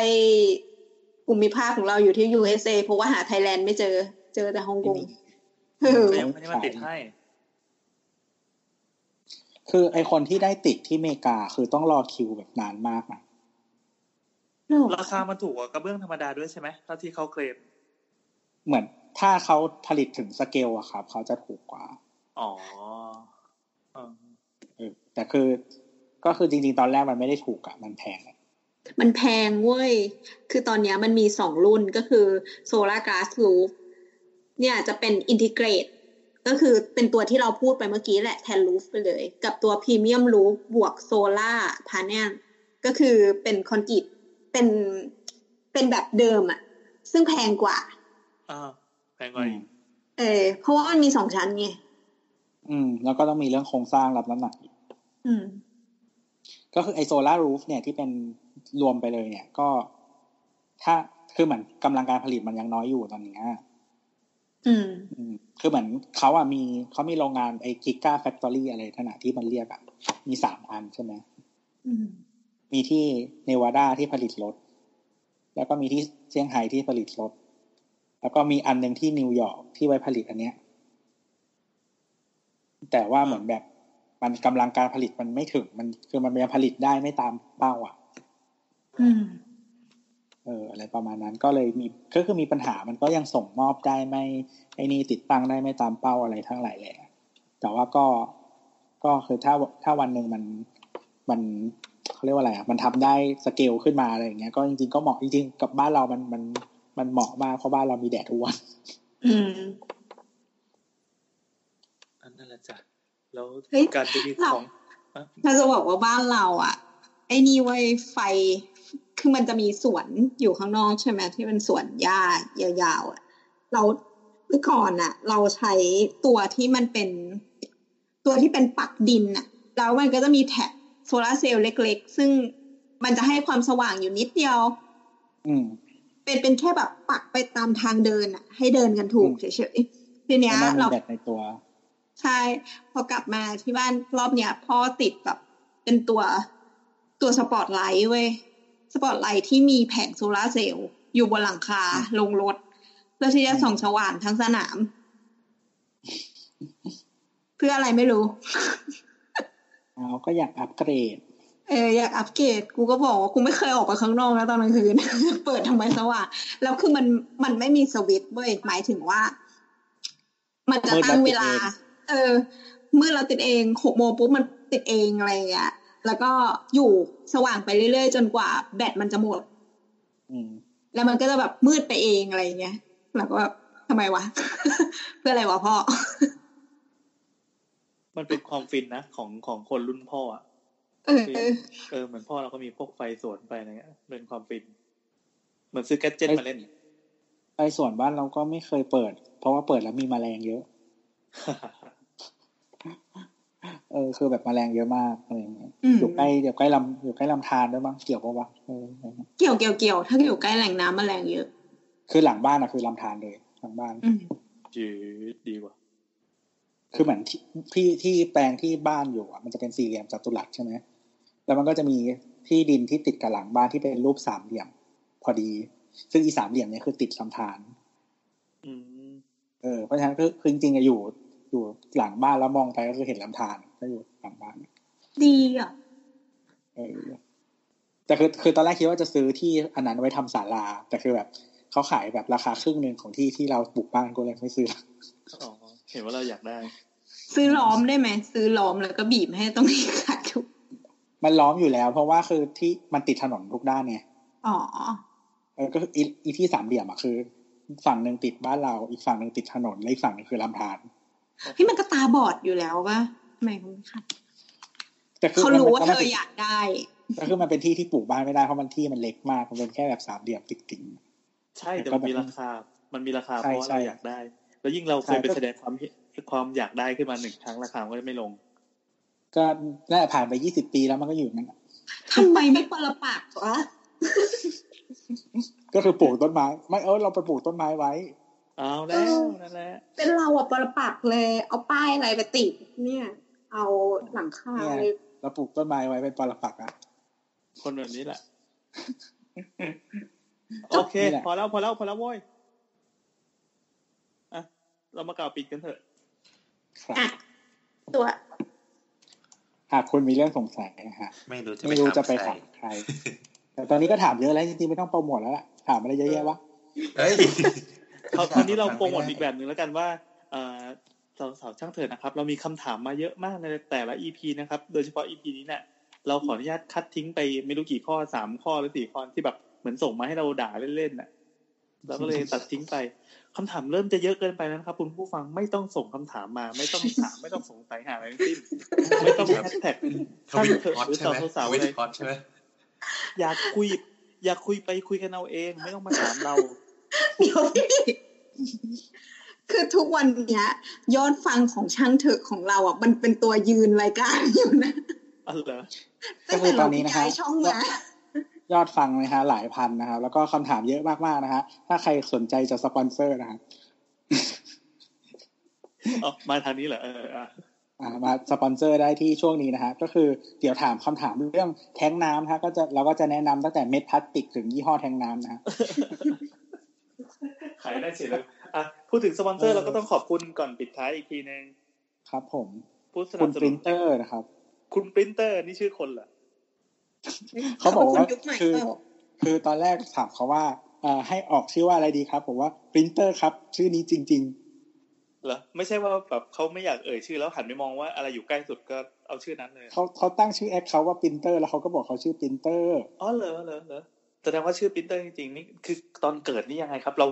Speaker 2: ภูมิภาคของเราอยู่ที่ USA เพราะว่าหาไทยแลนด์ไม่เจอ เจอแต่ฮ่องกงเออ
Speaker 3: ยังไม่ได้มาติดให้
Speaker 5: คือไอคนที่ได้ติดที่อเมริกาคือต้องรอคิวแบบนานมากนะ
Speaker 3: ราคามันถูกกว่ากระเบื้องธรรมดาด้วยใช่ไหมเท่าที่เขาเคลม
Speaker 5: เหมือนถ้าเขาผลิตถึงสเกลอะครับ เขาจะถูกกว่า
Speaker 3: อ๋อเออ
Speaker 5: เออแต่คือก็คือจริงๆ ตอนแรกมันไม่ได้ถูกอะมันแพงอะ
Speaker 2: มันแพงเว้ย คือตอนเนี้ยมันมีสองรุ่นก็คือ Solar Glass Roof เนี่ยจะเป็น Integrate ก็ คือเป็นตัวที่เราพูดไปเมื่อกี้แหละแทน Roof ไปเลย กับตัว Premium Roof บวก Solar Panel ก็คือเป็นคอนกรีตเป็นเป็นแบบเดิมอะซึ่งแพงกว่า
Speaker 3: อ่าแพงกว่าอีก
Speaker 2: เออเพราะว่ามันมีสองชั้นไง
Speaker 5: อืม แล้วก็ต้องมีเรื่องโครงสร้างรับน้ำหนักอีก
Speaker 2: อืม
Speaker 5: ก็คือไอ Solar Roof เนี่ยที่เป็นรวมไปเลยเนี่ยก็ถ้าคือเหมือนกำลังการผลิตมันยังน้อยอยู่ตอนเนี้ย
Speaker 2: อืม
Speaker 5: อืมคือเหมือนเขาอะมีเขามีโรงงานไอ Gigafactory อะไรขนาดที่มันเรียกอะมีสามอันใช่ไหม
Speaker 2: อืม
Speaker 5: มีที่เนวาดาที่ผลิตรถ แล้วก็มีที่เซี่ยงไฮ้ที่ผลิตรถ แล้วก็มีอันหนึ่งที่นิวยอร์กที่ไว้ผลิตอันเนี้ย แต่ว่าเหมือนแบบมันกำลังการผลิตมันไม่ถึง มันคือมันยังผลิตได้ไม่ตามเป้าอะ
Speaker 2: อืม
Speaker 5: เอออะไรประมาณนั้นก็เลยมีก็คือมีปัญหามันก็ยังส่งมอบได้ไม่ไอ้นี่ติดตั้งได้ไม่ตามเป้าอะไรทั้งหลายแหละแต่ว่าก็ก็คือถ้าถ้าวันหนึ่งมันมันเขาเรียกว่าอะไรอะมันทำได้สเกลขึ้นมาอะไรอย่างเงี้ยก็จริงๆก็เหมาะจริงๆกับบ้านเรามันมันมันเหมาะมากเพราะบ้านเรามีแดดทุกวัน
Speaker 2: อืม
Speaker 3: อันนั่นแหละจ้ะแล้ว
Speaker 2: เฮ้ย
Speaker 3: การจะมี
Speaker 2: เรา
Speaker 3: ของ
Speaker 2: ถ้าจะบอกว่าบ้านเราอะไอ้นี่ไว้ยไฟ คือมันจะมีสวนอยู่ข้างนอกใช่ไหมที่เป็นสวนหญ้ายาวๆอะเราเมื่อก่อนอะเราใช้ตัวที่มันเป็น ตัวที่เป็นปักดินอะแล้วมันก็จะมีแท็บโซลาร์เซลล์เล็ก ๆ ซึ่งมันจะให้ความสว่างอยู่นิดเดียว
Speaker 5: อืม
Speaker 2: เป็นเป็นแค่แบบปักไปตามทางเดินอะให้เดินกันถูก
Speaker 5: อืม
Speaker 2: เฉยๆทีเนี้ย
Speaker 5: แล้วมันมี
Speaker 2: รับ
Speaker 5: แดดในตัว
Speaker 2: ใช่ พอกลับมาที่บ้านรอบเนี้ยพ่อติดแบบเป็นตัวตัวสปอตไลท์เว้ย สปอตไลท์ที่มีแผงโซลาร์เซลล์อยู่บนหลังคา
Speaker 5: อืม
Speaker 2: โรงรถ เพื่อที่จะ
Speaker 5: อืม
Speaker 2: ส่องสว่างทั้งสนาม เพื่ออะไรไม่รู้
Speaker 5: เราก็อยากอัปเกรด
Speaker 2: เอออยากอัปเกรด กูก็บอกว่ากูไม่เคยออกไปข้างนอกนะตอนกลางคืน เปิดทำไมสว่างแล้วคือมันมันไม่มีสวิตช์เว้ยหมายถึงว่า มันจะตั้งเวลา เออ เมื่อเราติดเองหกโมงปุ๊บมันติดเองอะไรอย่างเงี้ย แล้วก็อยู่สว่างไปเรื่อยๆ จนกว่าแบตมันจะหมด
Speaker 5: อืม
Speaker 2: แล้วมันก็จะแบบมืดไปเองอะไรอย่างเงี้ยแล้วก็แบบทำไมวะ เพื่ออะไรวะพ่อ
Speaker 3: มันเป็นความฟินนะของของคนรุ่นพ่ออะ
Speaker 2: เออเออ
Speaker 3: เออเหมือนพ่อเราก็มีพวกไฟสวนไปอะไรเงี้ยเป็นความฟิน เหมือนซื้อแกดเจ็ตมาเล่น
Speaker 5: ไอส่วนบ้านเราก็ไม่เคยเปิด เพราะว่าเปิดแล้วมีแมลงเยอะ เออคือแบบแมลงเยอะมากอะไรอย่างเงี้ย
Speaker 2: อืม
Speaker 5: อยู่ใกล้เดี๋ยวใกล้ลำอยู่ใกล้ลำธารด้วยมั้งเกี่ยวปะวะเออ
Speaker 2: เกี่ยวเกี่ยวเกี่ยวถ้าอยู่ใกล้แหล่งน้ำแมลงเยอะ
Speaker 5: คือหลังบ้านอะคือลำธารเลยหลังบ้าน
Speaker 2: อืม
Speaker 3: จืดดีกว่า
Speaker 5: คือเหมือนที่ที่ที่แปลงที่บ้านอยู่อะมันจะเป็นสี่เหลี่ยมจัตุรัสใช่ไหมแล้วมันก็จะมีที่ดินที่ติดกับหลังบ้านที่เป็นรูปสามเหลี่ยม พอดี ซึ่งอีสามเหลี่ยมเนี่ยคือติดลำธาร
Speaker 3: อืม
Speaker 5: เออเพราะฉะนั้นคือคือจริงๆอะอยู่อยู่หลังบ้านแล้วมองไปก็คือเห็นลำธาร ก็อยู่หลังบ้าน
Speaker 2: ดีอะ
Speaker 5: เออแต่คือคือตอนแรกคิดว่าจะซื้อที่อันนั้นไว้ทำศาลา แต่คือแบบเขาขายแบบราคาครึ่งหนึ่งของที่ที่เราปลูกบ้านก็เลยไม่ซื้อ
Speaker 3: อ๋อเห็นว่าเราอยากได้
Speaker 2: ซื้อล้อมได้ไหมซื้อล้อมแล้วก็บีบให้ตรงนี้ขาดทุก
Speaker 5: มันล้อมอยู่แล้ว เพราะว่าคือที่มันติดถนนทุกด้านไง
Speaker 2: อ๋อ
Speaker 5: เออก็คืออีอีที่สามเหลี่ยมอะคือ ฝั่งหนึ่งติดบ้านเราอีกฝั่งหนึ่งติดถนนและอีกฝั่งหนึ่งคือลำธาร
Speaker 2: เฮ้ยมันก็ตาบอดอยู่แล้วปะ ทำไมเขาไม่ขัด
Speaker 5: แต่คือ
Speaker 2: เขา
Speaker 5: มัน
Speaker 2: รู้ว่า
Speaker 5: มัน
Speaker 2: เธออยากได้
Speaker 5: แต่คือมันเป็นที่ที่ปลูกบ้านไม่ได้เพราะมันที่มันเล็กมากมันเป็นแค่แบบสามเหลี่ยมติดๆ
Speaker 3: ใช่แต่มันมีราคา มันมีราคาเพราะว่า
Speaker 5: ใช่
Speaker 3: เรา
Speaker 5: ใช่
Speaker 3: อยากได้ แล้วยิ่งเราเคย
Speaker 5: ใช่
Speaker 3: ไป
Speaker 5: ก็
Speaker 3: แสดงความความอยากได้ขึ้นมาหนึ่งครั้งราคามันก็จะไม่ลง
Speaker 5: ก็น่าจะผ่านไปยี่สิบปีแล้วมันก็อยู่นั่นอะ
Speaker 2: ทำไมไม่ปรปักษ์วะ
Speaker 5: ก็คือปลูกต้นไม้ ไม่เออเราไปปลูกต้นไม้ไว้
Speaker 3: เอาแล้วนั่นแหละ
Speaker 2: เป็นเราอะปรปักษ์เลย เอาป้ายอะไรไปติดเนี่ย เอาหลังคา
Speaker 5: เนี่ย
Speaker 2: ไป
Speaker 5: เราปลูกต้นไม้ไว้เป็นปรปักษ์อะ
Speaker 3: คนแบบนี้แหละ โอเค
Speaker 5: นี่แหละ
Speaker 3: พอแล้วพอแล้วพอแล้วโว้ยอะเรามากล่าวปิดกันเถอะ
Speaker 5: ครับ
Speaker 2: อะตัว
Speaker 5: หากคุณมีเรื่องสงสัยนะฮะ
Speaker 4: ไม่รู้จะ
Speaker 5: ไม่รู้จะไป
Speaker 4: ใคร
Speaker 5: ถามใคร แต่ตอนนี้ก็ถามเยอะแล้วจริงๆไม่ต้องโปรโมทแล้วล่ะถามอะไรเยอะแยะวะ
Speaker 4: เฮ้ย
Speaker 3: คราวคราวนี้เราโปรโมท
Speaker 4: ไม่ได้
Speaker 3: อีกแบบหนึ่งแล้วกันว่าเอ่อ สาวสาวๆช่างเถิดนะครับ เรามีคำถามมาเยอะมากในแต่ละ EP นะครับ โดยเฉพาะ EP นี้เนี่ยเราขออนุญาตคัดทิ้งไปไม่รู้กี่ข้อสามข้อหรือสี่ข้อที่แบบเหมือนส่งมาให้เราด่าเล่นๆน่ะเราก็เลยตัดทิ้งไปคำถามเริ่มจะเยอะเกินไปแล้วนะครับ คุณผู้ฟังไม่ต้องส่งคำถามมา ไม่ต้องถามไม่ต้องสงสัยหาอะไรทั้งสิ้นไม่ต้องแฮชแท็ก
Speaker 4: ท
Speaker 3: ช่าง
Speaker 4: วิต
Speaker 3: เถอะ
Speaker 4: ฮอต
Speaker 3: หรือ
Speaker 4: ใช่ไหม
Speaker 3: สาว
Speaker 4: ท
Speaker 3: ๆ
Speaker 4: วิต
Speaker 3: เลย
Speaker 4: ฮอตใช่ไหม
Speaker 3: อยากคุย อยากคุยไปคุยกันเอาเอง ไม่ต้องมาถามเรา
Speaker 2: เดี๋ยวพี่ คือทุกวันเนี้ยยอดฟังของช่างเถอะของเราอะมันเป็นตัวยืนรายการอยู่นะ
Speaker 3: อ๋อเหรอ
Speaker 5: ก็คือตอนนี้นะฮะ
Speaker 2: ตั้งแต่เราย้ายช่องมา
Speaker 5: ยอดฟังนะฮะหลายพันนะครับ แล้วก็คำถามเยอะมากๆนะฮะถ้าใครสนใจจะสปอนเซอร์นะฮะ
Speaker 3: อ๋อมาทางนี้เหรอเอออะ
Speaker 5: อ่ามาสปอนเซอร์ได้ที่ช่องนี้นะฮะก็คือเดี๋ยวถามคำถามเรื่องแท็งก์น้ำนะฮะก็จะเราก็จะแนะนำตั้งแต่เม็ดพลาสติกถึงยี่ห้อแท็งก์น้ำนะฮะ
Speaker 3: ขายได้เฉยเลย อะพูดถึงสปอนเซอร์
Speaker 5: เออ
Speaker 3: เราก็ต้องขอบคุณก่อนปิดท้ายอีกทีนึง
Speaker 5: ครับผม
Speaker 3: ผู้สนับสนุนคุณ
Speaker 5: ปริ
Speaker 3: น
Speaker 5: เตอร์นะครับ
Speaker 3: คุณปรินเตอร์นี่ชื่อคนเหรอ
Speaker 5: เขาบอกว่า
Speaker 2: ขคุณยุคใหม่
Speaker 5: คือ
Speaker 2: เปล่า
Speaker 5: คือตอนแรกถามเขาว่าเอ่อให้ออกชื่อว่าอะไรดีครับ ผมว่าปรินเตอร์ครับ ชื่อนี้จริง
Speaker 3: เหรอไม่ใช่ว่าแบบเขาไม่อยากเอ่ยชื่อแล้วหันไปมองว่าอะไรอยู่ใกล้สุดก็เอาชื่อนั้นเลย
Speaker 5: ๆเขาเขาตั้งชื่อแอคเขาว่าปรินเตอร์แล้วเขาก็บอกเขาชื่อปรินเตอร์
Speaker 3: อ๋อเหรอเหรอเหรอ แสดงว่าชื่อปรินเตอร์จริงๆนี่คือตอนเกิดนี่ยังไงครับ เรา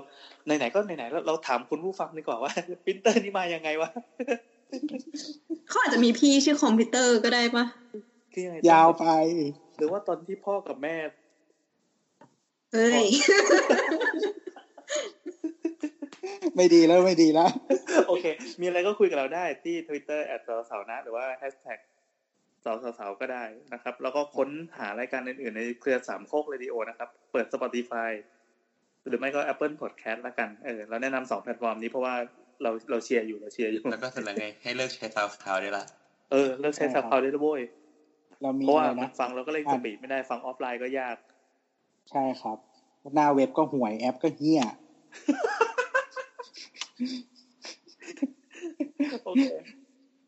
Speaker 3: ไหนๆก็ไหนๆแล้วเราถามคุณผู้ฟังดีกว่าว่าปรินเตอร์นี่มายังไงวะ
Speaker 2: เขาอาจจะมีพี่ชื่อคอมพิวเตอร์ก็ได้ปะ
Speaker 3: คือยังไง
Speaker 5: ยาวไป
Speaker 3: หรือว่าตอนที่พ่อกับแม่
Speaker 2: เฮ้ย
Speaker 5: ไม่ดีแล้วไม่ดีแล้ว
Speaker 3: โอเค มีอะไรก็คุยกับเราได้ที่ Twitter at เสาเสาเสานะ หรือว่า Hashtag เสาเสาเสาก็ได้นะครับ แล้วก็ค้นหารายการอื่นๆ ในเครือสามโคกเรดิโอนะครับ เปิด Spotify หรือไม่ก็ Apple Podcast ละกันเออเราแนะนำสองแพลตฟอร์มนี้เพราะว่าเราเราเชียร์อยู่เราเชียร์อยู่
Speaker 4: แล้วก็เสร็จแล้วไงให้เลิกใช้ SoundCloud ได้ละ
Speaker 3: เออเลิกใช้ SoundCloud ได้แล้วโว้ย
Speaker 5: เพ
Speaker 3: ราะว่าอะ
Speaker 5: ไร
Speaker 3: มั
Speaker 5: นะ
Speaker 3: นฟังเราก็เล่น speed ไม่ได้ฟังออฟไลน์ก็ยาก
Speaker 5: ใช่ครับ หน้าเว็บก็ห่วยแอปก็เฮี้ย
Speaker 3: โอเค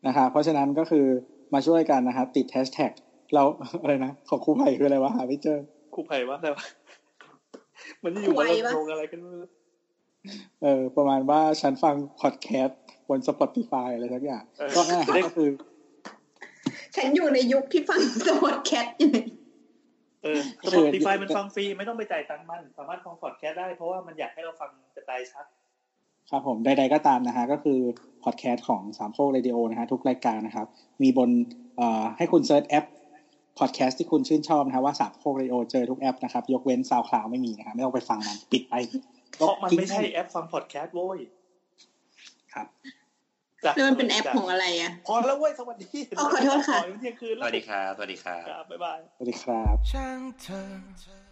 Speaker 5: นะครับเพราะฉะนั้นก็คือ มาช่วยกันนะครับ ติดแฮชแท็กเราอะไรนะของครูไผ่คืออะไรวะหาไม่เจอ
Speaker 3: ครูไผ่ว่าอะไรวะมันจะอยู่มา
Speaker 2: ไวปะ
Speaker 3: ลงอะไรกันไม่รู้
Speaker 5: เออ ประมาณว่าฉันฟังพอดแคสต์บน Spotify อะไรสักอย่าง
Speaker 3: เออ
Speaker 5: ก็นั่นแหละครับก็คือ
Speaker 2: ฉันอยู่ในยุคที่ฟังสวอตแคทอยู่เลย
Speaker 3: เออ
Speaker 5: ก็
Speaker 3: ส
Speaker 5: คือ
Speaker 3: Spotify มันฟังฟรีไม่ต้องไปจ่ายตังค์มัน สามารถฟังพอดแคสต์ได้เพราะว่ามันอยากให้เราฟังกระจายชัด
Speaker 5: ครับผมใดๆก็ตามนะฮะก็คือพอดแคสต์ของสามโคกเรดิโอนะฮะทุกรายการนะครับ มีบนเอ่อให้คุณ search แอปพอดแคสต์ที่คุณชื่นชอบนะฮะว่าสามโคกเรดิโอเจอทุกแอปนะครับยกเว้น SoundCloud ไม่มีนะครับไม่ต้องไปฟังมันปิดไป
Speaker 3: เพราะมันไม่ใช่
Speaker 5: ทิ้ง
Speaker 3: แอปฟังพอดแคสต์โว้ย
Speaker 5: ครับ
Speaker 3: จ้ะ
Speaker 2: แล้วมันเป็นแอปของอะไรอะ
Speaker 3: พอแล้วเว้ยสวัสดี
Speaker 2: อ๋อขอโทษค่ะ
Speaker 3: ต่อยังเที่ยงคืน
Speaker 4: ส
Speaker 3: แล้ว
Speaker 4: วัสดีครับสวัสดีครับ
Speaker 3: ครับบ๊ายบาย
Speaker 5: สวัสดีครับ
Speaker 1: ช่างเธอ